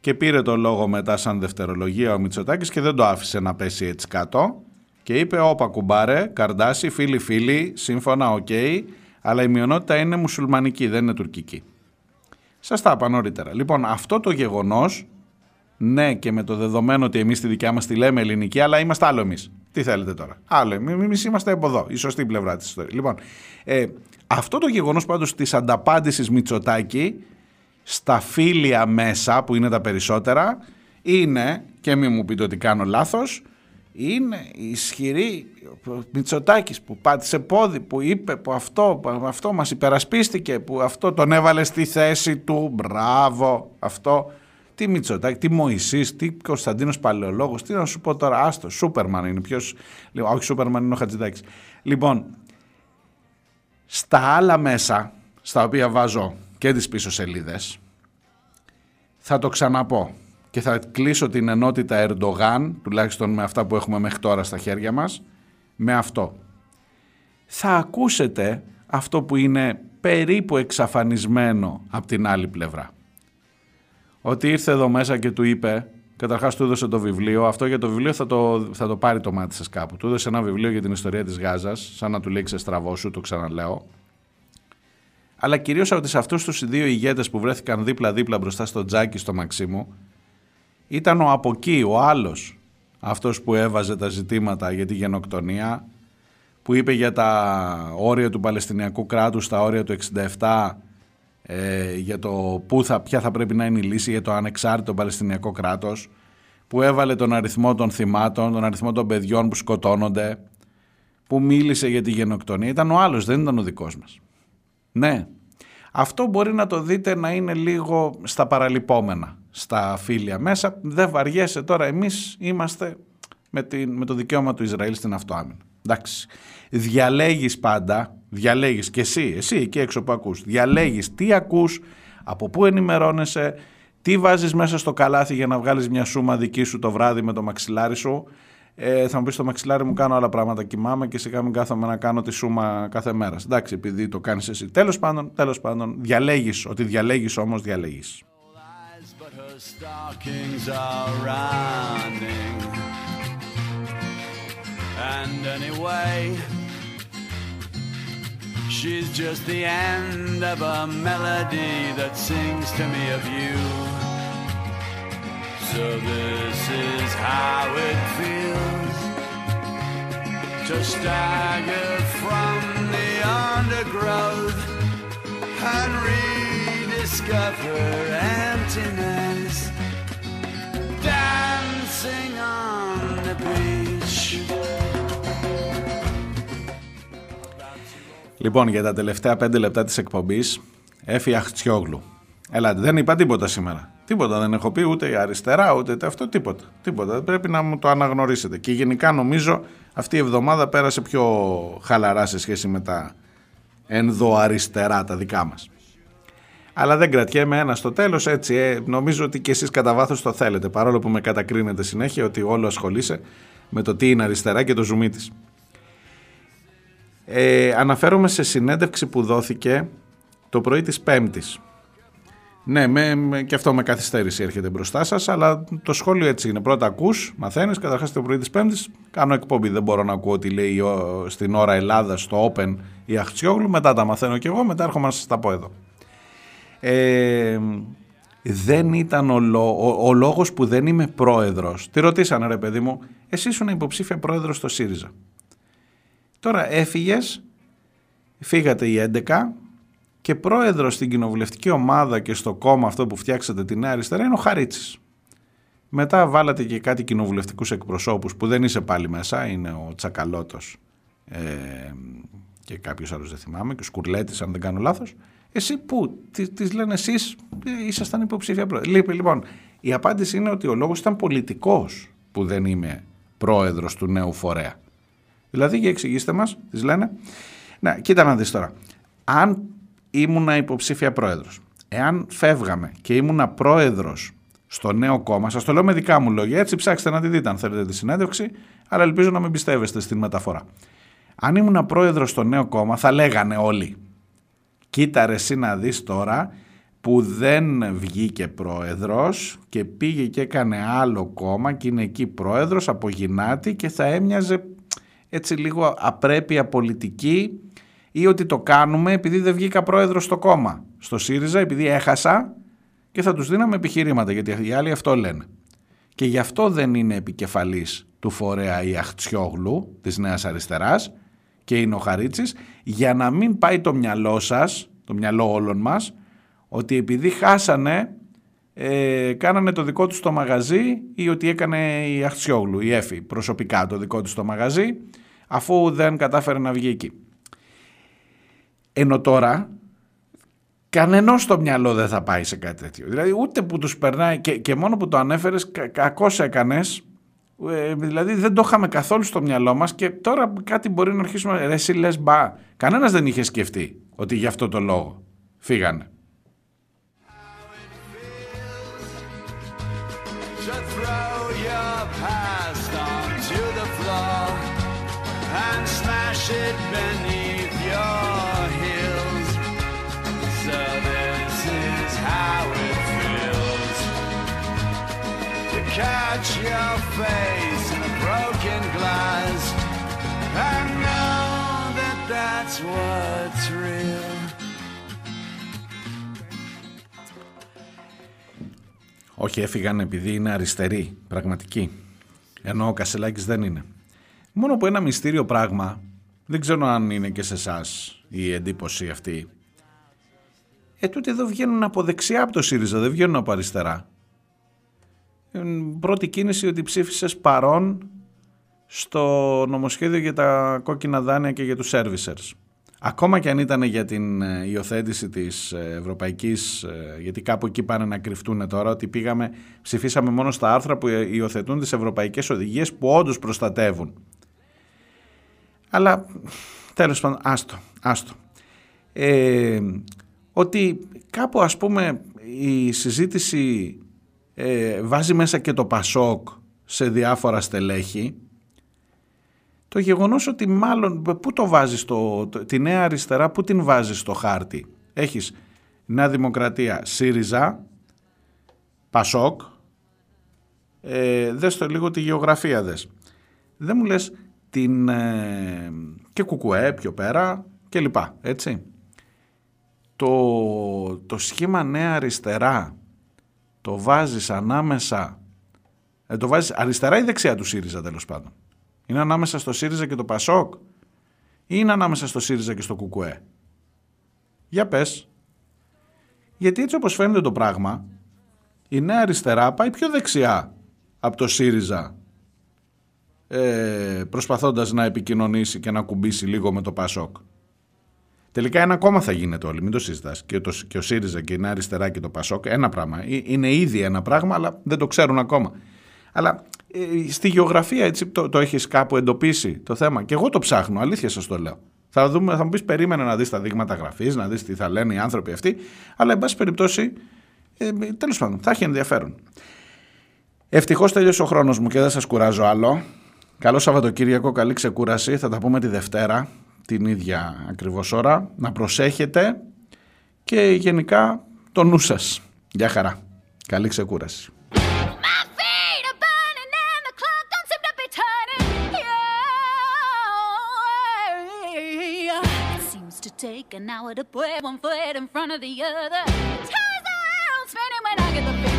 και πήρε το λόγο μετά σαν δευτερολογία ο Μητσοτάκης και δεν το άφησε να πέσει έτσι κάτω και είπε όπα κουμπάρε, καρδάσι, φίλοι φίλοι, σύμφωνα, οκ, αλλά η μειονότητα είναι μουσουλμανική, δεν είναι τουρκική. Σας τα είπα νωρίτερα. Λοιπόν, αυτό το γεγονός, ναι και με το δεδομένο ότι εμείς τη δικιά μας τη λέμε ελληνική, αλλά είμαστε άλλο εμείς. Τι θέλετε τώρα; Άλλο, εμείς είμαστε από εδώ, η σωστή πλευρά της ιστορίας. Λοιπόν, ε, αυτό το γεγονός πάντως της ανταπάντησης Μητσοτάκη στα φίλια μέσα, που είναι τα περισσότερα, είναι, και μην μου πείτε ότι κάνω λάθος, είναι ισχυρή ο Μητσοτάκης που πάτησε πόδι, που είπε που αυτό, που αυτό μας υπερασπίστηκε, που αυτό τον έβαλε στη θέση του, μπράβο, αυτό. Τι Μητσοτάκη, τι Μωυσής, τι Κωνσταντίνος Παλαιολόγος, τι να σου πω τώρα, άστο, Σούπερμαν είναι ποιος, λοιπόν, όχι Σούπερμαν είναι ο Χατζηδάκης. Λοιπόν, στα άλλα μέσα, στα οποία βάζω και τις πίσω σελίδες, θα το ξαναπώ και θα κλείσω την ενότητα Ερντογάν, τουλάχιστον με αυτά που έχουμε μέχρι τώρα στα χέρια μας, με αυτό. Θα ακούσετε αυτό που είναι περίπου εξαφανισμένο από την άλλη πλευρά. Ότι ήρθε εδώ μέσα και του είπε, καταρχάς του έδωσε το βιβλίο, αυτό για το βιβλίο θα το, θα το πάρει το μάτι σας κάπου. Του έδωσε ένα βιβλίο για την ιστορία της Γάζας, σαν να του λέει ξεστραβό σου, το ξαναλέω. Αλλά κυρίως ότι σε αυτούς τους δύο ηγέτες που βρέθηκαν δίπλα-δίπλα μπροστά στο τζάκι στο Μαξίμου, ήταν ο από εκεί, ο άλλος, αυτός που έβαζε τα ζητήματα για τη γενοκτονία, που είπε για τα όρια του Παλαιστινιακού κράτους, τα όρια του 67, ε, για το πού θα, ποια θα πρέπει να είναι η λύση για το ανεξάρτητο Παλαιστινιακό κράτος, που έβαλε τον αριθμό των θυμάτων, τον αριθμό των παιδιών που σκοτώνονται, που μίλησε για τη γενοκτονία. Ήταν ο άλλος, δεν ήταν ο δικός μας. Ναι, αυτό μπορεί να το δείτε να είναι λίγο στα παραλυπόμενα, στα φίλια μέσα. Δεν βαριέσαι τώρα, εμείς είμαστε με, την, με το δικαίωμα του Ισραήλ στην αυτοάμυνα. Εντάξει. Διαλέγεις πάντα, διαλέγεις και εσύ, εσύ εκεί έξω που ακούς, διαλέγεις τι ακούς, από πού ενημερώνεσαι, τι βάζεις μέσα στο καλάθι για να βγάλεις μια σούμα δική σου το βράδυ με το μαξιλάρι σου. Ε, θα μου πεις στο μαξιλάρι μου κάνω άλλα πράγματα, κοιμάμαι και σιγά μην κάθομαι να κάνω τη σούμα κάθε μέρα. Εντάξει, επειδή το κάνεις εσύ. Τέλος πάντων, τέλος πάντων, διαλέγεις, ότι διαλέγεις όμως διαλέγεις. But her stockings are running. And anyway, she's just the end of a melody that sings to me of you. So this is how it feels to stagger from the undergrowth and rediscover emptiness dancing on the beach. Λοιπόν, για τα τελευταία πέντε λεπτά της εκπομπής, Έφη Αχτσιόγλου. Ελάτε, δεν είπα τίποτα σήμερα. Τίποτα δεν έχω πει, ούτε η αριστερά, ούτε αυτό, τίποτα. Τίποτα. Πρέπει να μου το αναγνωρίσετε. Και γενικά νομίζω Αυτή η εβδομάδα πέρασε πιο χαλαρά σε σχέση με τα ενδοαριστερά τα δικά μας. Αλλά δεν κρατιέμαι ένα στο τέλος έτσι ε, νομίζω ότι και εσείς κατά βάθος το θέλετε παρόλο που με κατακρίνετε συνέχεια ότι όλο ασχολείσαι με το τι είναι αριστερά και το ζουμί της. Ε, αναφέρομαι σε συνέντευξη που δόθηκε το πρωί της Πέμπτης. Ναι, με, με, και αυτό με καθυστέρηση έρχεται μπροστά σας, αλλά το σχόλιο έτσι είναι. Πρώτα ακούς, μαθαίνεις, καταρχάς το πρωί της Πέμπτης. Κάνω εκπομπή, δεν μπορώ να ακούω ότι λέει ο, στην ώρα Ελλάδας στο Open η Αχτσιόγλου. Μετά τα μαθαίνω κι εγώ, μετά έρχομαι να σας τα πω εδώ. Ε, δεν ήταν ο, λό, ο, ο λόγος που δεν είμαι πρόεδρος. Τη ρωτήσανε ρε παιδί μου, εσύ ήσουν υποψήφια πρόεδρος στο ΣΥΡΙΖΑ. Τώρα έφυγες, φύγατε οι 11 και πρόεδρος στην κοινοβουλευτική ομάδα και στο κόμμα αυτό που φτιάξατε τη Νέα Αριστερά είναι ο Χαρίτσης. Μετά βάλατε και κάτι κοινοβουλευτικούς εκπροσώπους που δεν είσαι πάλι μέσα, είναι ο Τσακαλώτος ε, και κάποιος άλλος δεν θυμάμαι και ο Σκουρλέτης αν δεν κάνω λάθος. Εσύ πού, τις λένε εσείς, ε, ήσασταν υποψήφια πρόεδρος. Λοιπόν, η απάντηση είναι ότι ο λόγος ήταν πολιτικός που δεν είμαι πρόεδρος του νέου φορέα. Δηλαδή, για εξηγήστε μας, τις λένε. Να, κοίτα να δεις τώρα. Αν ήμουνα υποψήφια πρόεδρος, εάν φεύγαμε και ήμουνα πρόεδρος στο νέο κόμμα, σας το λέω με δικά μου λόγια, έτσι ψάξτε να τη δείτε αν θέλετε τη συνέντευξη, αλλά ελπίζω να με πιστεύεστε στην μεταφορά. Αν ήμουν πρόεδρος στο νέο κόμμα θα λέγανε όλοι κοίτα ρε εσύ να δεις τώρα που δεν βγήκε πρόεδρος και πήγε και έκανε άλλο κόμμα και είναι εκεί πρόεδρος από γυνάτη και θα έμοιαζε έτσι λίγο απρέπεια πολιτική ή ότι το κάνουμε επειδή δεν βγήκα πρόεδρος στο κόμμα. Στο ΣΥΡΙΖΑ επειδή έχασα και θα τους δίναμε επιχειρήματα γιατί οι άλλοι αυτό λένε. Και γι' αυτό δεν είναι επικεφαλής του φορέα η Αχτσιόγλου της Νέας Αριστεράς και είναι ο Χαρίτσης για να μην πάει το μυαλό σας, το μυαλό όλων μας, ότι επειδή χάσανε ε, κάνανε το δικό τους το μαγαζί ή ότι έκανε η Αχτσιόγλου, η Έφη προσωπικά το δικό του το μαγαζί αφού δεν κατάφερε να βγει εκεί. Ενώ τώρα κανενός στο μυαλό δεν θα πάει σε κάτι τέτοιο. Δηλαδή ούτε που τους περνάει και, και μόνο που το ανέφερες κα, κακώς έκανες ε, δηλαδή δεν το είχαμε καθόλου στο μυαλό μας και τώρα κάτι μπορεί να αρχίσουμε ρε εσύ λες μπα κανένας δεν είχε σκεφτεί ότι γι' αυτό το λόγο φύγανε smash it beneath your heels. So this is how it feels to catch your face in a broken glass and know that that's what's real. Όχι, έφυγαν επειδή είναι αριστεροί, πραγματικοί. Ενώ ο Κασελάκης δεν είναι. Μόνο που ένα μυστήριο πράγμα, δεν ξέρω αν είναι και σε εσάς η εντύπωση αυτή. Ε, τούτοι εδώ βγαίνουν από δεξιά από το ΣΥΡΙΖΑ, δεν βγαίνουν από αριστερά. Ε, πρώτη κίνηση ότι ψήφισες παρόν στο νομοσχέδιο για τα κόκκινα δάνεια και για τους servicers. Ακόμα και αν ήταν για την ε, υιοθέτηση της ε, Ευρωπαϊκής, ε, γιατί κάπου εκεί πάνε να κρυφτούν τώρα, ότι πήγαμε, ψηφίσαμε μόνο στα άρθρα που υιοθετούν τις ευρωπαϊκές οδηγίες που όντως προστατεύουν. Αλλά τέλος πάντων, άστο, άστο. Ε, ότι κάπου ας πούμε η συζήτηση ε, βάζει μέσα και το Πασόκ σε διάφορα στελέχη. Το γεγονός ότι μάλλον πού το βάζεις το, το- τη νέα αριστερά πού την βάζεις στο χάρτη; Έχεις Νέα Δημοκρατία ΣΥΡΙΖΑ Πασόκ. Ε, δες το λίγο τη γεωγραφία δες. Δεν μου λες την ε, και Κουκουέ πιο πέρα και λοιπά έτσι το, το σχήμα νέα αριστερά το βάζεις ανάμεσα ε, το βάζεις αριστερά ή δεξιά του ΣΥΡΙΖΑ τέλος πάντων είναι ανάμεσα στο ΣΥΡΙΖΑ και το ΠΑΣΟΚ ή είναι ανάμεσα στο ΣΥΡΙΖΑ και στο ΚΟΚΟΕ. Για πες. Γιατί έτσι όπως φαίνεται το πράγμα, η νέα αριστερά πάει πιο δεξιά από το ΣΥΡΙΖΑ ε, προσπαθώντας να επικοινωνήσει και να κουμπίσει λίγο με το ΠΑΣΟΚ. Τελικά ένα κόμμα θα γίνεται όλοι, μην το συζητάς. Και, το, και ο ΣΥΡΙΖΑ και η Νέα Αριστερά και το ΠΑΣΟΚ, ένα πράγμα. Ε, Είναι ήδη ένα πράγμα, αλλά δεν το ξέρουν ακόμα. Αλλά Ε, στη γεωγραφία έτσι το, το έχεις κάπου εντοπίσει το θέμα; Και εγώ το ψάχνω, αλήθεια σας το λέω. Θα, δούμε, θα μου πεις περίμενε να δεις τα δείγματα γραφής, να δεις τι θα λένε οι άνθρωποι αυτοί, αλλά εν πάση περιπτώσει, ε, τέλος πάντων, θα έχει ενδιαφέρον. Ευτυχώς τέλειωσε ο χρόνος μου και δεν σας κουράζω άλλο. Καλό Σαββατοκύριακο, καλή ξεκούραση. Θα τα πούμε τη Δευτέρα, την ίδια ακριβώς ώρα. Να προσέχετε και γενικά το νου σας. Γεια χαρά. Καλή ξεκούραση. It seems to take an hour to put one foot in front of the other. Turns the world spinning when I get the feeling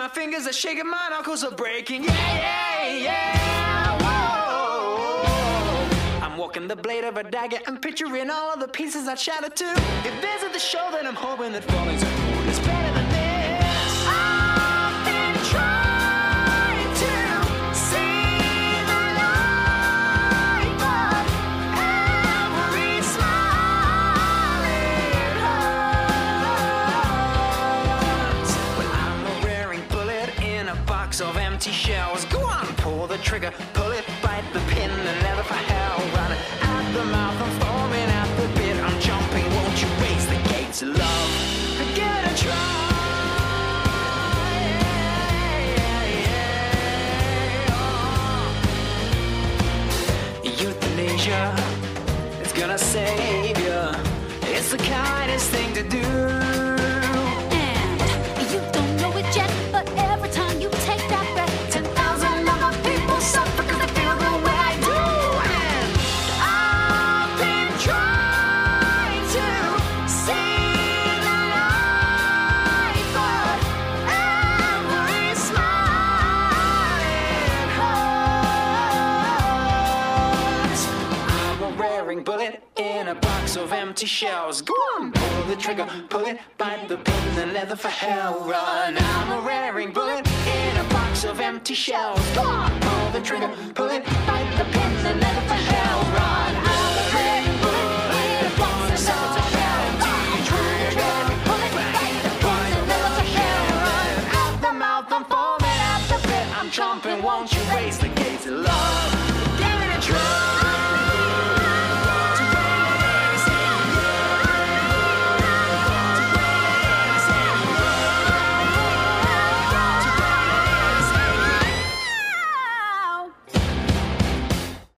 my fingers are shaking, my knuckles are breaking. Yeah, yeah, yeah. Whoa. I'm walking the blade of a dagger and picturing all of the pieces I shattered too. If this is the show, then I'm hoping that falling's good empty shells. Go on, pull the trigger, pull it, bite the pin, and never for hell run at the mouth. I'm foaming at the bit. I'm jumping, won't you raise the gates of love? Give it a try. Euthanasia, it's gonna save you. It's the kindest thing to do. Of empty shells. Go on, pull the trigger, pull it, bite the pin, and leather for hell run. I'm a raring bullet in a box of empty shells. Go on, pull the trigger, pull it, bite the pin, and leather for hell run.